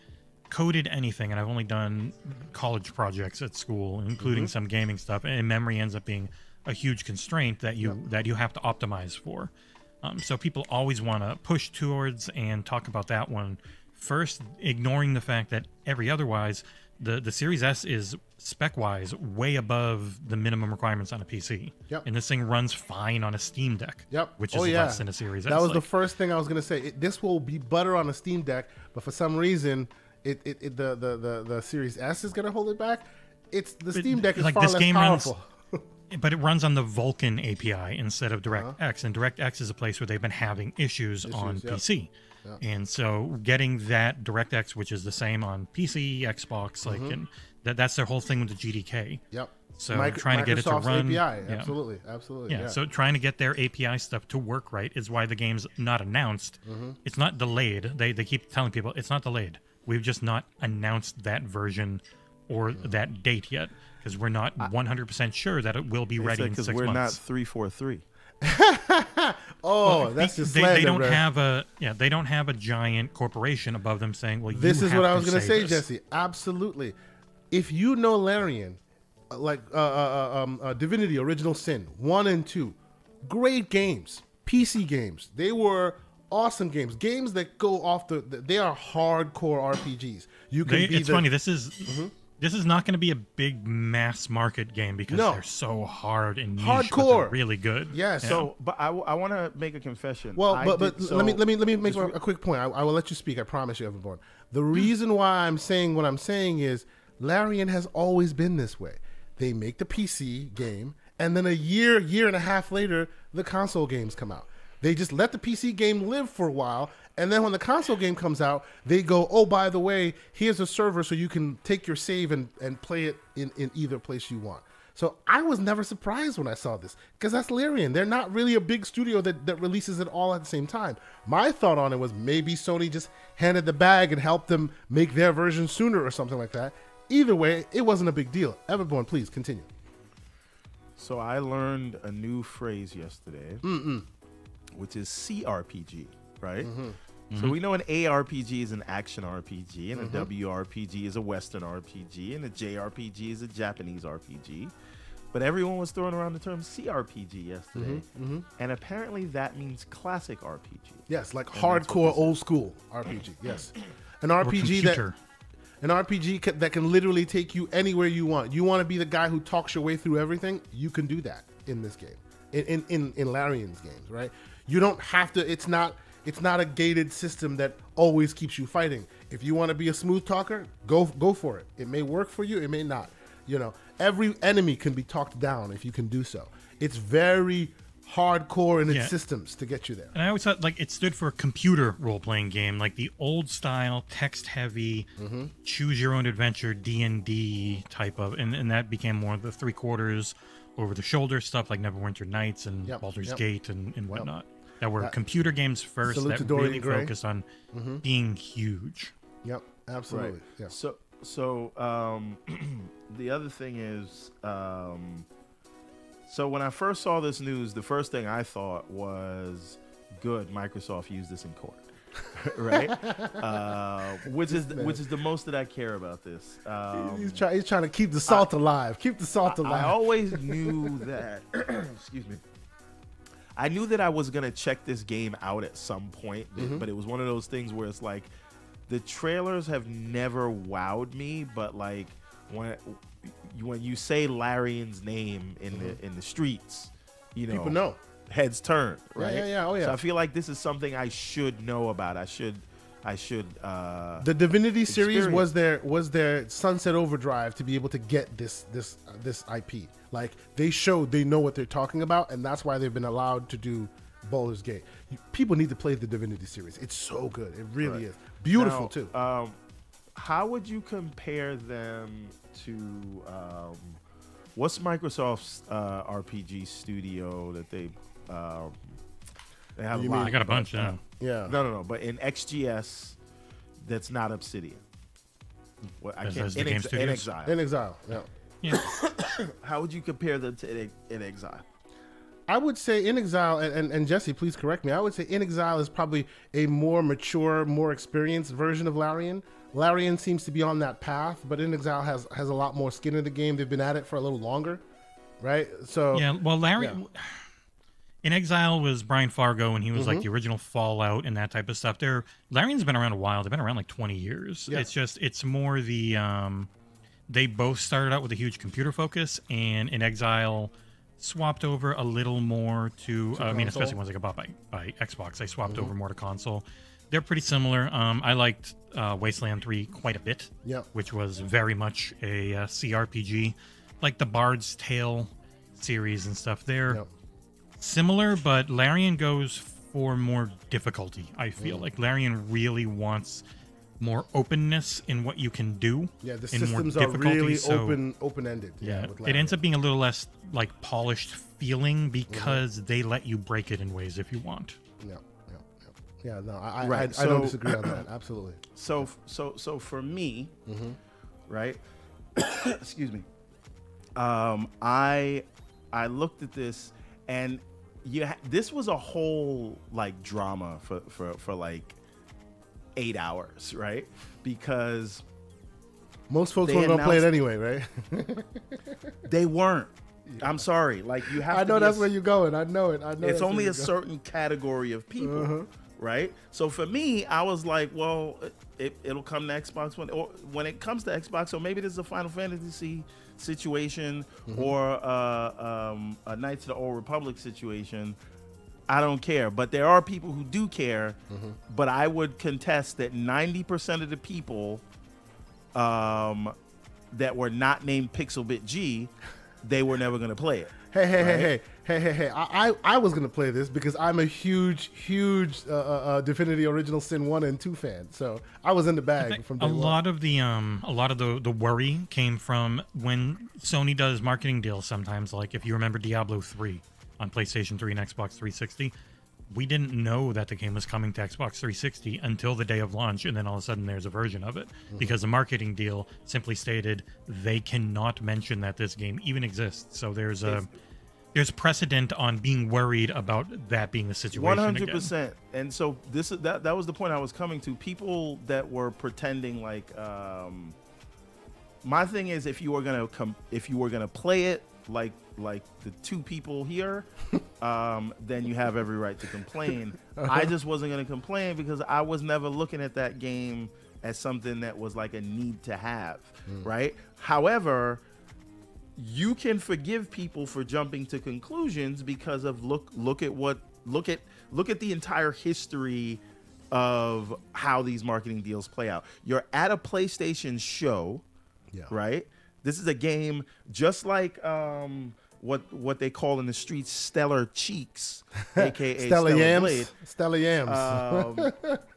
coded anything, and I've only done college projects at school, including Mm-hmm. some gaming stuff, and memory ends up being a huge constraint that you that you have to optimize for. Um, so people always want to push towards and talk about that one first, ignoring the fact that every otherwise, the the Series S is spec wise way above the minimum requirements on a PC. Yep. And this thing runs fine on a Steam Deck. Yep. Which oh, is oh, yeah. less than a Series That S. was the first thing I was gonna say. It, this will be butter on a Steam Deck, but for some reason, it, it, it the, the the the Series S is gonna hold it back. It's the Steam Deck is like, far this less game runs- powerful. but it runs on the Vulkan API instead of uh-huh. DirectX, and DirectX is a place where they've been having issues, on yep. PC. And so getting that DirectX, which is the same on PC, Xbox, like, Mm-hmm. and that, that's their whole thing with the GDK. Yep. So Mic- trying to get it to run, API, yeah. absolutely, absolutely. Yeah, Yeah. so trying to get their API stuff to work right is why the game's not announced. It's not delayed. They they keep telling people it's not delayed. We've just not announced that version or that date yet because we're not 100% sure that it will be ready in because we're not three four three. oh, that's they, just they, they don't bro. have a yeah they don't have a giant corporation above them saying well This is what I was gonna say, this. Jesse. Absolutely. If you know Larian, uh, like uh, uh, uh, um, uh, Divinity: Original Sin one and two, great games, PC games. They were awesome games. Games that go off the. They are hardcore RPGs. You can They, be it's the, funny. This is this is not going to be a big mass market game because No. they're so hard and niche, but Hardcore. they're really good. Yeah, So, but I, I want to make a confession. Well, I but but did- let me let me let me make a, a quick point. I, I will let you speak. I promise you, Everborn. The hmm. reason why I'm saying what I'm saying is Larian has always been this way. They make the PC game, and then a year, year and a half later, the console games come out. They just let the PC game live for a while, and then when the console game comes out, they go, "Oh, by the way, here's a server so you can take your save and, and play it in, in either place you want." So I was never surprised when I saw this because that's Larian. They're not really a big studio that, that releases it all at the same time. My thought on it was maybe Sony just handed the bag and helped them make their version sooner or something like that. Either way, it wasn't a big deal. Everborn, please continue. So I learned a new phrase yesterday, which is CRPG, right? So we know an ARPG is an action RPG, and a WRPG is a Western RPG, and a JRPG is a Japanese RPG. But everyone was throwing around the term CRPG yesterday, and apparently that means classic RPG. Yes, like that's what hardcore old school RPG. Yes. an RPG that an RPG ca- that can literally take you anywhere you want. You want to be the guy who talks your way through everything. You can do that in this game, in in in, in Larian's games, right? You don't have to. It's not. It's not a gated system that always keeps you fighting. If you want to be a smooth talker, go go for it. It may work for you. It may not. You know, every enemy can be talked down if you can do so. It's very hardcore in its Yeah. systems to get you there. And I always thought like it stood for a computer role playing game, like the old style, text heavy, Mm-hmm. choose your own adventure D and D type of, and, and that became more of the three quarters over the shoulder stuff like Neverwinter Nights and Yep, Baldur's yep. Gate and, and whatnot. That were That- computer games first Salute to that really Gray. focused on being huge. Yep, absolutely. Yeah. So so um, the other thing is um, so when I first saw this news, the first thing I thought was, "Good, Microsoft used this in court." right, uh, which is which is the most that I care about this. Um, he's, try, he's trying to keep the salt alive. Keep the salt I alive. I always knew that. excuse me. I knew that I was gonna check this game out at some point, Mm-hmm. but it was one of those things where it's like the trailers have never wowed me, but like when when you say Larian's name in the in the streets, you know, Mm-hmm. People know. heads turn, Yeah, right? yeah, yeah. Oh, yeah. So I feel like this is something I should know about. I should, I should. uh The Divinity series was their was their Sunset Overdrive to be able to get this this uh, this IP. Like they showed they know what they're talking about, and that's why they've been allowed to do Baldur's Gate. You, people need to play the Divinity series. It's so good. It really Right. is beautiful Now, too. Um, how would you compare them to um, what's Microsoft's uh, RPG studio that they um, they have You a mean- lot. I got a bunch. Yeah. yeah. No, no, no. But in XGS, that's not Obsidian. What I As- can't as the in, game ex- in studios? exile. inXile. Yeah. Yeah. How would you compare them to in, inXile? I would say inXile, and, and, and Jesse, please correct me. I would say inXile is probably a more mature, more experienced version of Larian. Larian seems to be on that path, but inXile has has a lot more skin in the game. They've been at it for a little longer, right? So Yeah, well, Larry Yeah. In Exile was Brian Fargo, and he was Mm-hmm. like the original Fallout and that type of stuff. There, Larian's been around a while. They've been around like twenty years. Yeah. It's just it's more the um, they both started out with a huge computer focus, and inXile swapped over a little more to. I mean, especially ones once they got bought by by Xbox, they swapped Mm-hmm. over more to console. They're pretty similar. Um, I liked uh, Wasteland Three quite a bit Yep. which was very much a uh, CRPG, like the Bard's Tale series and stuff. They're Yep. Similar, but Larian goes for more difficulty. I feel Mm. like Larian really wants more openness in what you can do. yeah, the and more systems are really so- open open ended. Yeah, with it ends up being a little less like polished feeling Mm-hmm. because they let you break it in ways if you want. Yeah, yeah, yeah. Yeah, no, I, I, Right, I, I don't disagree on that. Absolutely. So so so for me, right? excuse me. Um, I I looked at this and you ha- this was a whole like drama for for for like eight hours, right? Because Most folks weren't gonna play it anyway, right? they weren't. I'm sorry. Like you have. I to know that's a- where you're going. I know it. I know. it's only a certain category of people, Uh-huh. right? So for me, I was like, well, it, it'll come to Xbox when, or when it comes to Xbox. or maybe this is a Final Fantasy situation Mm-hmm. or uh, um, a Knights of the Old Republic situation. I don't care, but there are people who do care. Mm-hmm. But I would contest that ninety percent of the people um, that were not named Pixelbit G, they were never going to play it. Hey, hey, hey, right? hey, hey, hey, hey! I, I, I was gonna play this because I'm a huge, huge uh, uh, uh, Divinity Original Sin one and two fan. So I was in the bag from a one. lot of the um a lot of the the worry came from when Sony does marketing deals sometimes like if you remember Diablo 3 on PlayStation 3 and Xbox 360 we didn't know that the game was coming to Xbox 360 until the day of launch and then all of a sudden there's a version of it Mm-hmm. because the marketing deal simply stated they cannot mention that this game even exists so there's a there's precedent on being worried about that being the situation hundred percent. And so this is that that was the point I was coming to. People that were pretending like um my thing is if you were gonna come if you were gonna play it like like the two people here, um, then you have every right to complain. I just wasn't gonna complain because I was never looking at that game as something that was like a need to have, right? However, you can forgive people for jumping to conclusions because of look look at what look at look at the entire history of how these marketing deals play out. You're at a PlayStation show, Yeah. right? This is a game just like um, what what they call in the streets stellar cheeks, aka Stella Stellar Yams. Blade. Stella Yams. Um,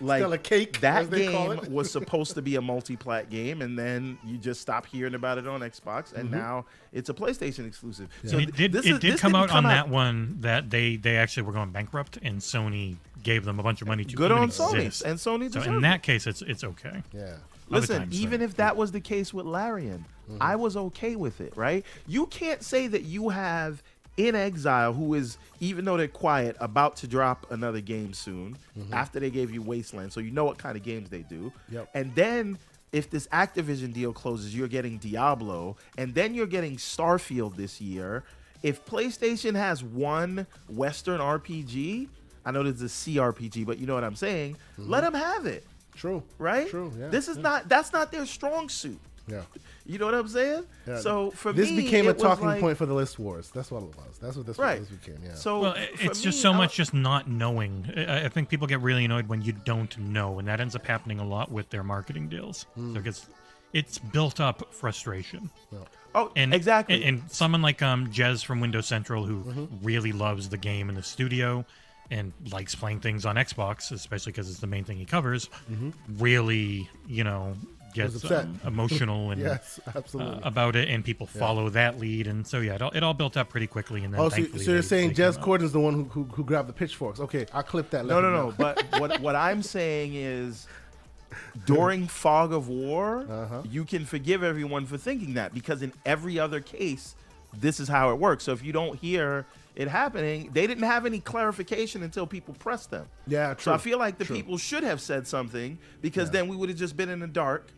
like Stella Cake, that as they call game it. was supposed to be a multi-plat game, and then you just stop hearing about it on Xbox, and now it's a PlayStation exclusive. So it did. this it is- did this come didn't out on that one that they they actually were going bankrupt, and Sony gave them a bunch of money to Good even on Sony, and Sony So deserved in it. that case, it's it's okay. yeah. Listen, times, even so- if that was the case with Larian, Mm-hmm. I was okay with it, right? You can't say that you have inXile who is even though they're quiet about to drop another game soon after they gave you Wasteland, so you know what kind of games they do. Yep. And then if this Activision deal closes, you're getting Diablo, and then you're getting Starfield this year. If PlayStation has one Western RPG, I know there's a CRPG, but you know what I'm saying. Let them have it True. right? Mm-hmm. True. Yeah. This is not that's not their strong suit. Yeah. You know what I'm saying? Yeah. So for this me, became a talking like- point for the list wars. That's what it was. That's what this, right? this became. Yeah. So Well, it- for it's just me, so I- much just not knowing. I I think people get really annoyed when you don't know, and that ends up happening a lot with their marketing deals. Hmm. So it gets, it's built up frustration. Oh, And exactly. And, and someone like um Jez from Windows Central, who Mm-hmm. really loves the game in the studio and likes playing things on Xbox, especially because it's the main thing he covers, really, you know, gets upset. um, emotional and yes, uh, about it, and people follow that lead, and so yeah, it all, it all built up pretty quickly, and then oh, so, so you're they- saying they came Jez out. Corden's the one who, who who grabbed the pitchforks? Okay, I'll clip that. no, no, him no. But what what I'm saying is, during fog of war, Uh-huh. you can forgive everyone for thinking that because in every other case, this is how it works. So if you don't hear it happening, they didn't have any clarification until people pressed them. Yeah, true. So I feel like the true. people should have said something because then we would have just been in the dark.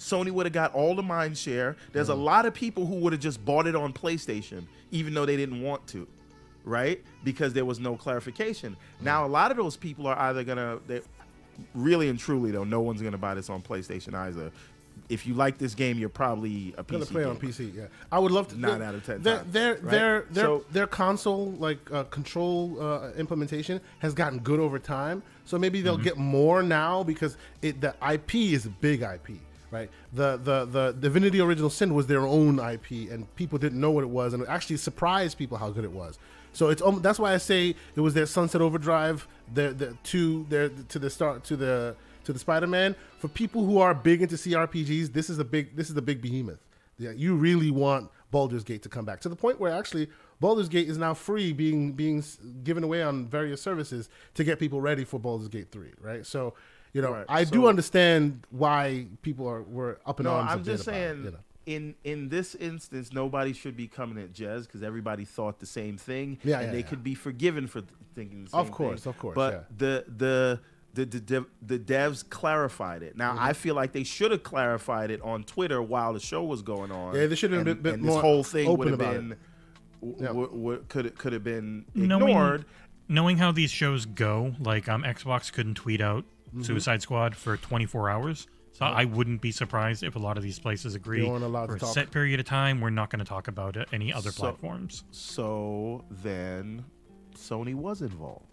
Sony would have got all the mind share. There's Mm-hmm. a lot of people who would have just bought it on PlayStation, even though they didn't want to, right? Because there was no clarification. Mm-hmm. Now a lot of those people are either gonna, they, really and truly though, no one's gonna buy this on PlayStation either. If you like this game, you're probably a PC. gonna play on. PC. Yeah, I would love to. Nine out of 10 Their times, their right? their their, So- their console like uh, control uh, implementation has gotten good over time. So maybe they'll get more now because it the IP is a big IP. Right, the the the Divinity Original Sin was their own IP, and people didn't know what it was, and it actually surprised people how good it was. So it's um, that's why I say it was their Sunset Overdrive, the the to their to the start to the to the Spider-Man. For people who are big into CRPGs, this is a big this is a big behemoth. Yeah, you really want Baldur's Gate to come back to the point where actually Baldur's Gate is now free, being being given away on various services to get people ready for Baldur's Gate three. Right, so you know Right, I do understand why people are were up in No, arms. a I'm just about it, saying. you know. In in this instance, nobody should be coming at Jez because everybody thought the same thing, Yeah, and yeah, they yeah. could be forgiven for th- thinking the same Of course, thing. of course, But yeah. the the the the, the devs clarified it. Now Mm-hmm. I feel like they should have clarified it on Twitter while the show was going on. Yeah, they should have and, been a and more this whole thing open would have about been it. w- Yeah. w- w- could could have been knowing, ignored. knowing how these shows go, like um, Xbox couldn't tweet out Mm-hmm. Suicide Squad for 24 hours. So I wouldn't be surprised if a lot of these places agree for a talk. set period of time. We're not going to talk about it, any other So- platforms. So then, Sony was involved.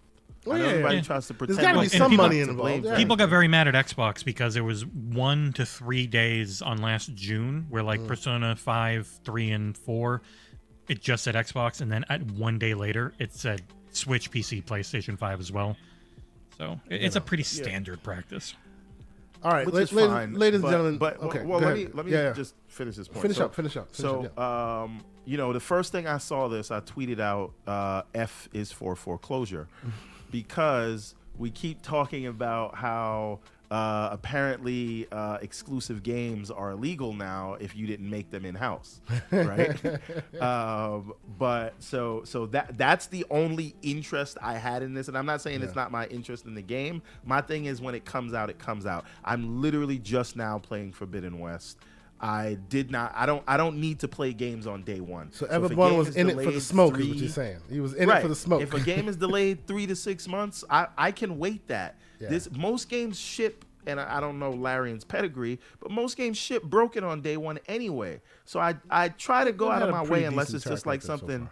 Oh, yeah, everybody yeah. tries to There's pretend. got to Well, be and some people- money involved. yeah. People got very mad at Xbox because there was one to three days on last June where like Mm. Persona 5, 3, and 4, it just said Xbox, and then at one day later it said Switch, PC, PlayStation 5 as well. So it- it's a pretty standard practice. All right, which la- is fine. ladies but, and gentlemen. But okay, well, let ahead. me let me Yeah, yeah. just finish this point. Finish So- up, finish up, finish so, up, yeah. um, you know, the first thing I saw this, I tweeted out, uh, "F is for foreclosure," because we keep talking about how uh, apparently uh, exclusive games are illegal now if you didn't make them in house, right? um, but so so that that's the only interest I had in this, and I'm not saying it's not my interest in the game. My thing is when it comes out, it comes out. I'm literally just now playing Forbidden West. I did not. I don't. I don't need to play games on day one. So a everyone was in it for the smoke, is what you're saying. He was in right. it for the smoke. If a game is delayed three to six months, I, I can wait that. Yeah. This most games ship and I, I don't know Larian's pedigree, but most games ship broken on day one anyway. So I I try to go out of my way unless it's just like record so something.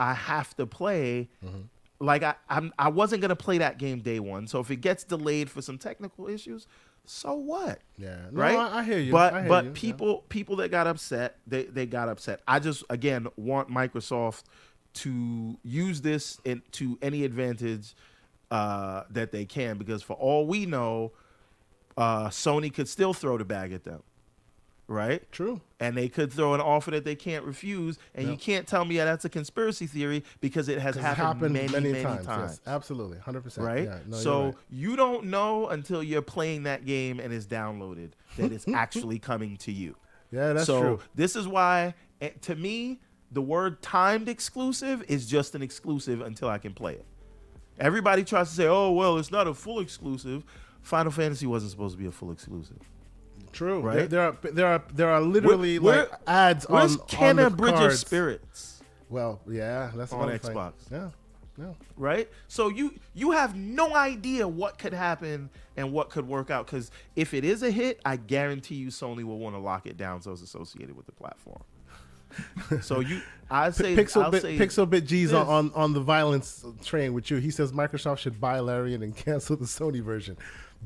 I have to play. Mm-hmm. Like I I'm I wasn't gonna play that game day one. So if it gets delayed for some technical issues, so what? Yeah, no, right? I, I hear you. But hear but you, yeah. people people that got upset, they they got upset. I just again want Microsoft to use this in, to any advantage uh, that they can because for all we know, uh, Sony could still throw the bag at them, right? True. And they could throw an offer that they can't refuse, and you can't tell me yeah, that's a conspiracy theory because it has happened, it's many many, times Yes, absolutely, hundred percent. right? Yeah, no, so right. you don't know until you're playing that game and it's downloaded that it's actually coming to you. yeah, that's so true. this is why, eh, to me, the word timed exclusive is just an exclusive until I can play it. Everybody tries to say, "Oh, well, it's not a full exclusive." Final Fantasy wasn't supposed to be a full exclusive. True. right? There, are there are there are literally Where- like ads on Where's on Kena the Bridge of. Spirits? Well, yeah, that's On. Xbox. Yeah, yeah. right? So you you have no idea what could happen and what could work out. Because if it is a hit, I guarantee you Sony will want to lock it down so it's associated with the platform. so you, I say, Pixel bit, say Pixel bit G's on, this. on on the violence train with you. He says Microsoft should buy Larian and cancel the Sony version.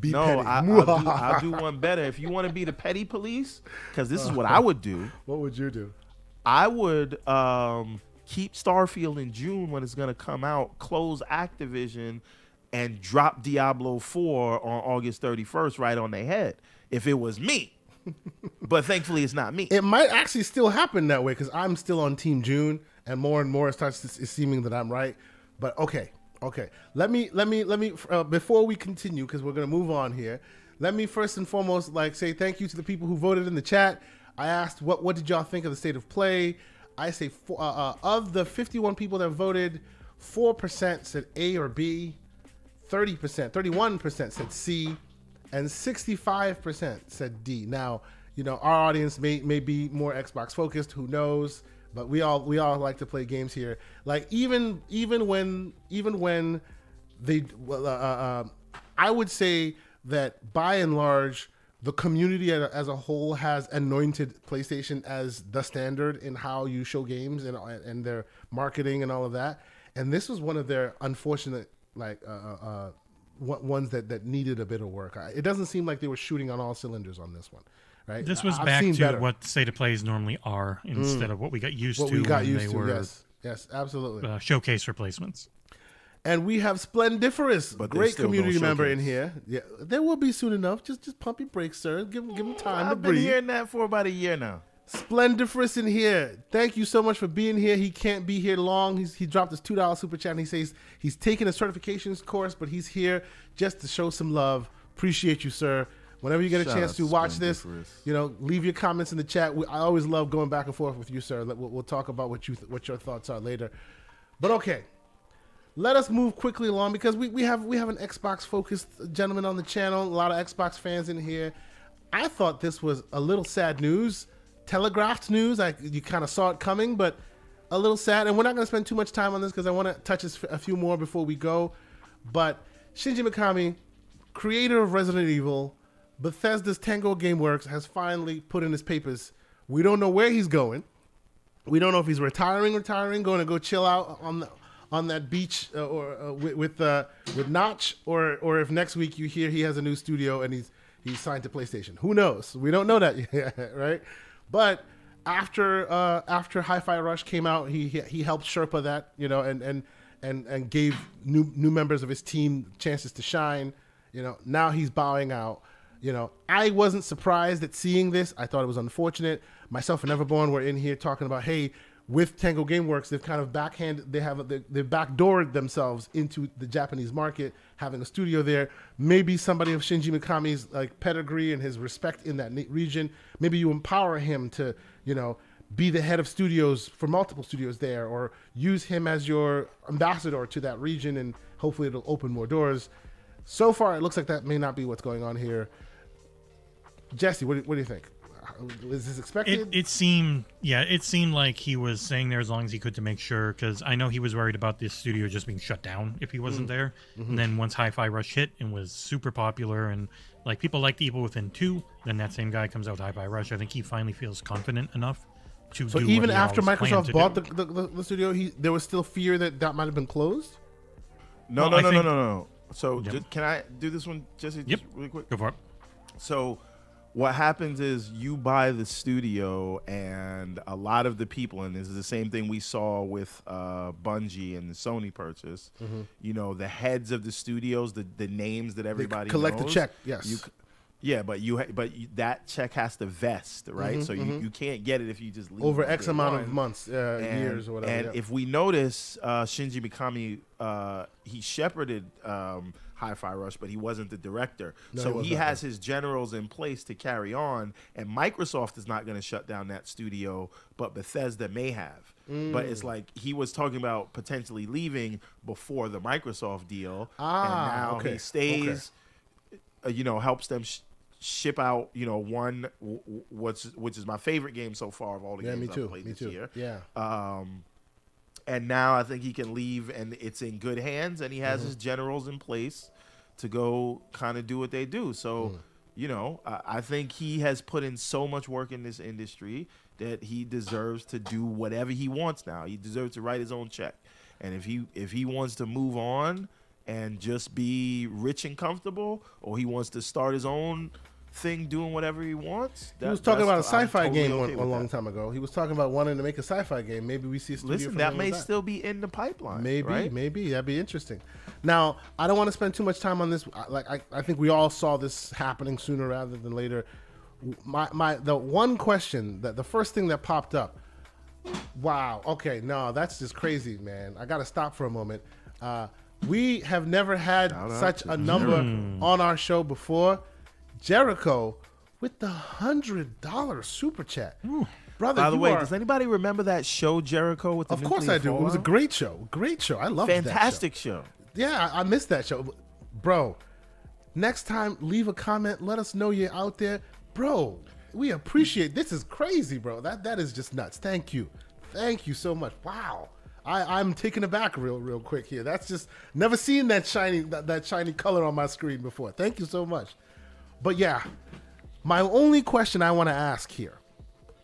Be No, petty. I, I'll, do, I'll do one better. If you want to be the petty police, because this is what I would do. what would you do? I would um, keep Starfield in June when it's going to come out, close Activision, and drop Diablo 4 on August 31st right on their head if it was me. But thankfully, it's not me. It might actually still happen that way because I'm still on Team June, and more and more it starts it's seeming that I'm right. But okay, okay. Let me let me let me uh, before we continue because we're gonna move on here. Let me first and foremost like say thank you to the people who voted in the chat. I asked what what did y'all think of the state of play. I say uh, uh, of the 51 people that voted, four percent said A or B. 30%, 31% said C, and 65% said D. Now, you know, our audience may, may be more Xbox focused, who knows, but we all we all like to play games here. Like even even when even when they well, uh, uh, I would say that by and large the community as a- whole has anointed PlayStation as the standard in how you show games and and their marketing and all of that. And this was one of their unfortunate like uh, uh, uh, ones that that needed a bit of work. It doesn't seem like they were shooting on all cylinders on this one, right? This was I've back to better. Mm. what state of plays normally are instead of what we got used what to we got when used they to. were Yes, yes, absolutely. uh, showcase replacements. And we have Splendiferous, But great still no community member in here. Yeah, there will be soon enough. Just just pump your brakes, sir. Give give him time to I've been breathe. hearing that for about a year now. Splendiferous in here. Thank you so much for being here. He can't be here long. He's, he dropped his two dollar super chat and he says he's taking a certifications course, but he's here just to show some love. Appreciate you, sir. Whenever you get a Shout chance to to watch this, you know, leave your comments in the chat. We, I always love going back and forth with you, sir. We'll, we'll talk about what you th- what your thoughts are later. But okay, let us move quickly along because we, we have we have an Xbox focused gentleman on the channel. A lot of Xbox fans in here. I thought this was a little sad news, telegraphed news. I you kind of saw it coming, but a little sad. And we're not going to spend too much time on this because I want to touch a few more before we go. But Shinji Mikami, creator of Resident Evil, Bethesda's Tango GameWorks, has finally put in his papers. We don't know where he's going. We don't know if he's retiring, retiring, going to go chill out on the on that beach uh, or uh, with with, uh, with Notch, or or if next week you hear he has a new studio and he's he's signed to PlayStation. Who knows? We don't know that yet, right? But after uh, after Hi-Fi Rush came out, he he, he helped Sherpa that you know and and and and gave new new members of his team chances to shine. You know, now he's bowing out. You know, I wasn't surprised at seeing this. I thought it was unfortunate. Myself and Everborn were in here talking about, hey, with Tango GameWorks, they've kind of backhand, they have they, they've backdoored themselves into the Japanese market, having a studio there. Maybe somebody of Shinji Mikami's like pedigree and his respect in that region. Maybe you empower him to, you know, be the head of studios for multiple studios there, or use him as your ambassador to that region, and hopefully it'll open more doors. So far, it looks like that may not be what's going on here. Jesse, what do, what do you think? is this It, expected? it seemed, yeah, it seemed like he was staying there as long as he could to make sure, because I know he was worried about this studio just being shut down if he wasn't mm-hmm. there. Mm-hmm. And then once Hi-Fi Rush hit and was super popular, and like people liked Evil Within two, then that same guy comes out with Hi-Fi Rush. I think he finally feels confident enough to so do. even what he after Microsoft bought the, the, the, the studio, he there was still fear that that might have been closed. No, Well, no, no, think- no, no, no. So Yep. ju- can I do this one, Jesse? Yep. Just really quick. Go for it. So what happens is you buy the studio and a lot of the people and this is the same thing we saw with uh, bungie and the sony purchase Mm-hmm. you know the heads of the studios the, the names that everybody collect the check, yes. you, yeah but you but you, that check has to vest right so you, you can't get it if you just leave Mm-hmm, Over X amount of months, uh, and, years, or whatever. And yeah. if we notice, uh, Shinji Mikami, uh, he shepherded um, Hi-Fi Rush, but he wasn't the director. No, so was he has his generals in place to carry on, and Microsoft is not going to shut down that studio, but Bethesda may have. But Mm. it's like he was talking about potentially leaving before the Microsoft deal, Ah, and now okay, he stays. Uh, you know, helps them. Sh- ship out you know one w- w- what's which is my favorite game so far of all the yeah, games me I've too. played Me this too. year Yeah. um, and now I think he can leave, and it's in good hands, and he has his mm-hmm. generals in place to go kind of do what they do. So, mm. you know, I, I think he has put in so much work in this industry that he deserves to do whatever he wants now. He deserves to write his own check, and if he if he wants to move on and just be rich and comfortable, or he wants to start his own thing doing whatever he wants. He was talking about a sci-fi totally game okay one, a that. long time ago. He was talking about wanting to make a sci-fi game. Maybe we see a studio. Listen, that may still be in the pipeline. Maybe, right? maybe that'd be interesting. Now, I don't want to spend too much time on this. I- Like, I, I think we all saw this happening sooner rather than later. My, my, the one question that the first thing that popped up. Wow. Okay. No, that's just crazy, man. I got to stop for a moment. Uh, we have never had such a number on our show before. Jericho with the hundred dollar super chat, brother. By the way, are- does anybody remember that show Jericho with the of course I do. It was a great show. Great show. I love that show. fantastic show. Yeah, I, I missed that show, bro. Next time, leave a comment. Let us know you're out there, bro. We appreciate. This is crazy, bro. That that is just nuts. Thank you, thank you so much. Wow, I I'm taken aback real real quick here. That's just never seen that shiny that, that shiny color on my screen before. Thank you so much. But yeah, my only question I want to ask here,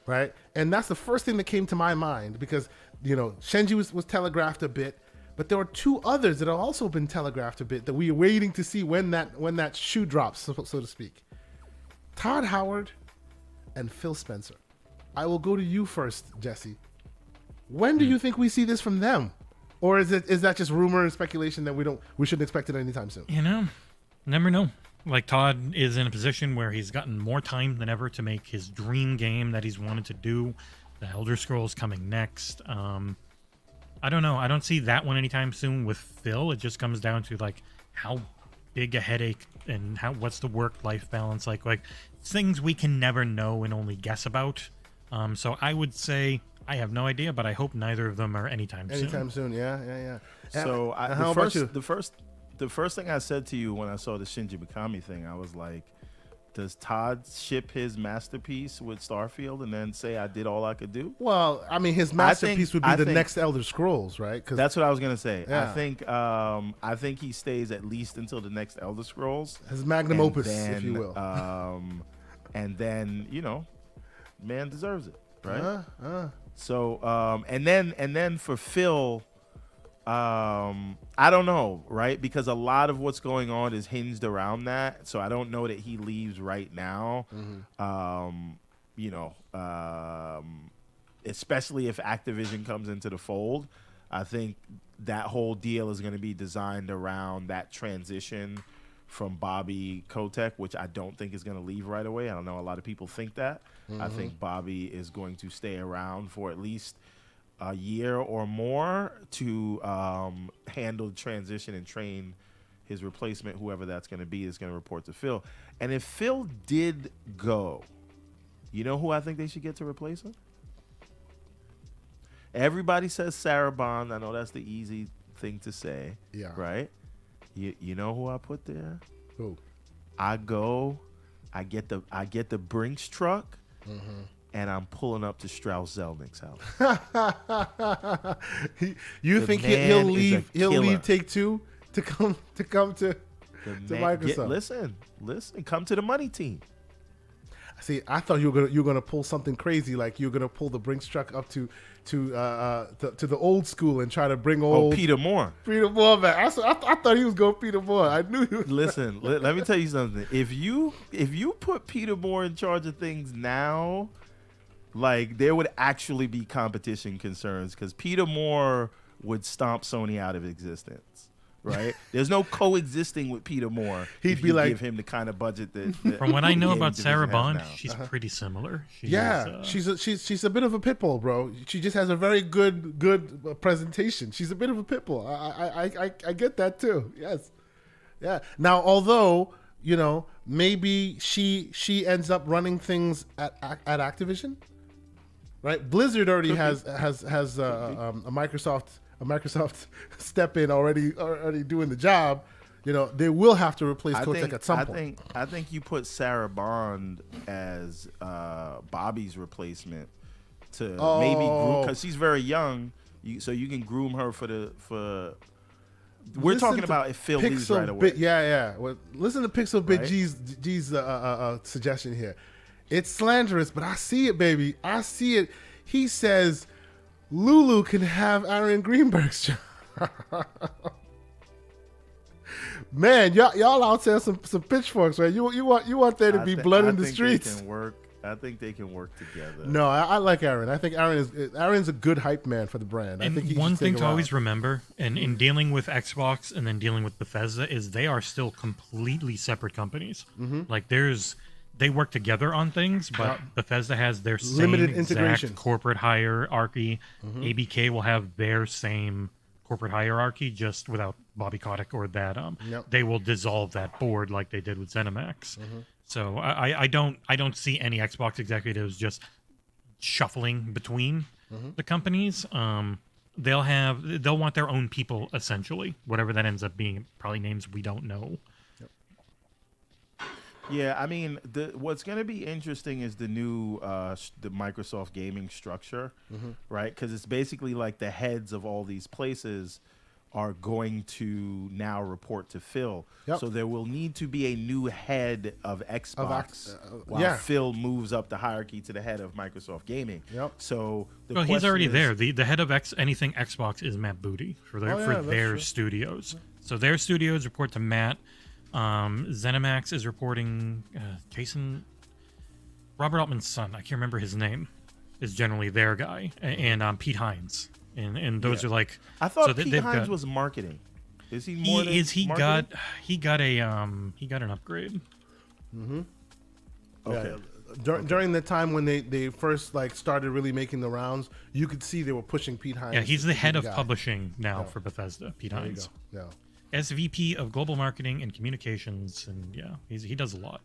right? And that's the first thing that came to my mind because you know Shinji was, was telegraphed a bit, but there are two others that have also been telegraphed a bit that we are waiting to see when that when that shoe drops, so, so to speak. Todd Howard and Phil Spencer. I will go to you first, Jesse. When do hmm. you think we see this from them, or is it is that just rumor and speculation that we don't we shouldn't expect it anytime soon? You know, never know. Like Todd is in a position where he's gotten more time than ever to make his dream game that he's wanted to do. The Elder Scrolls coming next. Um, I don't know. I don't see that one anytime soon with Phil. It just comes down to like how big a headache and how what's the work life balance like. Like things we can never know and only guess about. Um, so I would say I have no idea, but I hope neither of them are anytime, soon. Anytime soon, yeah, yeah, yeah. So Uh, I, how the about first, you? the first, the first thing I said to you when I saw the Shinji Mikami thing, I was like, "Does Todd ship his masterpiece with Starfield and then say I did all I could do?" Well, I mean, his I think- masterpiece would be I the think- next Elder Scrolls, right? Because That's what I was gonna say. Yeah. I think, um, I think he stays at least until the next Elder Scrolls, his magnum opus, then, if you will. Um, and then you know, man deserves it, right? Uh, uh. So um, and then and then for Phil, um, I don't know, right? Because a lot of what's going on is hinged around that. So I don't know that he leaves right now. Um, you know, um, especially if Activision comes into the fold, I think that whole deal is going to be designed around that transition from Bobby Kotick, which I don't think is going to leave right away. I don't know. A lot of people think that. I think Bobby is going to stay around for at least a year or more to um, handle the transition and train his replacement, whoever that's going to be, is going to report to Phil. And if Phil did go, you know who I think they should get to replace him? Everybody says Sarah Bond. I know that's the easy thing to say. Yeah. Right? You, you know who I put there? Who? I go, I get the I get the Brinks truck, and I'm pulling up to Strauss Zelnick's house. He- you The think he, he'll man is a leave? He'll leave Take Two to come to come to The to man- Microsoft. get- listen, listen, come to the money team. See, I thought you were gonna you were gonna pull something crazy, like you were gonna pull the Brinks truck up to to uh, uh to, to the old school and try to bring Oh, Peter Moore. Peter Moore back. I, I, th- I thought he was going Peter Moore. I knew he was. Listen, let, let me tell you something. If you if you put Peter Moore in charge of things now, like there would actually be competition concerns because Peter Moore would stomp Sony out of existence. Right? There's no coexisting with Peter Moore. He'd be like- give him the kind of budget that. that From what I know about Sarah has Bond, now. she's pretty similar. She Yeah, is, uh, she's a, she's she's a bit of a pit bull, bro. She just has a very good good uh, presentation. She's a bit of a pit bull. I I, I, I I get that too. Yes, yeah. Now, although you know maybe she she ends up running things at at Activision, right? Blizzard already has has has uh, um, a Microsoft a Microsoft step in already already doing the job. You know they will have to replace I think, at some I point. think I think you put Sarah Bond as uh, Bobby's replacement to maybe Oh. because she's very young, you, so you can groom her for the for. We're Listen talking about if Phil leaves right away. Bit, yeah, yeah. Well, listen to Pixel Bit Right? G's G's uh, uh, uh, suggestion here. It's slanderous, but I see it, baby. I see it. He says Lulu can have Aaron Greenberg's job. Man, y'all, y'all out there some some pitchforks, right? You you want you want there to be thi- blood I in the streets. Can work. I think they can work together. No, I, I like Aaron. I think Aaron is Aaron's a good hype man for the brand. I And think he one thing to around. always remember, and in dealing with Xbox and then dealing with Bethesda, is they are still completely separate companies. Mm-hmm. Like there's, they work together on things, but Bethesda has their same Limited exact integration. Mm-hmm. corporate hierarchy. ABK will have their same corporate hierarchy, just without Bobby Kotick or that. Um, Yep. they will dissolve that board like they did with ZeniMax. Mm-hmm. So I, I- I don't, I don't see any Xbox executives just shuffling between Mm-hmm. the companies. Um, they'll have they'll want their own people essentially, whatever that ends up being. Probably names we don't know. Yeah, I mean, the what's going to be interesting is the new uh, s- the Microsoft gaming structure, Mm-hmm. right? Because it's basically like the heads of all these places are going to now report to Phil. Yep. So there will need to be a new head of Xbox X- uh, while yeah. Phil moves up the hierarchy to the head of Microsoft Gaming. Yep. So the Well, he's already is- there. The the head of X anything Xbox is Matt Booty for their Oh, yeah, for their true. studios. So their studios report to Matt. Um, ZeniMax is reporting uh, Jason Robert Altman's son. I can't remember his name. Is generally their guy, A- and um, Pete Hines, and and those Yeah. are like. I thought so they- Pete Hines got- was marketing. Is he more? He than is. He marketing? got. He got a um. He got an upgrade. Okay. Yeah. Dur- During the time when they, they first like started really making the rounds, you could see they were pushing Pete Hines. Yeah, he's the head of guy. publishing now Yeah. for Bethesda. Pete There you Hines, go. Yeah. SVP of global marketing and communications, and yeah, he's he does a lot.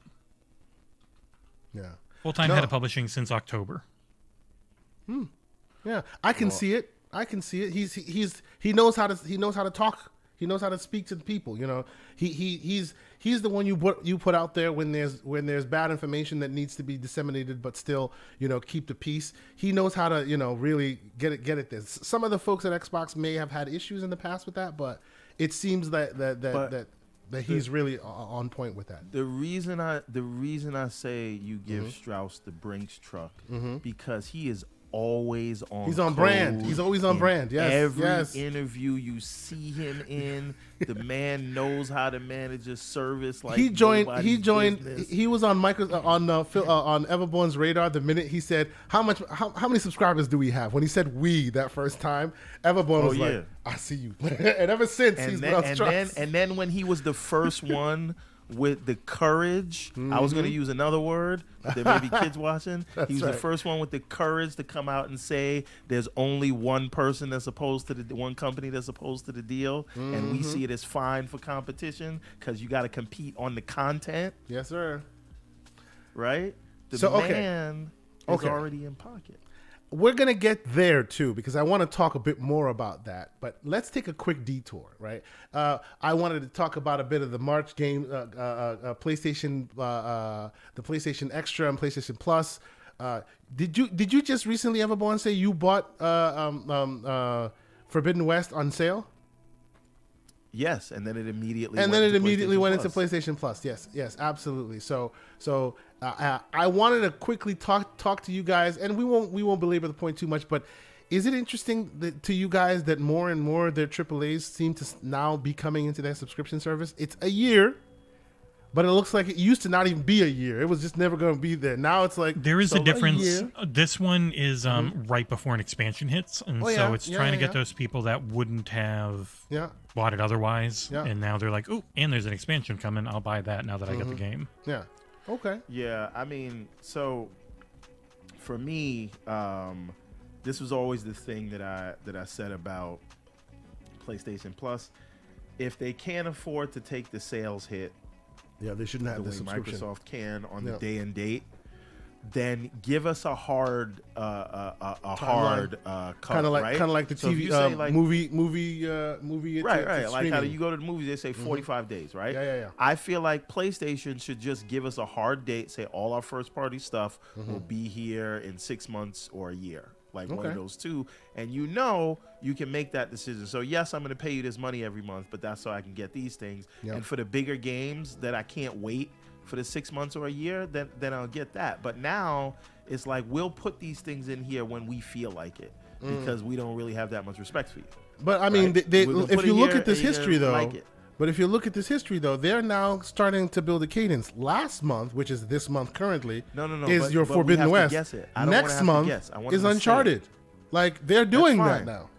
Yeah. Full time No. head of publishing since October. Hmm. Yeah. I can see it. I can see it. He's he's he knows how to he knows how to talk. He knows how to speak to the people. You know, he he he's he's the one you put you put out there when there's when there's bad information that needs to be disseminated, but still you know keep the peace. He knows how to you know really get it get it there. S- Some of the folks at Xbox may have had issues in the past with that, but it seems that that that But that, that he's really on point with that. The reason I the reason I say you give Mm-hmm. Strauss the Brinks truck because he is always on. He's on brand. He's always on brand. Yes, Every yes. interview you see him in, the man knows how to manage a service like he joined. He joined. business. He was on micro uh, on uh, Phil, uh, on Everborn's radar the minute he said how much how, how many subscribers do we have? When he said we that first time, Everborn Oh, was yeah. like, "I see you," and ever since and he's then, been on and then and then when he was the first one with the courage, I was going Mm-hmm. to use another word. but There may be kids watching. he was the first one with the courage to come out and say, "There's only one person that's opposed to the one company that's opposed to the deal, and Mm-hmm. we see it as fine for competition because you got to compete on the content, yes, sir. right?" The So, okay. man is Okay. already in pocket. We're gonna get there too because I want to talk a bit more about that. But let's take a quick detour, right? Uh, I wanted to talk about a bit of the March game, uh, uh, uh, PlayStation, uh, uh, the PlayStation Extra and PlayStation Plus. Uh, did you did you just recently Everborn say you bought uh, um, um, uh, Forbidden West on sale? Yes, and then it immediately and went then it into immediately PlayStation went Plus. into PlayStation Plus. Yes, yes, absolutely. So, so uh, uh, I wanted to quickly talk talk to you guys, and we won't we won't belabor the point too much. But is it interesting that, to you guys that more and more of their AAA's seem to now be coming into that subscription service? It's a year, but it looks like it used to not even be a year. It was just never going to be there. Now it's like There is so a difference. year. Uh, This one is um, right before an expansion hits, and Oh, so it's Yeah, trying yeah, to get yeah. those people that wouldn't have Yeah, bought it otherwise, Yeah. and now they're like, "Oh, and there's an expansion coming. I'll buy that now that I get Mm-hmm. the game." yeah. Okay. Yeah, I mean, so for me, um, this was always the thing that I that I said about PlayStation Plus. If they can't afford to take the sales hit Yeah, they shouldn't the have the way subscription. Microsoft can on Yeah. the day and date, then give us a hard, uh, uh, a hard uh, Kind of like right? kind of like the So TV uh, like- movie movie uh, movie. Right, to- to right. Like how. Mm-hmm. you go to the movies, they say 45 days, right? Yeah, yeah, yeah. I feel like PlayStation should just give us a hard date, say all our first party stuff Mm-hmm. will be here in six months or a year. Like one of those two. And you know you can make that decision. So, yes, I'm going to pay you this money every month, but that's so I can get these things. Yep. And for the bigger games that I can't wait for the six months or a year, then, then I'll get that. But now it's like we'll put these things in here when we feel like it Mm. because we don't really have that much respect for you. But I mean, Right. they, they, if you look at this history, though, like but if you look at this history, though, they're now starting to build a cadence. Last month, which is this month currently, No, no, no, is but- your but we Forbidden to West. guess it. I don't Next month is. Uncharted. Like they're doing that now.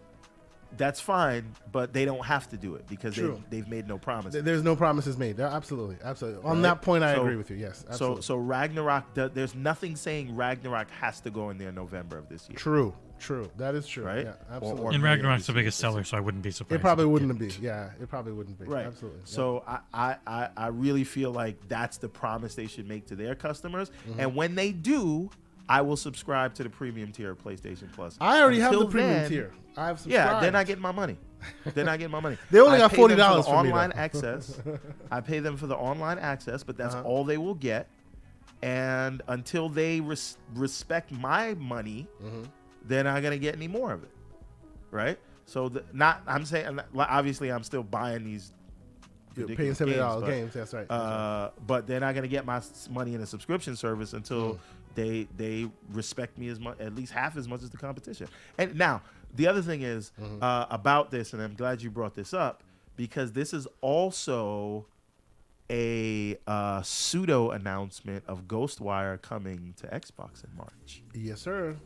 That's fine, but they don't have to do it because True. they've, they've made no promises. There's no promises made. They're absolutely, absolutely. On Right? that point, I So- agree with you. Yes, so absolutely. so Ragnarok, do- there's nothing saying Ragnarok has to go in there November of this year. true, true. That is true. Right? Yeah, absolutely. or- And Ragnarok's the biggest seller, so I wouldn't be surprised. it probably wouldn't be. Yeah, it probably wouldn't be. Right. Absolutely. So I, I, I, I really feel like that's the promise they should make to their customers. Mm-hmm. And when they do, I will subscribe to the premium tier of PlayStation Plus. I already have the premium then- tier. I have subscribed. Yeah, they're not getting my money. They're not getting my money. They only I got pay them for $40 for from me, online access. I pay them for the online access, but Uh-huh. that's all they will get. And until they res- respect my money, Mm-hmm. they're not gonna get any more of it, right? So the, not I'm saying obviously I'm still buying these. You're paying seventy games, dollars but- games. That's right. That's right. uh, but they're not going to get my money in a subscription service Mm. They they respect me as much, at least half as much as the competition. And now the other thing is Mm-hmm. uh, about this, and I'm glad you brought this up because this is also a uh, pseudo announcement of Ghostwire coming to Xbox in March. yes, sir.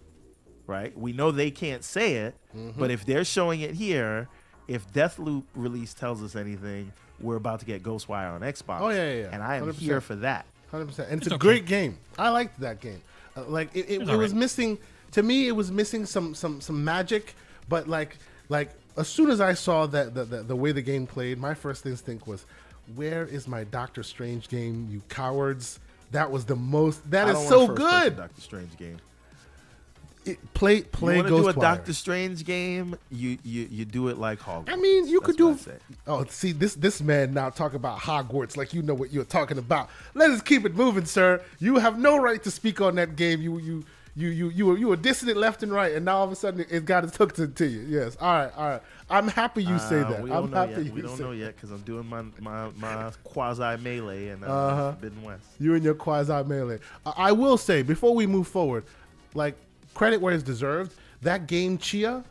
Right? We know they can't say it, Mm-hmm. but if they're showing it here, if Deathloop release tells us anything, we're about to get Ghostwire on Xbox. Oh, yeah, yeah, yeah. And I am 100%. here for that. Hundred percent, and it's, It's a okay. great game. I liked that game. Uh, like it, it, It's it was missing to me. It was missing some some some magic, but like like as soon as I saw that the, the, the way the game played, my first instinct was, "Where is my Doctor Strange game? You cowards!" That was the most. That I is don't so a good. Doctor Strange game. It, play play you to do a. Doctor Strange game? You you you do it like Hogwarts. I mean, you could do. what I say. Oh, see this this man now talk about Hogwarts like you know what you're talking about. Let us keep it moving, sir. You have no right to speak on that game. You you you you you were you were dissident left and right, and now all of a sudden it got its hook to, you. Yes, all right, all right. I'm happy you say Uh, that. We I'm don't know happy yet. We don't know yet because I'm doing my my, my quasi melee and uh, Uh-huh. Forbidden West. You and your quasi melee. I I will say before we move forward, like credit where it's deserved. That game Tchia,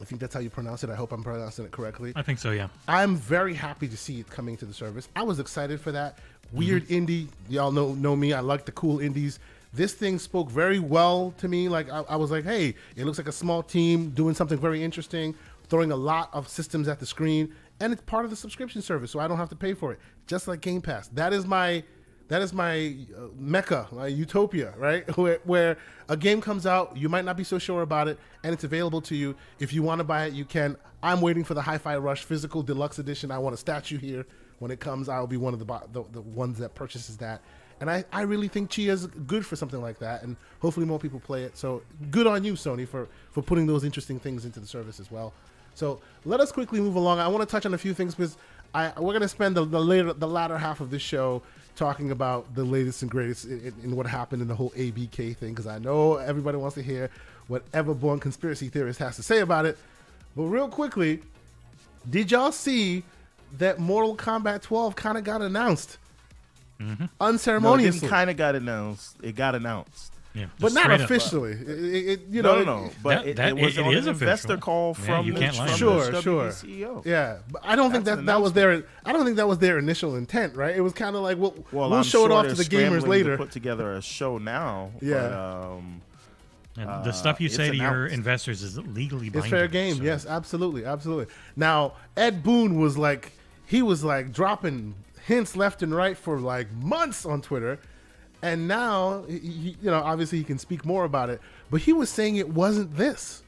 I think that's how you pronounce it. I hope I'm pronouncing it correctly. I think so. Yeah. I'm very happy to see it coming to the service. I was excited for that. Weird mm-hmm. indie. Y'all know know me. I like the cool indies. This thing spoke very well to me. Like I, I was like, hey, it looks like a small team doing something very interesting, throwing a lot of systems at the screen, and it's part of the subscription service, so I don't have to pay for it. Just like Game Pass. That is my that is my uh, mecca, my utopia, right? Where, where a game comes out, you might not be so sure about it, and it's available to you. If you want to buy it, you can. I'm waiting for the Hi-Fi Rush physical deluxe edition. I want a statue here. When it comes, I'll be one of the bo- the, the ones that purchases that. And I, I really think Tchia's good for something like that, and hopefully more people play it. So good on you, Sony, for for putting those interesting things into the service as well. So let us quickly move along. I want to touch on a few things because I we're gonna spend the the later the latter half of this show talking about the latest and greatest in, in, what happened in the whole ABK thing because I know everybody wants to hear what Everborn conspiracy theorist has to say about it. But real quickly, did y'all see that Mortal Kombat 12 kind of got announced mm-hmm. No, it unceremoniously, kind of got announced. It got announced. Yeah, but not officially. It, it- it- you No, know, no, no. it- But That- it, that- it was it on is an investor official. call Yeah, from you the, can't lie from Sure, the sure. CEO. Yeah, but I don't think that that was their. I don't think that was their initial intent, right? It was kind of like we'll, Well, we'll I'm show it off to the gamers later. To put together a show now. Yeah. But, um, And Uh, the stuff you it's say to your investors is legally binding. It's fair game. so- Yes, absolutely, absolutely. Now Ed Boon was like he was like dropping hints left and right for like months on Twitter, and now he, you know obviously he can speak more about it, but he was saying it wasn't this.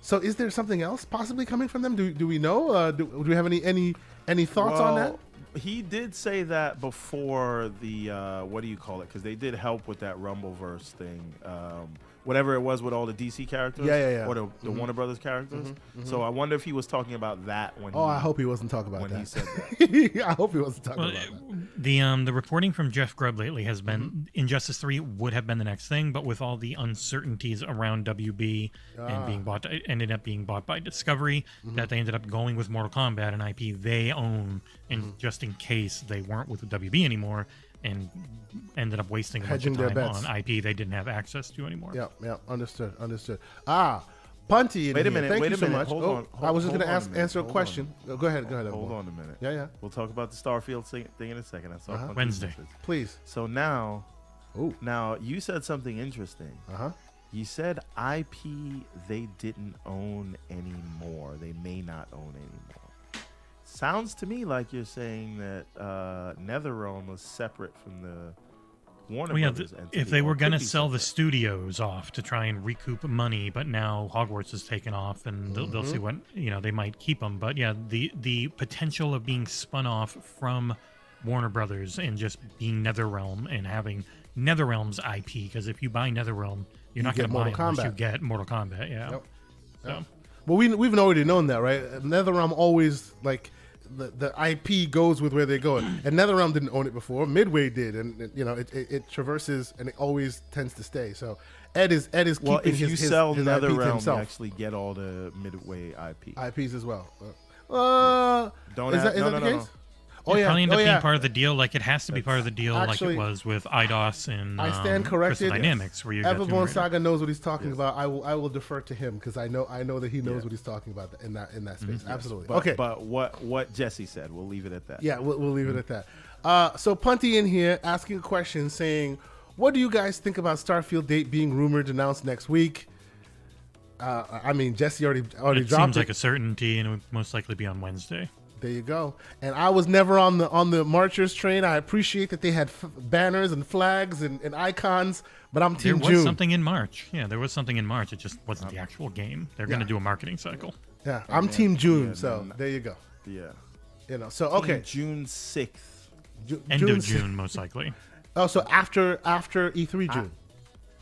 So is there something else possibly coming from them? Do, do we know? Uh, do, do we have any any any thoughts on that? He did say that before the uh, what do you call it? Because they did help with that Rumbleverse thing, um, whatever it was with all the DC characters, Yeah, yeah, yeah. or the, the Warner Brothers characters. So I wonder if he was talking about that when. Oh, he, I hope he wasn't talking about when that. he said that. I hope he wasn't talking Well, about that. the um the reporting from Jeff Grubb lately has been Mm-hmm. Injustice Three would have been the next thing, but with all the uncertainties around WB Ah. and being bought, it ended up being bought by Discovery. Mm-hmm. That they ended up going with Mortal Kombat, an IP they own, and Mm-hmm. just in case they weren't with WB anymore, and ended up wasting a Hedging bunch their of time bets. on IP they didn't have access to anymore. Yeah, yeah, understood, understood. Ah, Punty. In Wait a here. minute, Thank wait you a so minute, much. hold oh, on, I was just hold going to on ask a minute, answer a hold on. question. Oh, go ahead, go ahead. Hold Edmond. on a minute. Yeah, yeah. We'll talk about the Starfield thing, thing in a second. I saw Uh-huh. Punty's Wednesday. message. Please. So now, Oh, now you said something interesting. uh huh. You said IP they didn't own anymore. They may not own anymore. Sounds to me like you're saying that uh, NetherRealm was separate from the Warner Well, yeah, Brothers entity. if they were going to be sell the studios off to try and recoup money, but now Hogwarts has taken off, and they'll, they'll see Mm-hmm. what you know they might keep them. But yeah, the the potential of being spun off from Warner Brothers and just being NetherRealm and having NetherRealm's IP, because if you buy NetherRealm, you're not going to buy Mortal it unless you get Mortal Kombat. Yeah. Yep. So, Well, we we've already known that, right? NetherRealm always like the, the IP goes with where they go, and NetherRealm didn't own it before. Midway did, and you know it, it, it traverses and it always tends to stay. So Ed is Ed is well, keeping if his, you his, sell his to NetherRealm, you actually get all the Midway IP. IPs as well. Uh, Don't is that, is no, that no, the no, case? No. Oh yeah, probably end oh up yeah. being part of the deal. Like it has to be part of the deal, Actually- like it was with Eidos and I stand um, corrected. Crystal Dynamics, where you got Tomb Everborn Raider. Saga knows what he's talking about. I will I will defer to him because I know I know that he knows Yeah. what he's talking about in that in that space. Absolutely. But, okay. But what what Jesse said, we'll leave it at that. Yeah, we'll, we'll leave it at that. Uh, so Punty in here asking a question saying, "What do you guys think about Starfield date being rumored announced next week?" Uh, I mean, Jesse already already It dropped seems it. like a certainty, and it would most likely be on Wednesday. There you go. And I was never on the on the Marchers train. I appreciate that they had f- banners and flags and, and icons, but I'm Team June. There Team was June. something in March. Yeah, there was something in March. It just wasn't the uh, actual game. They're going to do a marketing cycle. Yeah, I'm Team June. yeah, so no, there you go. Yeah. You know. So okay, June sixth. Ju- End June of s- June, most likely. Oh, so after after E3 June.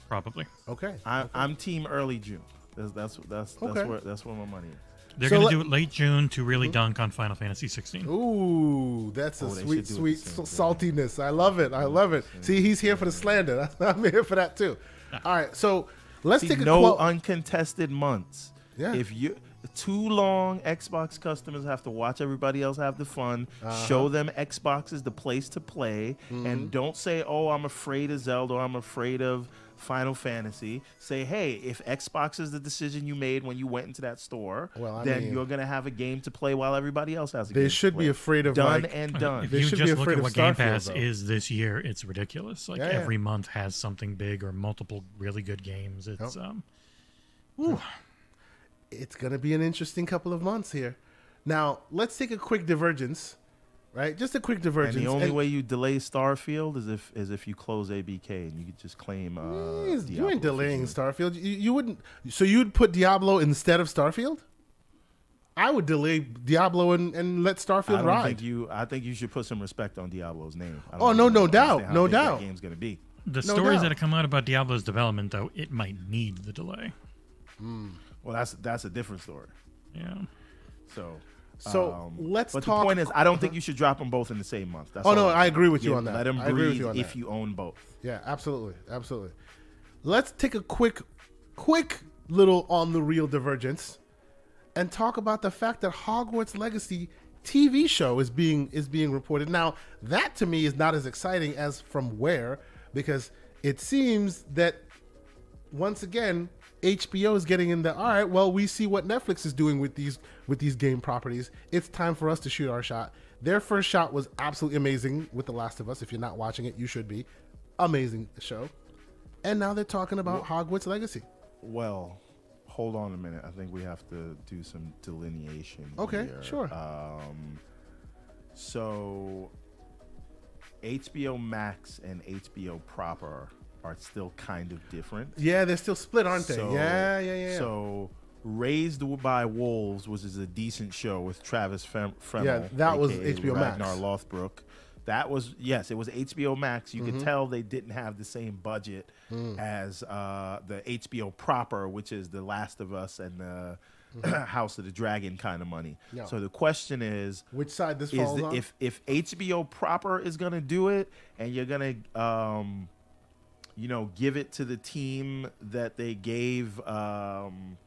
Probably. okay. I, I'm team early June. That's that's that's that's Okay. where that's where my money is. They're So going to do it late June to really hmm? dunk on Final Fantasy 16. Ooh, that's a Oh, they sweet, sweet it the same saltiness. I love it. I mm-hmm. love it. See, he's here for the slander. I'm here for that too. All right, so let's See, take a no quote. uncontested months. Yeah. If you too long, Xbox customers have to watch everybody else have the fun. Uh-huh. Show them Xbox is the place to play, Mm-hmm. and don't say, "Oh, I'm afraid of Zelda. Or I'm afraid of Final Fantasy." Say, "Hey, if Xbox is the decision you made when you went into that store, Well, I then mean- you're gonna have a game to play while everybody else has a They game. to should be afraid of, done like- and done. If They you should be just look afraid at of what Game Pass though. is this year, it's ridiculous. Like Yeah, yeah. every month has something big or multiple really good games. It's um, It's going to be an interesting couple of months here. Now, let's take a quick divergence, right? Just a quick divergence. And the only And- way you delay Starfield is if is if you close ABK and you could just claim. Uh, Yes, you ain't delaying Starfield. You, you wouldn't. So you'd put Diablo instead of Starfield? I would delay Diablo and, and let I Starfield don't ride. think you. I think you should put some respect on Diablo's name. I don't Oh, no, no doubt, how no big that doubt. game's gonna be. the No stories doubt. that have come out about Diablo's development, though, it might need the delay. Well, that's that's a different story. Yeah. So So Um, let's But talk. the point is, I don't think you should drop them both in the same month. That's Oh, no, I'm I agree with you on that. Let them I breathe agree with you on if you own both. Yeah, absolutely, absolutely. Let's take a quick, quick little on the real divergence, and talk about the fact that Hogwarts Legacy TV show is being is being reported. Now, that to me is not as exciting as from where, because it seems that once again HBO is getting in the all right. Well, we see what Netflix is doing with these with these game properties. It's time for us to shoot our shot. Their first shot was absolutely amazing with The Last of Us. If you're not watching it, you should be. Amazing show. And now they're talking about Hogwarts Legacy. Well, hold on a minute. I think we have to do some delineation. Okay, here. sure. Um, so HBO Max and HBO proper are still kind of different. Yeah, they're still split, aren't they? Yeah, yeah, yeah. So Raised by Wolves, which is a decent show with Travis Fem-. Yeah, that was HBO Max. Ragnar Lothbrok. That was yes, it was HBO Max. You Mm-hmm. could tell they didn't have the same budget Mm. as uh, the HBO proper, which is The Last of Us and the House of the Dragon kind of money. Mm-hmm. Yeah. So the question is, Which side this is falls the, on? if if HBO proper is gonna do it, and you're gonna um, you know, give it to the team that they gave. Um,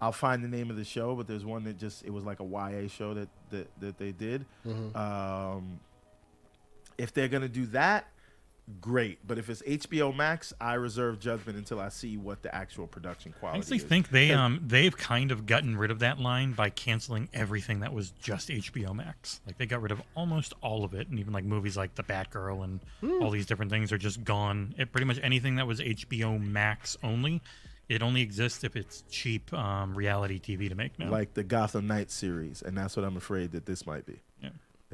I'll find the name of the show, but there's one that just it was like a YA show that that, that they did. Mm-hmm. Um, if they're gonna do that, great. But if it's HBO Max, I reserve judgment until I see what the actual production quality. I quality actually is. think they um they've kind of gotten rid of that line by canceling everything that was just HBO Max. Like they got rid of almost all of it, and even like movies like The Batgirl and Hmm. all these different things are just gone. It pretty much anything that was HBO Max only. It only exists if it's cheap um, reality TV to make now. like the Gotham Knights series, and that's what I'm afraid that this might be. Yeah.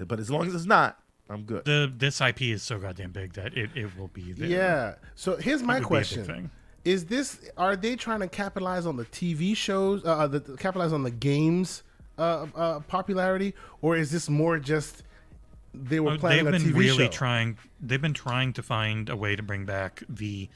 But as long as it's not, I'm good. the this IP is so goddamn big that it, it will be there. yeah. So here's my would be a big question. Is this are they trying to capitalize on the TV shows, uh, the, capitalize on the games uh, uh, popularity, or is this more just they were Uh, planning they've a been TV really show? trying they've been trying to find a way to bring back the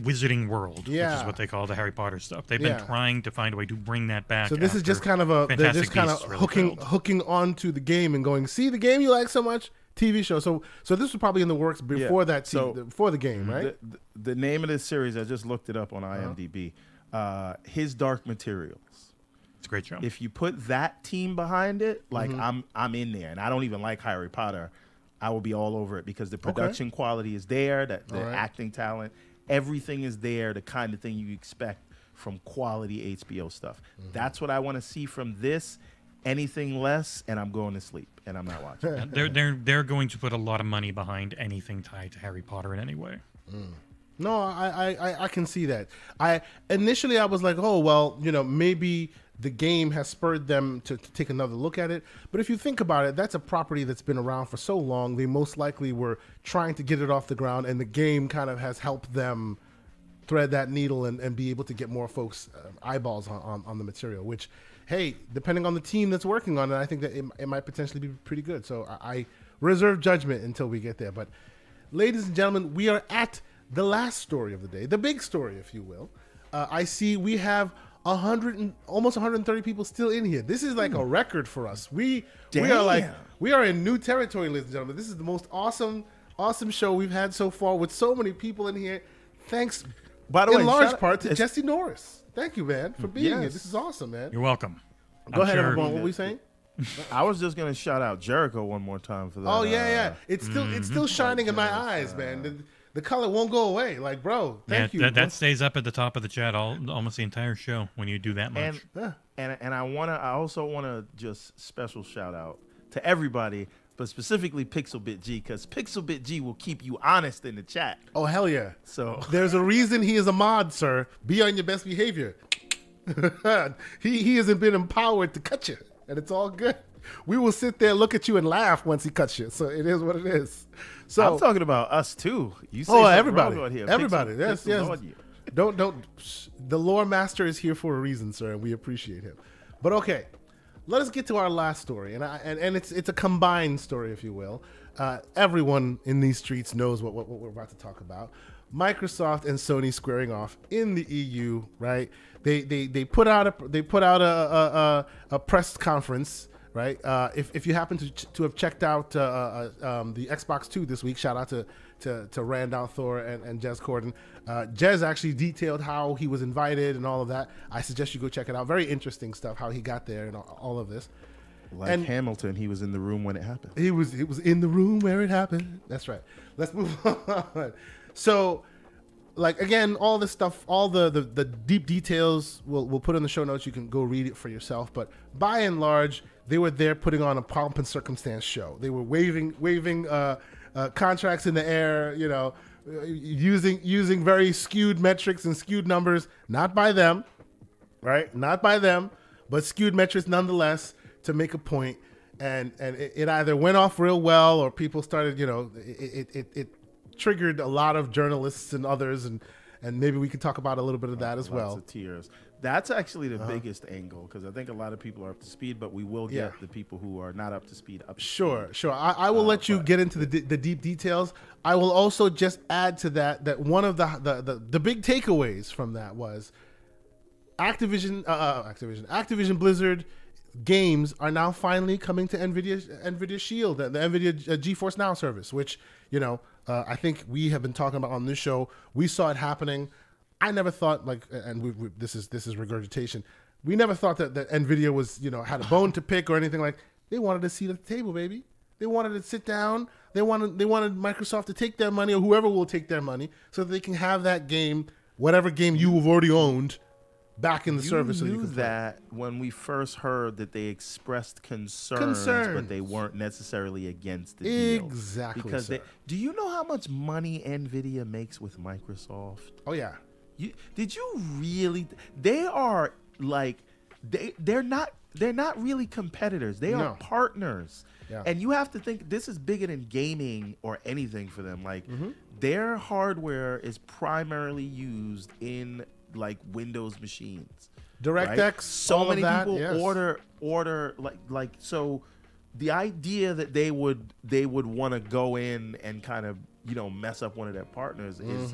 wizarding world which is what they call the harry potter stuff they've Yeah. been trying to find a way to bring that back So this is just kind of a they're just kind of Beasts really hooking failed. hooking onto the game and going, see the game you like so much, TV show. So so this was probably in the works before that, so- t- before the game, right? The, the, the name of this series, I just looked it up on Uh-huh. IMDb. uh His Dark Materials. it's a great show If you put that team behind it, like Mm-hmm. I'm, I'm in there, and I don't even like Harry Potter. I will be all over it because the production quality is there, that the All right. acting talent, everything is there, the kind of thing you expect from quality HBO stuff. Mm-hmm. That's what I want to see from this. Anything less, and I'm going to sleep, and I'm not watching. Yeah, they're they're they're going to put a lot of money behind anything tied to harry potter in any way No, I, I, I, I can see that. I initially I was like, oh well, you know, maybe the game has spurred them to, to take another look at it. But if you think about it, that's a property that's been around for so long. They most likely were trying to get it off the ground, and the game kind of has helped them thread that needle and, and be able to get more folks uh, eyeballs on, on, on the material. Which, hey, depending on the team that's working on it, I think that it, it might potentially be pretty good. So I, I reserve judgment until we get there. But, ladies and gentlemen, we are at the last story of the day, the big story, if you will. Uh, I see we have a hundred and almost 130 people still in here. This is like a record for us. We we are like we are in new territory, ladies and gentlemen. This is the most awesome awesome show we've had so far with so many people in here. Thanks, By the way in way, large part to Jessie Norris. Thank you, man, for being here. This is awesome, man. you're welcome Go I'm ahead, sure- everyone. What were we saying? I was just gonna shout out Jericho one more time for that. Oh yeah, yeah. uh, It's still Mm-hmm. it's still shining in my eyes, man. The, the color won't go away. Like, bro, thank yeah, you. That, that stays up at the top of the chat all almost the entire show when you do that much. and and and I wanna I also wanna just special shout out to everybody, but specifically Pixelbit G, because Pixelbit G will keep you honest in the chat. Oh hell yeah. So There's a reason he is a mod, sir. Be on your best behavior. he he hasn't been empowered to cut you, and it's all good. We will sit there, look at you, and laugh once he cuts you. So it is what it is. So I'm talking about us too. You say oh, everybody, here. everybody. Pixel- yes, yes. Don't don't. The lore master is here for a reason, sir, and we appreciate him. But okay, let us get to our last story, and I, and, and it's it's a combined story, if you will. Uh, everyone in these streets knows what, what what we're about to talk about. Microsoft and Sony squaring off in the EU, right? They they they put out a they put out a a, a, press conference right? Uh, if, if you happen to, ch- to have checked out uh, uh, um, the Xbox Two this week, shout out to to, to Rand al Thor and, and Jez Corden. Uh, Jez actually detailed how he was invited and all of that. I suggest you go check it out. Very interesting stuff how he got there and all, of this. Like And- Hamilton, he was in the room when it happened. He was he was in the room where it happened. That's right. Let's move on. So, like again, all this stuff, all the the, the deep details, we'll we'll put in the show notes. You can go read it for yourself. But by and large, they were there putting on a pomp and circumstance show. They were waving waving uh, uh, contracts in the air. You know, Uh, using using very skewed metrics and skewed numbers, not by them, right? Not by them, but skewed metrics nonetheless to make a point. And and it, it either went off real well or people started, you know, it it, it, triggered a lot of journalists and others and and maybe we could talk about a little bit of that as Lots well. tears. That's actually the biggest angle because I think a lot of people are up to speed, but we will get Yeah. the people who are not up to speed up. to Sure, sure. I, I will let you get into the, d- the deep details. I will also just add to that that one of the the, the, the big takeaways from that was Activision, uh, uh, Activision, Activision Blizzard games are now finally coming to Nvidia Nvidia Shield, the Nvidia uh, GeForce Now service, which you know uh, I think we have been talking about on this show. We saw it happening. I never thought like, and we, we, this is this is regurgitation. We never thought that, that Nvidia was you know had a bone to pick or anything like. They wanted a seat at the table, baby. They wanted to sit down. They wanted they wanted Microsoft to take their money or whoever will take their money so that they can have that game, whatever game you have already owned, back in the You service. so knew you can play. that when we first heard that they expressed concerns, Concerns. but they weren't necessarily against the deal. Exactly, Because they, do you know how much money Nvidia makes with Microsoft? Oh yeah, You did you really? They are like they they're not they're not really competitors. They No. are partners. Yeah. And you have to think this is bigger than gaming or anything for them. Like Mm-hmm. their hardware is primarily used in like Windows machines. DirectX, right? So many that, people yes. order order like like so the idea that they would they would want to go in and kind of you know mess up one of their partners is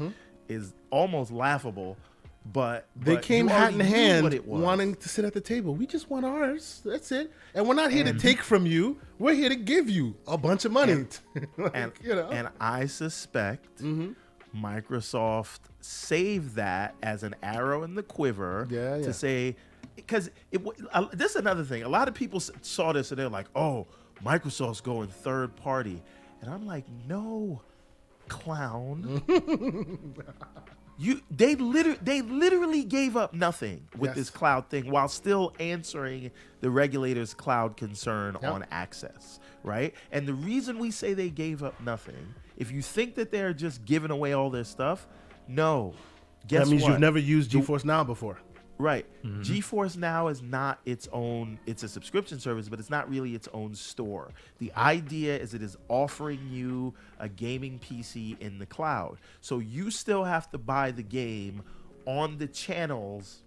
is almost laughable but Mm-hmm. they but came hat in hand, what it was. wanting to sit at the table. We just want ours. That's it. And we're not here to take from you. We're here to give you a bunch of money. Like, and you know, Mm-hmm. and I suspect Microsoft saved that as an arrow in the quiver Yeah, yeah. to say because it uh, this is another thing. A lot of people saw this and they're like, "Oh, Microsoft's going third party," and I'm like, "No, clown." You they literally they literally gave up nothing with Yes. this cloud thing while still answering the regulator's cloud concern Yep. on access, right? And the reason we say they gave up nothing, if you think that they're just giving away all their stuff, no. Guess that means what? you've never used GeForce Now before. Right. Mm-hmm. GeForce Now is not its own, it's a subscription service, but it's not really its own store. The idea is it is offering you a gaming PC in the cloud. So you still have to buy the game on the channels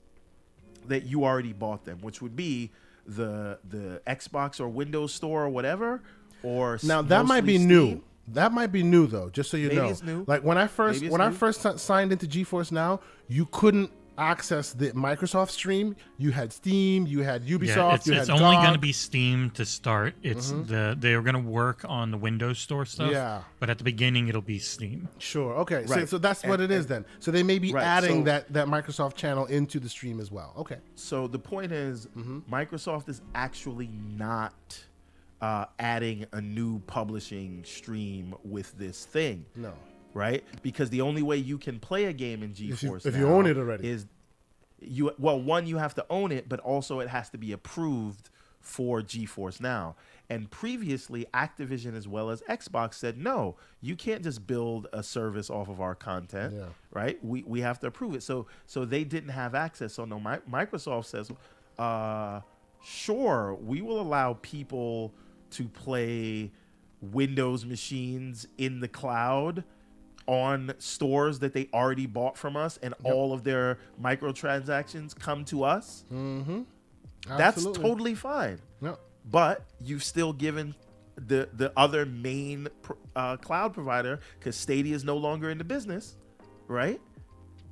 that you already bought them, which would be the the Xbox or Windows store or whatever. Or Now that might be mostly new. That might be new though, just so you Maybe know. it's new. Like when I first Maybe it's when I first signed into GeForce Now, you couldn't access the Microsoft stream. You had Steam, you had Ubisoft, Yeah, it's, you it's had only going to be Steam to start. It's the they're going to work on the Windows Store stuff. Yeah. but at the beginning it'll be Steam. Sure. Okay. So, Right. so that's what And- it is then. So they may be Right, adding so- that that Microsoft channel into the stream as well. Okay. So the point is, Mm-hmm. Microsoft is actually not uh, adding a new publishing stream with this thing. No. Right? Because the only way you can play a game in you- GeForce if you now own it already. is you well one you have to own it, but also it has to be approved for GeForce Now. And previously, Activision as well as Xbox said, no, you can't just build a service off of our content, Yeah. right? We, we have to approve it. So so they didn't have access. So no, Mi- Microsoft says, uh, sure, we will allow people to play Windows machines in the cloud on stores that they already bought from us, and all of their microtransactions come to us. That's totally fine. No. But you've still given the the other main pr- uh, cloud provider because Stadia is no longer in the business, right?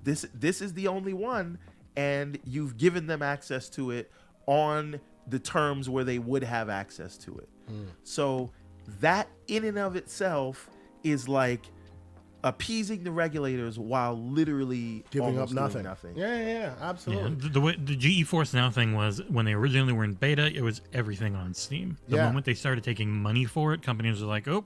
This this is the only one, and you've given them access to it on the terms where they would have access to it. So that in and of itself is like appeasing the regulators while literally Giving up almost doing nothing. nothing. Yeah, yeah, yeah, Yeah, absolutely. the, the way the GeForce Now thing was when they originally were in beta, it was everything on Steam. The Yeah. moment they started taking money for it, companies were like, "Oh,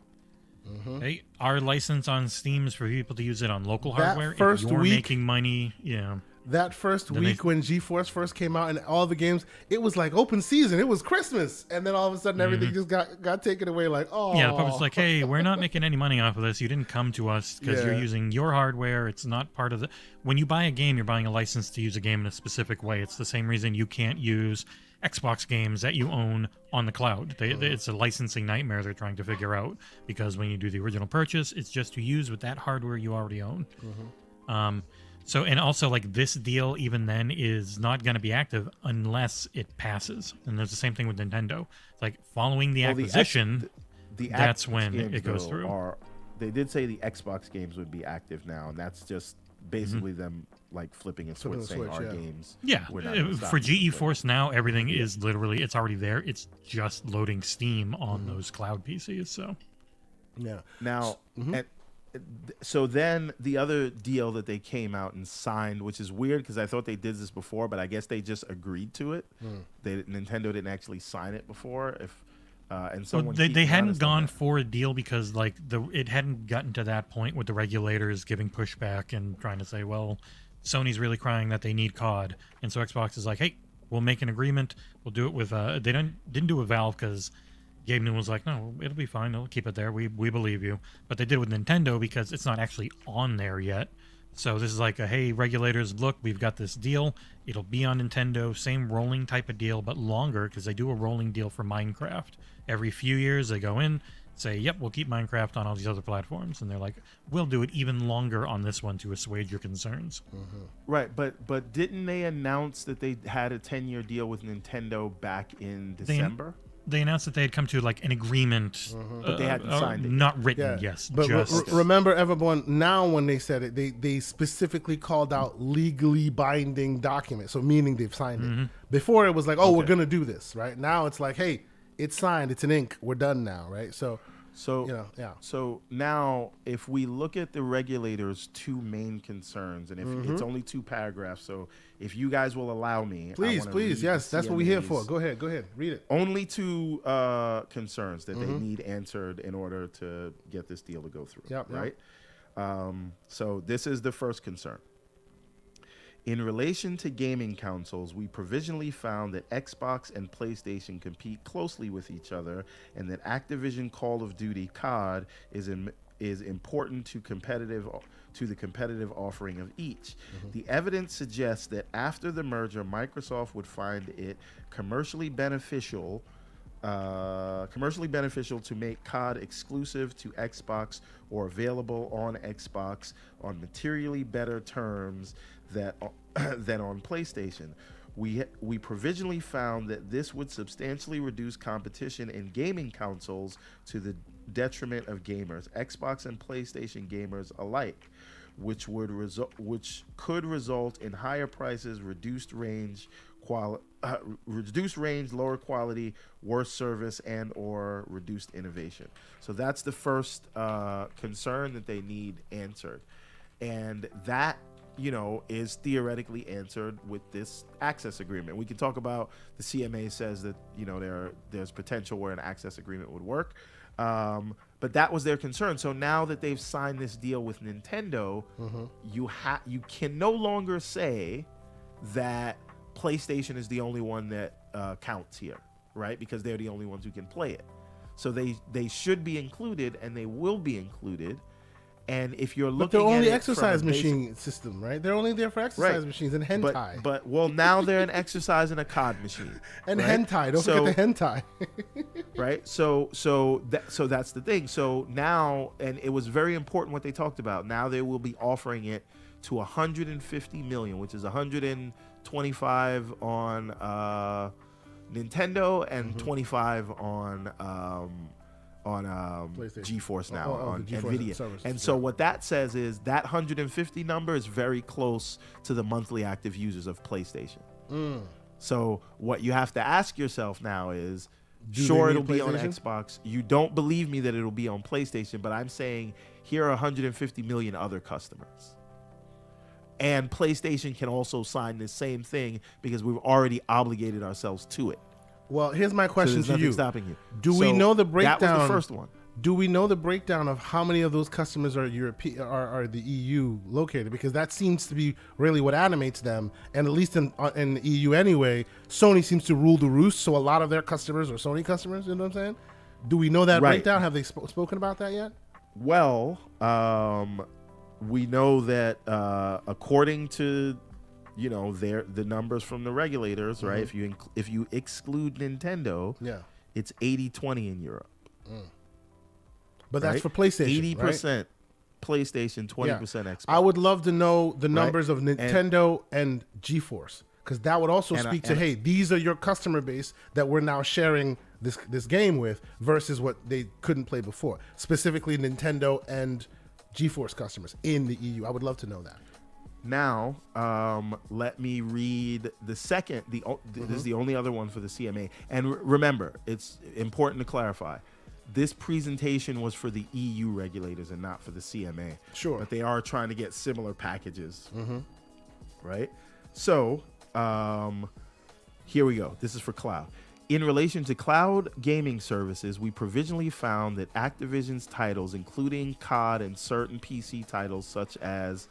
hey, our license on Steam is for people to use it on local Mm-hmm. That hardware. first if you're week- making money, yeah, That first they- week when GeForce first came out and all the games, it was like open season. It was Christmas, and then all of a sudden everything just got got taken away. Like, oh, Mm-hmm. yeah." The publisher's like, "Hey, we're not making any money off of this. You didn't come to us because Yeah. you're using your hardware. It's not part of the. When you buy a game, you're buying a license to use a game in a specific way. It's the same reason you can't use." Xbox games that you own on the cloud. They, Mm-hmm. they- it's a licensing nightmare they're trying to figure out because when you do the original purchase, it's just to use with that hardware you already own. Mm-hmm. Um, so and also like this deal, even then, is not going to be active unless it passes. And there's the same thing with Nintendo. It's like following the Well, the X- acquisition. the That's when it goes through. Are, they did say the Xbox games would be active now, and that's just basically them like flipping a Flipping switch, the saying switch, our yeah. games. yeah, we're not uh, gonna stop for you, GeForce now, everything is literally it's already there. It's just loading Steam on Mm-hmm. those cloud PCs. So yeah. Now, Mm-hmm. and, so then the other deal that they came out and signed, which is weird because I thought they did this before, but I guess they just agreed to it. Hmm. They Nintendo didn't actually sign it before. If uh, and So someone they, they hadn't gone for a deal because like the it hadn't gotten to that point with the regulators giving pushback and trying to say, well, Sony's really crying that they need COD, and so Xbox is like, hey, we'll make an agreement. We'll do it with. Uh, they didn't didn't do a Valve because Gabe Newell was like, no, it'll be fine. They'll keep it there. We we believe you. But they did with Nintendo because it's not actually on there yet. So this is like a hey regulators, look, we've got this deal. It'll be on Nintendo, same rolling type of deal, but longer because they do a rolling deal for Minecraft. Every few years they go in, say, yep, we'll keep Minecraft on all these other platforms, and they're like, we'll do it even longer on this one to assuage your concerns. Mm-hmm. right, but but didn't they announce that they had a ten year deal with Nintendo back in December? They announced that they had come to like an agreement, But they hadn't uh, signed it. not written. Yeah. Yes, but re- just re- remember, everyone. Now, when they said it, they they specifically called out legally binding document, so meaning they've signed Mm-hmm. it. Before it was like, oh, we're gonna do this, right? Now it's like, hey, it's signed, it's an ink, we're done now, right? So, So you know, yeah. So now, if we look at the regulators' two main concerns, and if Mm-hmm. it's only two paragraphs, so if you guys will allow me, Please, please, yes, that's what we're here for. Go ahead, go ahead, read it. Only two uh, concerns that Mm-hmm. they need answered in order to get this deal to go through. Yep, yep. right. Um, so this is the first concern. In relation to gaming consoles, we provisionally found that Xbox and PlayStation compete closely with each other, and that Activision Call of Duty COD is in, is important to competitive to the competitive offering of each. The evidence suggests that after the merger, Microsoft would find it commercially beneficial uh, commercially beneficial to make COD exclusive to Xbox or available on Xbox on materially better terms that than on PlayStation. We we provisionally found that this would substantially reduce competition in gaming consoles to the detriment of gamers, Xbox and PlayStation gamers alike, which would result which could result in higher prices, reduced range, quali- uh, reduced range, lower quality, worse service, and or reduced innovation. So that's the first uh, concern that they need answered, and that you know is theoretically answered with this access agreement. We can talk about the CMA says that you know there there's potential where an access agreement would work. Um, but that was their concern. So now that they've signed this deal with Nintendo, you ha- you can no longer say that PlayStation is the only one that uh, counts here, right? Because they're the only ones who can play it. So they they should be included, and they will be included. And if you're But looking, they're only at it from a exercise basic- machine system, right? They're only there for exercise Right. machines and hentai. but but well now they're an exercise and a COD machine, and right? hentai. Don't So- forget the hentai. right so so that so that's the thing so now and it was very important what they talked about now they will be offering it to 150 million which is 125 on uh nintendo and Mm-hmm. 25 on um on um. GeForce now Oh, oh, on GeForce Nvidia, services, and so yeah. what that says is that 150 number is very close to the monthly active users of PlayStation Mm. So what you have to ask yourself now is, Do sure it'll be on Xbox. You don't believe me that it'll be on PlayStation, but I'm saying here are 150 million other customers. And PlayStation can also sign the same thing because we've already obligated ourselves to it. Well, here's my So question there's to you. stopping you. Do we So know the That breakdown? was the first one. Do we know the breakdown of how many of those customers are European are, are the EU located? Because that seems to be really what animates them, and at least in uh, in the EU anyway, Sony seems to rule the roost. So a lot of their customers are Sony customers. You know what I'm saying? Do we know that Right. breakdown? Have they sp- spoken about that yet? Well, um, we know that uh, according to you know their the numbers from the regulators, right? Mm-hmm. If you inc- if you exclude Nintendo, Yeah, it's 80-20 in Europe. Mm. but that's right? for PlayStation. Eighty right? percent PlayStation, twenty percent Xbox. I would love to know the Right. numbers of Nintendo and, GeForce because that would also And I- speak to and- hey, these are your customer base that we're now sharing this this game with versus what they couldn't play before. Specifically, Nintendo and GeForce customers in the EU. I would love to know that. Now, um, let me read the second. The Mm-hmm. this is the only other one for the CMA. And re- remember, it's important to clarify. This presentation was for the EU regulators and not for the CMA. Sure. but they are trying to get similar packages. Mm-hmm. Right. So, um, here we go. This is for cloud. In relation to cloud gaming services, we provisionally found that Activision's titles, including COD and certain PC titles such as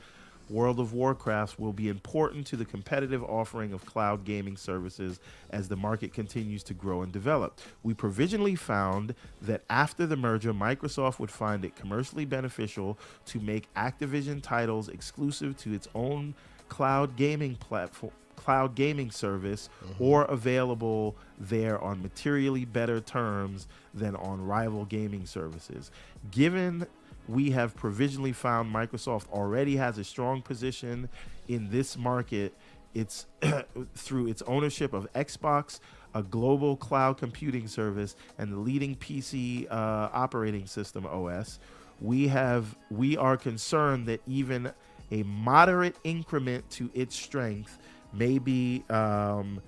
World of Warcraft, will be important to the competitive offering of cloud gaming services as the market continues to grow and develop. We provisionally found that after the merger, Microsoft would find it commercially beneficial to make Activision titles exclusive to its own cloud gaming platform cloud gaming service mm-hmm. or available there on materially better terms than on rival gaming services. Given we have provisionally found Microsoft already has a strong position in this market, it's through its ownership of Xbox, a global cloud computing service, and the leading PC uh, operating system OS. We have we are concerned that even a moderate increment to its strength may be um,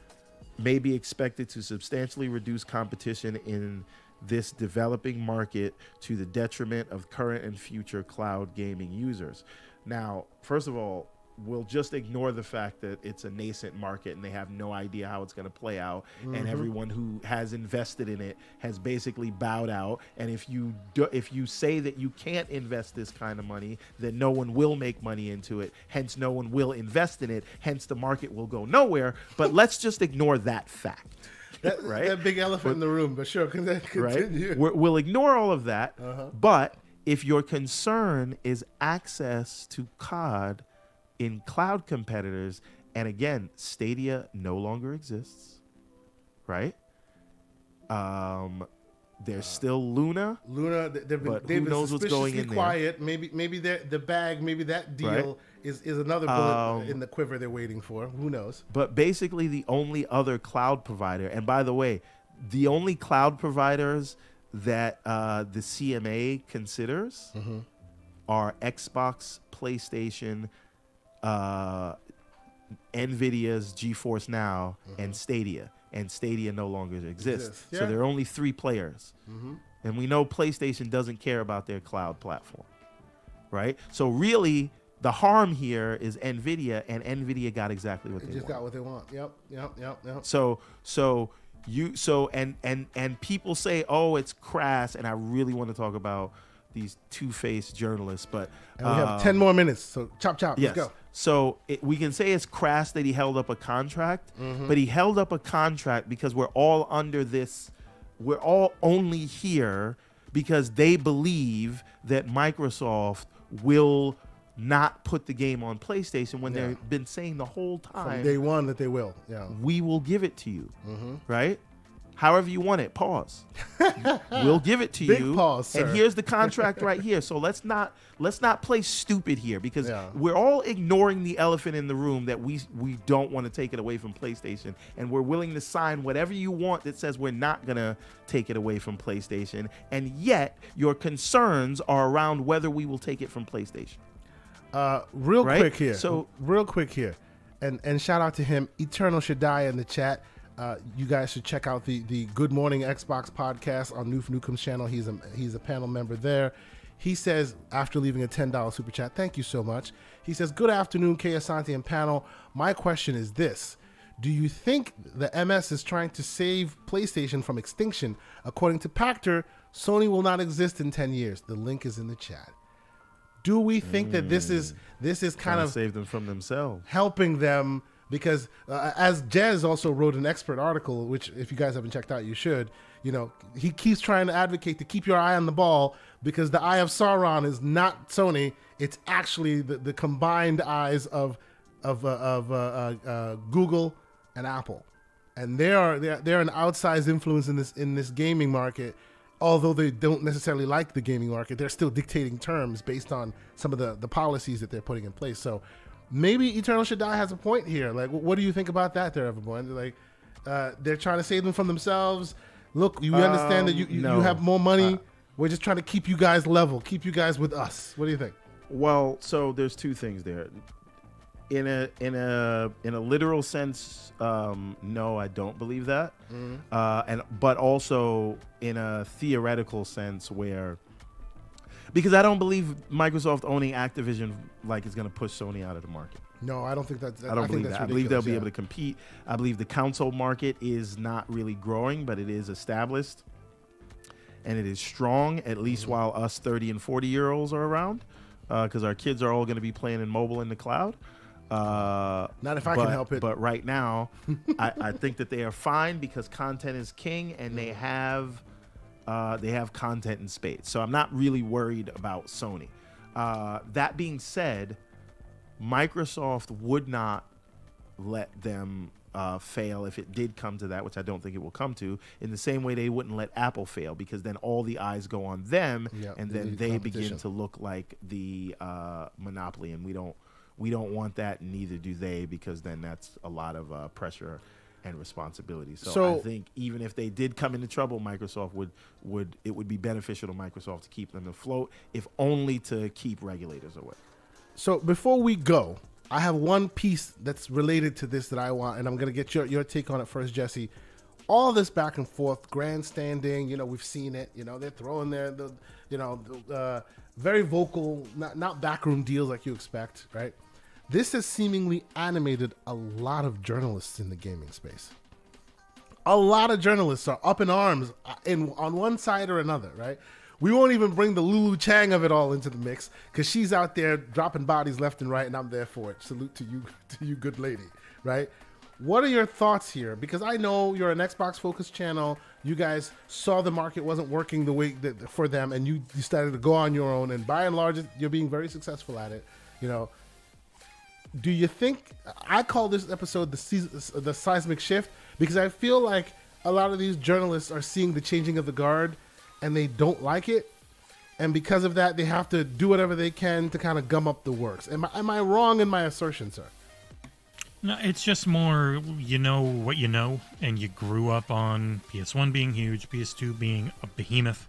may be expected to substantially reduce competition in this developing market to the detriment of current and future cloud gaming users. Now, first of all, we'll just ignore the fact that it's a nascent market and they have no idea how it's going to play out and mm-hmm. everyone who has invested in it has basically bowed out. And if you do, if you say that you can't invest this kind of money then no one will make money into it. Hence no one will invest in it. Hence the market will go nowhere. But let's just ignore that fact That, Right. that big elephant in the room, but sure, can that right? We're, we'll ignore all of that. Uh-huh. But if your concern is access to COD in cloud competitors, and again, Stadia no longer exists, right? Um, there's still Luna, Luna, they've been, But they've who knows what's going in there? quiet. Maybe, maybe the bag, maybe that deal Right. Is, is another bullet Um, in the quiver they're waiting for. Who knows? but basically the only other cloud provider. And by the way, the only cloud providers that uh, the CMA considers Mm-hmm. are Xbox, PlayStation, uh, Nvidia's GeForce Now, and Stadia. And Stadia no longer exists. Mm-hmm. Exists, So there are only three players. And we know PlayStation doesn't care about their cloud platform, right? So really, the harm here is Nvidia, and Nvidia got exactly what They want. they just want. got what they want. Yep, yep, yep, yep. So so you so and and and people say, oh, it's crass, and I really want to talk about these two-faced journalists, but And we have um, 10 more minutes, so chop, chop. Yes. Let's go. So it, we can say it's crass that he held up a contract, Mm-hmm. but he held up a contract because we're all under this. We're all only here because they believe that Microsoft will not put the game on PlayStation when Yeah. they've been saying the whole From time day one that they will. Yeah. we will give it to you. Mm-hmm. Right? However you want it. Pause. we'll give it to Big you. pause, sir. And here's the contract right here. So let's not let's not play stupid here because Yeah. we're all ignoring the elephant in the room that we we don't want to take it away from PlayStation and we're willing to sign whatever you want that says we're not going to take it away from PlayStation and yet your concerns are around whether we will take it from PlayStation. Uh, real Right? quick here. So- real quick here, and and shout out to him. Eternal die in the chat. Uh, you guys should check out the the Good Morning Xbox podcast on Noof Newcomb's channel. He's a he's a panel member there. He says after leaving a ten dollar super chat, thank you so much. He says, "Good afternoon, K Asante and panel. My question is this." Do you think the MS is trying to save PlayStation from extinction? According to Pachter, Sony will not exist in 10 years. The link is in the chat. Do we think that this is this is kind of save them from themselves. helping them? Because uh, as Jez also wrote an expert article which if you guys haven't checked out you should you know he keeps trying to advocate to keep your eye on the ball because the eye of Sauron is not Sony. It's actually the, the combined eyes of of uh, of uh, uh, uh, Google and Apple. And they are they're, they're an outsized influence in this in this gaming market although they don't necessarily like the gaming market they're still dictating terms based on some of the the policies that they're putting in place. So maybe eternal die has a point here. Like what do you think about that there everyone? Like uh, they're trying to save them from themselves. Look you understand that you, Um, you, you have more money. Uh, we're just trying to keep you guys level keep you guys with us. What do you think? Well, so there's two things there. In a in a in a literal sense, um, no, I don't believe that. Uh, and but also in a theoretical sense, where because I don't believe Microsoft owning Activision like is going to push Sony out of the market. no i don't think that's I don't think believe that. I believe they'll be ridiculous, able to compete. I believe the console market is not really growing, but it is established and it is strong, at least Mm-hmm. while us 30 and 40 year olds are around, because our kids are all going to be playing in mobile in the cloud. Uh, Not if I can help it. But right now, I, I think that they are fine because content is king, and they have uh, they have content in spades. So I'm not really worried about Sony. Uh, that being said, Microsoft would not let them uh, fail if it did come to that, which I don't think it will come to. In the same way, they wouldn't let Apple fail because then all the eyes go on them, and then they begin to look like the uh, monopoly, and we don't we don't want that, neither do they, because then that's a lot of uh, pressure and responsibility. So, So- I think even if they did come into trouble, Microsoft would would it would be beneficial to Microsoft to keep them afloat, if only to keep regulators away. So before we go, I have one piece that's related to this that I want, and I'm gonna get your, your take on it first, Jessie. All this back and forth, grandstanding, you know, we've seen it. You know, they're throwing their, the, you know, the, uh, very vocal, not not backroom deals like you expect, right? This has seemingly animated a lot of journalists in the gaming space. A lot of journalists are up in arms uh, in on one side or another, right? We won't even bring the Lulu Cheng of it all into the mix because she's out there dropping bodies left and right, and I'm there for it. Salute to you, to you, good lady, right? What are your thoughts here? Because I know you're an Xbox focused channel. You guys saw the market wasn't working the way that for them, and you decided to go on your own. And by and large, you're being very successful at it. You know, do you think I call this episode the seas- the seismic shift because I feel like a lot of these journalists are seeing the changing of the guard and they don't like it. And because of that they have to do whatever they can to kind of gum up the works. Am I, am I wrong in my assertion sir? No, it's just more you know what you know, and you grew up on PS1 being huge, PS2 being a behemoth,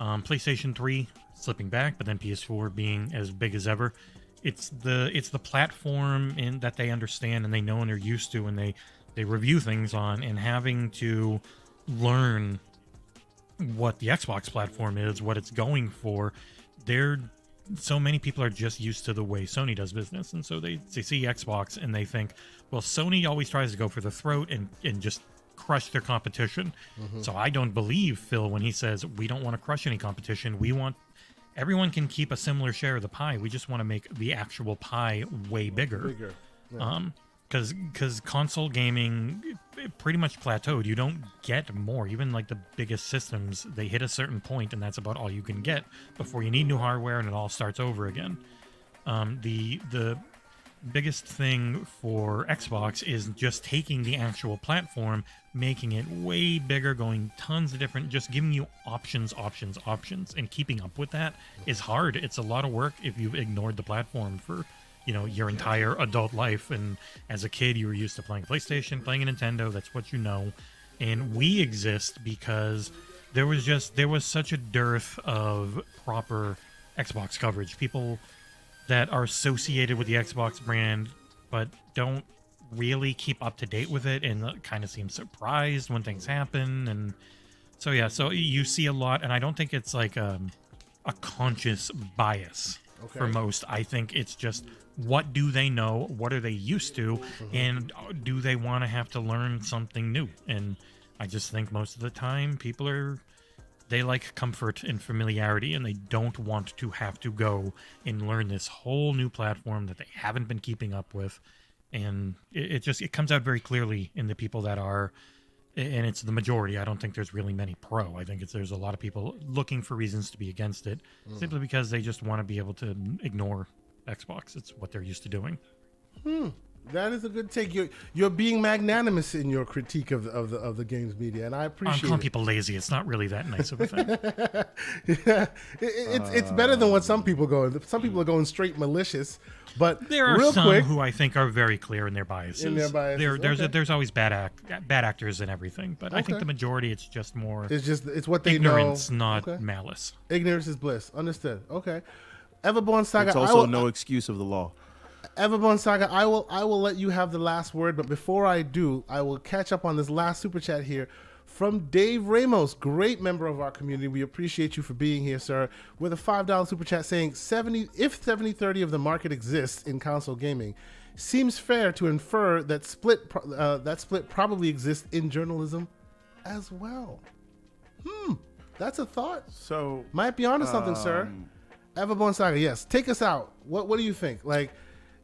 um, PlayStation 3 slipping back, but then PS4 being as big as ever. It's the it's the platform in that they understand and they know and they're used to, and they they review things on, and having to learn what the Xbox platform is, what it's going for. They're so many people are just used to the way Sony does business, and so they, they see Xbox and they think, well, Sony always tries to go for the throat and and just crush their competition. Mm-hmm. So I don't believe Phil when he says we don't want to crush any competition. We want everyone can keep a similar share of the pie. We just want to make the actual pie way bigger. Bigger um because because console gaming pretty much plateaued. You don't get more. Even like the biggest systems they hit a certain point and that's about all you can get before you need new hardware and it all starts over again. Um the the biggest thing for xbox is just taking the actual platform making it way bigger going tons of different just giving you options options options and keeping up with that is hard. It's a lot of work if you've ignored the platform for you know your entire adult life. And as a kid you were used to playing playstation playing a nintendo. That's what you know. And we exist because there was just there was such a dearth of proper xbox coverage. People that are associated with the xbox brand but don't really keep up to date with it and kind of seem surprised when things happen and so yeah so you see a lot and i don't think it's like um, a conscious bias for most. I think it's just what do they know? What are they used to? And uh, do they want to have to learn something new? And i just think most of the time people are they like comfort and familiarity and they don't want to have to go and learn this whole new platform that they haven't been keeping up with. And it, it just it comes out very clearly in the people that are and it's the majority. I don't think there's really many pro. I think it's there's a lot of people looking for reasons to be against it hmm. simply because they just want to be able to ignore xbox. It's what they're used to doing hmm. That is a good take. You're you're being magnanimous in your critique of the, of the of the games media, and I oh, appreciate. i'm calling it. people lazy it's not really that nice of a thing yeah, it, it's it's better than what some people go. Some people are going straight malicious, but There are real some quick, who I think are very clear in their biases. In their biases, There, there's okay. there's always bad act, bad actors and everything, but I think the majority it's just more it's just it's what they ignorance, know. not Okay. malice. Ignorance is bliss. Understood. Okay. Everborn Saga. It's I also will, no excuse of the law. Everborn Saga. I will I will let you have the last word, but before I do, I will catch up on this last super chat here from Dave Ramos, great member of our community. We appreciate you for being here, sir. With a five dollar super chat saying seventy if 70-30 of the market exists in console gaming, seems fair to infer that split uh, that split probably exists in journalism as well. Hmm, that's a thought. So Might be onto something, sir. Um, Everborn Saga, yes. Take us out. What What do you think? Like,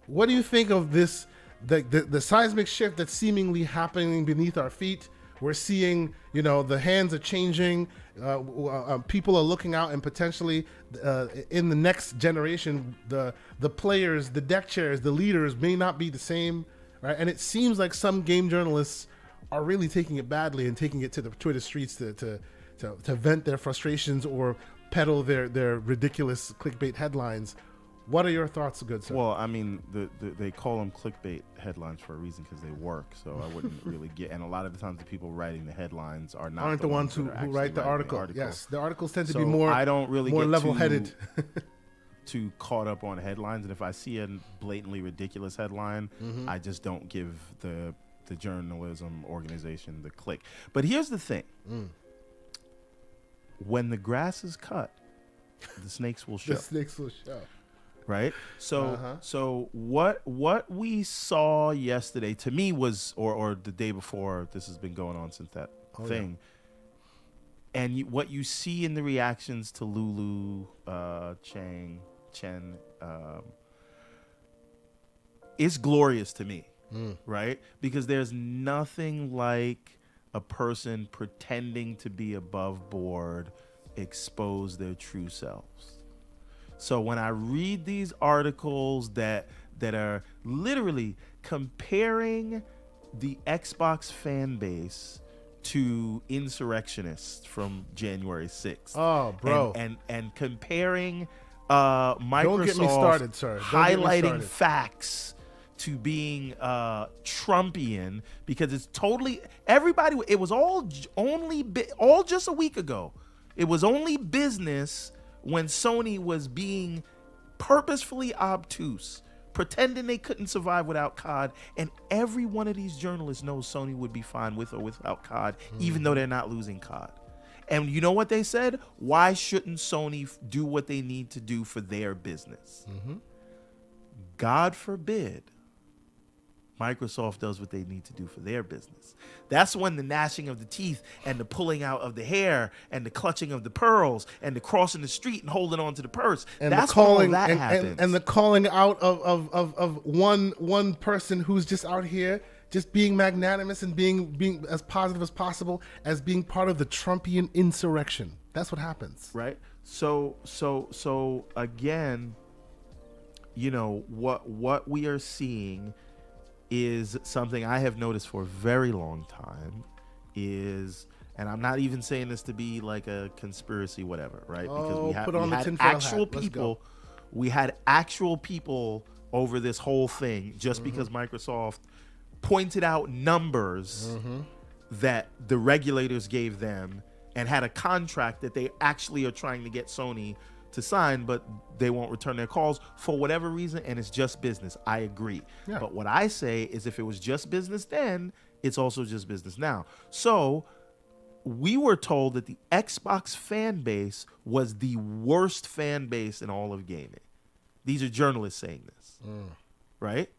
what do you think of this? The, the the seismic shift that's seemingly happening beneath our feet. We're seeing, you know, the hands are changing. Uh, uh, people are looking out, and potentially, uh, in the next generation, the the players, the deck chairs, the leaders may not be the same, right? And it seems like some game journalists are really taking it badly and taking it to the Twitter streets to to, to, to vent their frustrations or peddle their, their ridiculous clickbait headlines. What are your thoughts, good sir? Well, I mean, the, the, they call them clickbait headlines for a reason because they work. So I wouldn't really get. And a lot of the times, the people writing the headlines are not Aren't the, ones who, who write the writing article. Yes, the articles tend to So be more. I don't really more get level-headed. too, too caught up on headlines, and if I see a blatantly ridiculous headline, Mm-hmm. I just don't give the the journalism organization the click. But here's the thing: Mm. when the grass is cut, the snakes will show the snakes will show. Right so Uh-huh. so what what we saw yesterday to me was or or the day before this has been going on since that Oh, yeah. thing and you, what you see in the reactions to lulu uh chang chen um is glorious to me Mm. right because there's nothing like a person pretending to be above board expose their true selves so when I read these articles that that are literally comparing the Xbox fan base to insurrectionists from January 6th. Oh, bro. And and, and comparing uh Microsoft Don't get me started, sir. Don't highlighting started. facts to being uh Trumpian because it's totally everybody it was all only all just a week ago. It was only business when Sony was being purposefully obtuse, pretending they couldn't survive without COD, and every one of these journalists knows Sony would be fine with or without COD, even though they're not losing COD. And you know what they said? Why shouldn't Sony f- do what they need to do for their business? Mm-hmm. God forbid Microsoft does what they need to do for their business. That's when the gnashing of the teeth and the pulling out of the hair and the clutching of the pearls and the crossing the street and holding on to the purse. and That's the calling that and, happens. and, and the calling out of, of, of, of one one person who's just out here just being magnanimous and being being as positive as possible as being part of the Trumpian insurrection. That's what happens. right so so so again you know what what we are seeing is something i have noticed for a very long time is and i'm not even saying this to be like a conspiracy whatever right because Oh, we had, put we had hat. actual go. people we had actual people over this whole thing just Mm-hmm. because microsoft pointed out numbers Mm-hmm. that the regulators gave them and had a contract that they actually are trying to get Sony to sign, but they won't return their calls for whatever reason, and it's just business. I agree. Yeah. But what I say is if it was just business then, it's also just business now. So we were told that the Xbox fan base was the worst fan base in all of gaming. These are journalists saying this, mm. right?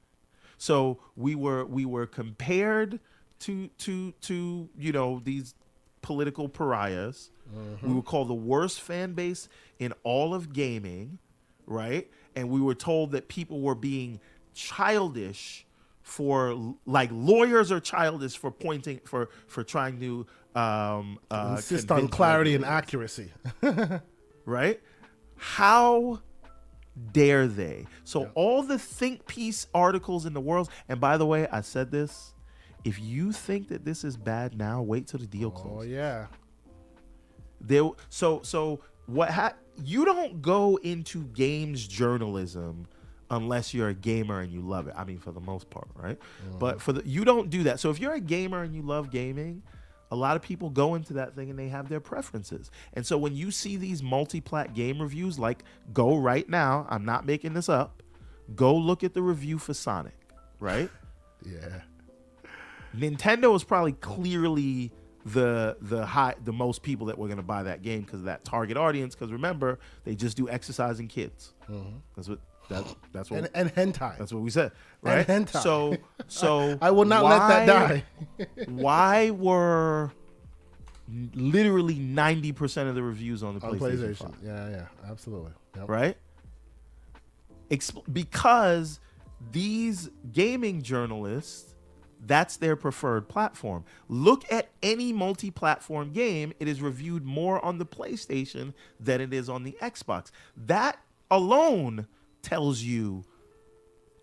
So we were we were compared to to to you know these political pariahs. We were called the worst fan base in all of gaming, right? And we were told that people were being childish for like lawyers are childish for pointing for for trying to um uh, Insist on clarity and accuracy. right? How dare they? So all the think piece articles in the world, and by the way, I said this. If you think that this is bad now, wait till the deal Oh closes. Oh yeah. There, so so what? Ha- you don't go into games journalism unless you're a gamer and you love it. I mean, for the most part, right? Mm-hmm. But for the you don't do that. So if you're a gamer and you love gaming, a lot of people go into that thing and they have their preferences. And so when you see these multi-plat game reviews, like go right now, I'm not making this up. Go look at the review for Sonic, right? Yeah. Nintendo is probably clearly the the high the most people that were going to buy that game because of that target audience. Because remember, they just do exercising kids. Mm-hmm. That's what that, that's what And and hentai. that's what we said, right? And hentai. So so I will not let that die. why were literally ninety percent of the reviews on the On PlayStation, PlayStation. Yeah, yeah, absolutely. Yep. right? Expl- because these gaming journalists, that's their preferred platform. Look at any multi platform game, it is reviewed more on the PlayStation than it is on the Xbox. That alone tells you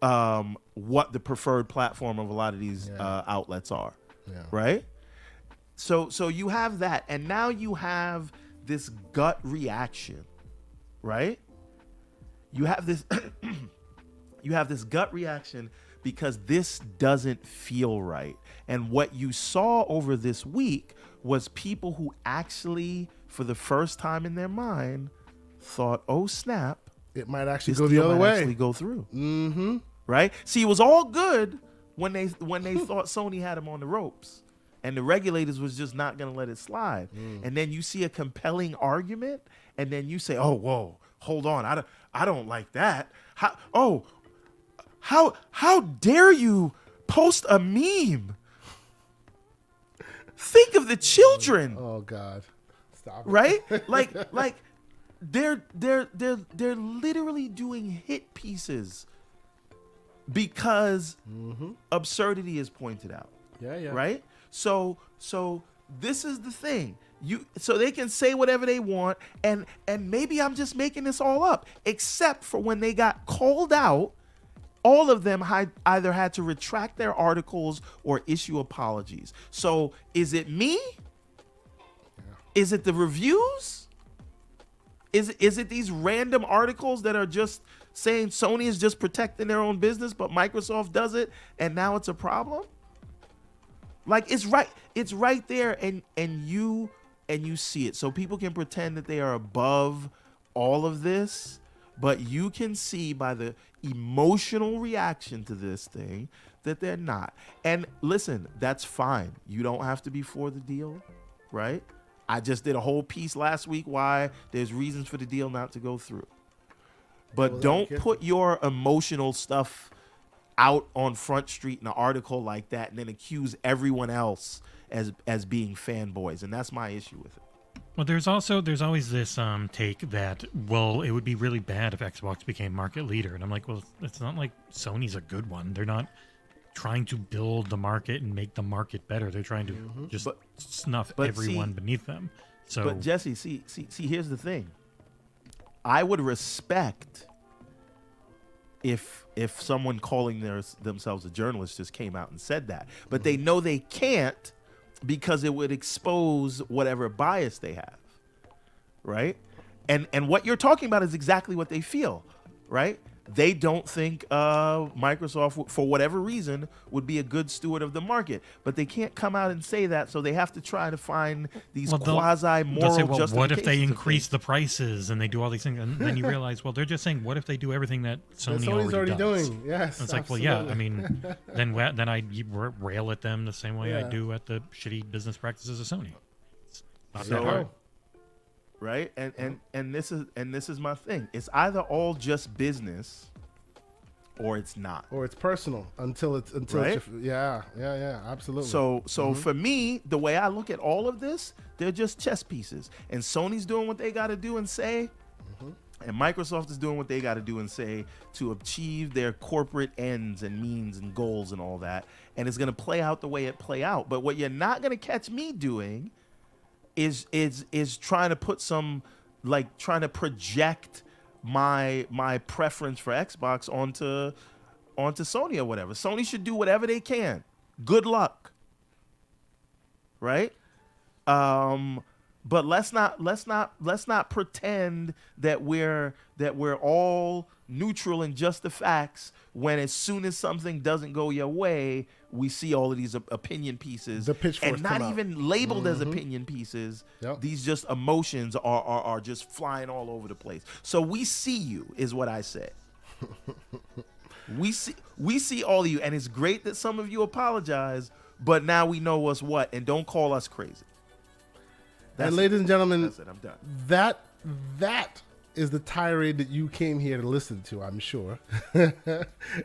um, what the preferred platform of a lot of these Yeah. uh, outlets are Yeah. right? So so you have that, and now you have this gut reaction, right? You have this you have this gut reaction because this doesn't feel right. And what you saw over this week was people who actually, for the first time in their mind, thought, "Oh snap, It might actually go the other might way. actually go through." mm-hmm. right? See, it was all good when they when they thought Sony had him on the ropes, and the regulators was just not going to let it slide. And then you see a compelling argument, and then you say, "Oh, whoa, hold on, I don't, I don't like that. How? Oh, how how dare you post a meme? Think of the children." Oh God. Stop it. right? Like like they're they're they're they're literally doing hit pieces because mm-hmm. absurdity is pointed out, Yeah, yeah. right? So so this is the thing. You so they can say whatever they want and and maybe I'm just making this all up except for when they got called out all of them had either had to retract their articles or issue apologies. So is it me? Is it the reviews? Is is it these random articles that are just saying Sony is just protecting their own business, but Microsoft does it, and now it's a problem? Like it's right, it's right there, and and you and you see it. So people can pretend that they are above all of this, but you can see by the emotional reaction to this thing that they're not. And listen, that's fine. You don't have to be for the deal, right? I just did a whole piece last week why there's reasons for the deal not to go through. But Well, don't put your emotional stuff out on Front Street in an article like that and then accuse everyone else as as being fanboys. And that's my issue with it. Well, there's also there's always this um, take that well, it would be really bad if Xbox became market leader, and I'm like, well, it's not like Sony's a good one. They're not trying to build the market and make the market better. They're trying to just But- snuff but everyone see- beneath them. So But Jessie, see, see, see. Here's the thing. I would respect if if someone calling their, themselves a journalist just came out and said that, but they know they can't because it would expose whatever bias they have, right? And and what you're talking about is exactly what they feel, right? They don't think uh, Microsoft, for whatever reason, would be a good steward of the market. But they can't come out and say that, so they have to try to find these Well, quasi moral say, well, what if they increase the prices and they do all these things? And then you realize, well, they're just saying, what if they do everything that Sony That's Sony's already, does? doing. Yes. And it's like, well, yeah. I mean, then then I rail at them the same way I do at the shitty business practices of Sony. It's not So- that hard. Right? And mm-hmm. and and this is and this is my thing. It's either all just business, or it's not. or it's personal until it's until Right? it's your, yeah, yeah, yeah, absolutely. So so mm-hmm. for me, the way I look at all of this, they're just chess pieces. And Sony's doing what they got to do and say, mm-hmm. and Microsoft is doing what they got to do and say to achieve their corporate ends and means and goals and all that. And it's going to play out the way it play out. But what you're not going to catch me doing is is is trying to put some like trying to project my my preference for Xbox onto onto Sony or whatever. Sony should do whatever they can. Good luck. Right? Um but let's not let's not let's not pretend that we're that we're all neutral in just the facts when as soon as something doesn't go your way we see all of these opinion pieces The pitchforks and not come out. even labeled as mm-hmm. opinion pieces Yep. these just emotions are, are are just flying all over the place so we see you is what i say we see we see all of you and it's great that some of you apologize but now we know what's what and don't call us crazy and That's it. ladies and gentlemen, That's it. I'm done. that that is the tirade that you came here to listen to, I'm sure. and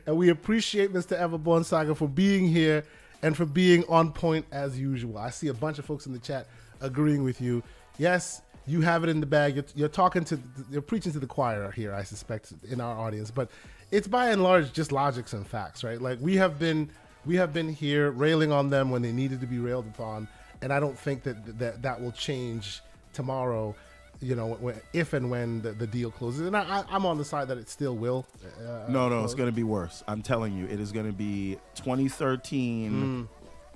we appreciate Mr. Everborn Saga for being here and for being on point as usual. I see a bunch of folks in the chat agreeing with you. Yes, you have it in the bag. You're, you're talking to, you're preaching to the choir here, I suspect, in our audience. But it's by and large just logics and facts, right? Like we have been, we have been here railing on them when they needed to be railed upon, and I don't think that that, that will change tomorrow you know, if and when the, the deal closes. And I, I'm on the side that it still will. Uh, No, no, close. it's going to be worse. I'm telling you, it is going to be 2013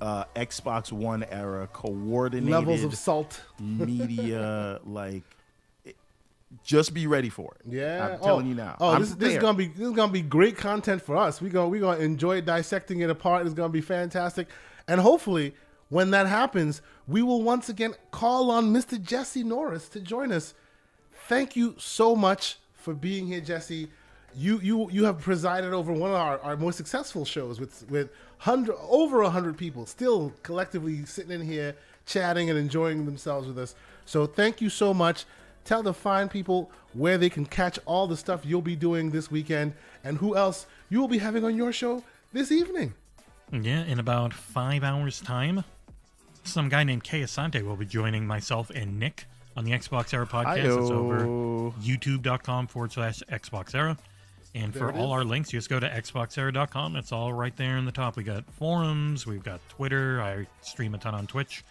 uh, Xbox One era coordinated Mm. levels of salt. media. like, it- just be ready for it. Yeah, I'm telling Oh, you now. Oh, this, this is gonna be this is gonna be great content for us. We go we gonna enjoy dissecting it apart. It's gonna be fantastic, and hopefully, when that happens, we will once again call on Mr. Jessie Norris to join us. Thank you so much for being here, Jessie. You you you have presided over one of our, our most successful shows with with hundred over hundred people still collectively sitting in here chatting and enjoying themselves with us. So thank you so much. Tell the fine people where they can catch all the stuff you'll be doing this weekend and who else you will be having on your show this evening. Yeah, in about five hours' time, some guy named Kay Asante will be joining myself and Nick on the XboxEra podcast. It's over Hi-yo. youtube.com forward slash XboxEra. And for all is. our links, you just go to xboxera.com. It's all right there in the top. We got forums, we've got Twitter. I stream a ton on Twitch.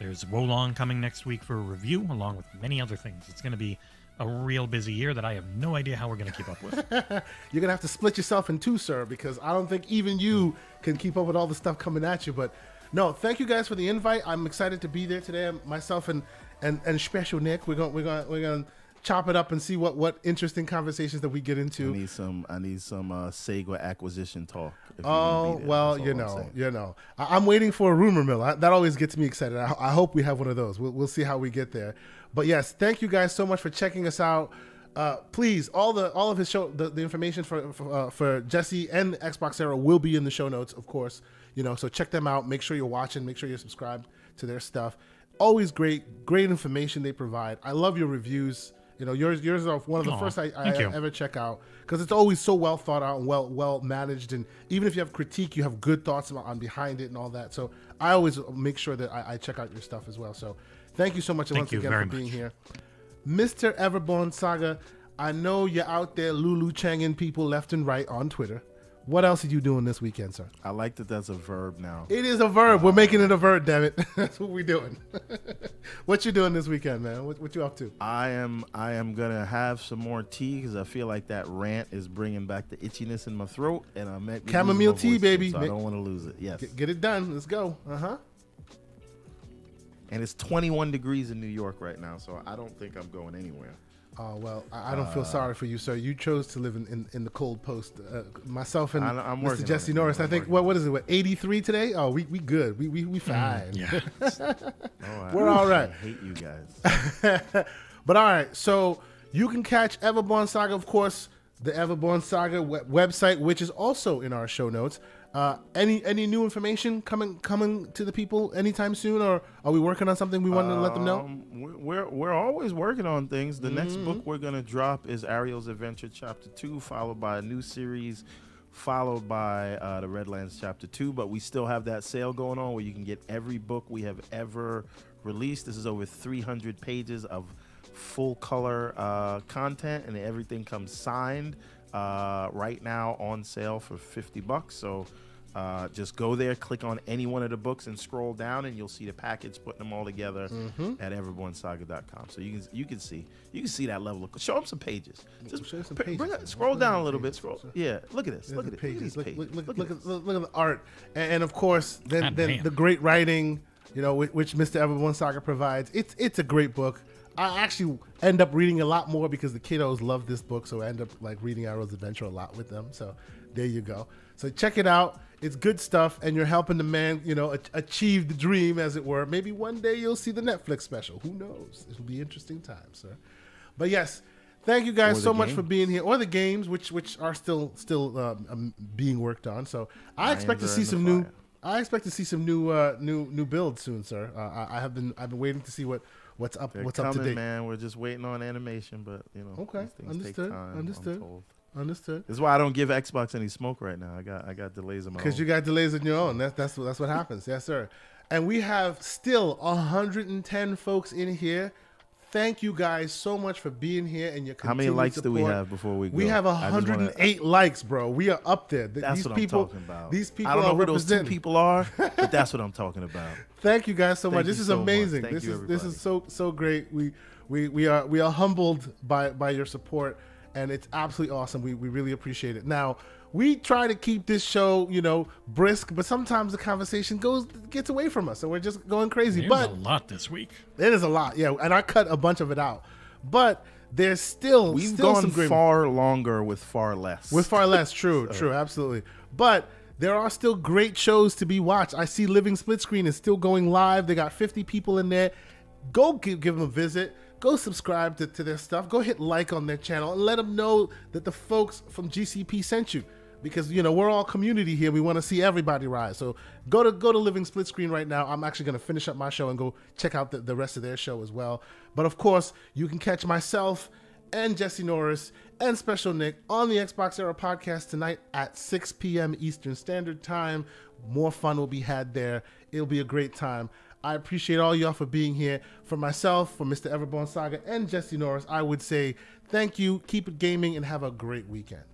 There's Wo Long coming next week for a review, along with many other things. It's going to be a real busy year that I have no idea how we're going to keep up with. You're gonna have to split yourself in two, sir, because I don't think even you can keep up with all the stuff coming at you. But no, thank you guys for the invite. I'm excited to be there today. Myself and and and Shpeshal Nick, we're gonna we're gonna we're gonna chop it up and see what what interesting conversations that we get into. I need some. I need some uh, Sega acquisition talk. Oh gonna be there. well, you know, you know. I, I'm waiting for a rumor mill. I, that always gets me excited. I, I hope we have one of those. We'll, we'll see how we get there. But yes, thank you guys so much for checking us out. Uh, please, all the all of his show, the, the information for for, uh, for Jessie and XboxEra will be in the show notes, of course. You know, so check them out. Make sure you're watching. Make sure you're subscribed to their stuff. Always great, great information they provide. I love your reviews. You know, yours yours are one of the Aw, first I, I ever check out because it's always so well thought out and well well managed. And even if you have critique, you have good thoughts about, on behind it and all that. So I always make sure that I, I check out your stuff as well. So thank you so much Thank once you again for being much. here, Mr. Everborn Saga. I know you're out there Lulu Changing people left and right on Twitter. What else are you doing this weekend, sir? I like that. That's a verb now. It is a verb. We're making it a verb. Damn it! That's what we're doing. what you doing this weekend, man? What, what you up to? I am I am gonna have some more tea because I feel like that rant is bringing back the itchiness in my throat, and I meant Chamomile tea, baby. So I don't want to lose it. Yes, Get, get it done. Let's go. Uh huh. and it's 21 degrees in New York right now, so I don't think I'm going anywhere. Oh well, I, I don't feel sorry for you, sir. You chose to live in, in, in the cold post. Uh, myself and I- Mr. Jessie Norris. I think what what is it? What eighty three today? Oh, we we good. We we we fine. Yeah. Oh, We're all right. I hate you guys. but all right, so you can catch Everborn Saga, of course, the Everborn Saga we- website, which is also in our show notes. Uh, any any new information coming coming to the people anytime soon, or are we working on something we want to let them know? Um, we're- we're always working on things. The next Mm-hmm. book we're gonna drop is Ariel's Adventure Chapter Two, followed by a new series, followed by uh, the Redlands Chapter Two. But we still have that sale going on where you can get every book we have ever released. This is over 300 pages of full color uh, content, and everything comes signed. Uh, right now on sale for 50 bucks. So. Uh, just go there, click on any one of the books, and scroll down, and you'll see the package putting them all together Mm-hmm. at everbornsaga.com. So you can you can see you can see that level of show them some pages. Just Show some pages, bring it- scroll down a little bit. Scroll. sir. Yeah, look at this. Look Look at at the it. Look at pages. Look, pages. look, look, Look look, at at, this. look, look at the art, and, and of course, then then the great writing, you know, which, which Mr. Everborn Saga provides. It's it's a great book. I actually end up reading a lot more because the kiddos love this book, so I end up like reading Arrow's Adventure a lot with them. So there you go. So check it out. It's good stuff, and you're helping the man, you know, achieve the dream, as it were. Maybe one day you'll see the Netflix special. Who knows? It'll be interesting times, sir. But yes, thank you guys so much for being here, or the games, which which are still still um, um, being worked on. So I expect to see some new. I expect to see some new uh, new new builds soon, sir. Uh, I, I have been I've been waiting to see what what's up They're what's coming, up to date. man. We're just waiting on animation, but you know, Okay, understood, Take time, I'm understood. Understood. This is why I don't give Xbox any smoke right now. I got I got delays in my. Because you got delays on your own. That's that's what that's what happens. Yes, sir. And we have still 110 folks in here. Thank you guys so much for being here and your How many likes do we have before we go? We have I just wanna- 108 likes, bro. We are up there. That's these what people, I'm talking about. These people I don't know who those two people are, but that's what I'm talking about. Thank you guys so Thank much. This is so amazing. This you, is this is so so great. We we we are we are humbled by by your support and it's absolutely awesome. We we really appreciate it. Now, we try to keep this show, you know, brisk, but sometimes the conversation goes gets away from us and we're just going crazy. There's but a lot this week. it is a lot. Yeah, and I cut a bunch of it out. But there's still We've still some gone great far longer with far less. with far less, true, true, absolutely. But there are still great shows to be watched. I see Living Split Screen is still going live. They got 50 people in there. Go give, give them a visit. Go subscribe to, to their stuff. Go hit like on their channel and let them know that the folks from GCP sent you. Because you know we're all community here. We want to see everybody rise. So go to go to Living Split Screen right now. I'm actually going to finish up my show and go check out the, the rest of their show as well. But of course, you can catch myself and Jessie Norris and Shpeshal Nick on the XboxEra podcast tonight at 6 p.m. Eastern Standard Time. More fun will be had there. It'll be a great time. I appreciate all y'all for being here. For myself, for Mr. Everborn Saga, and Jessie Norris, I would say thank you, keep it gaming, and have a great weekend.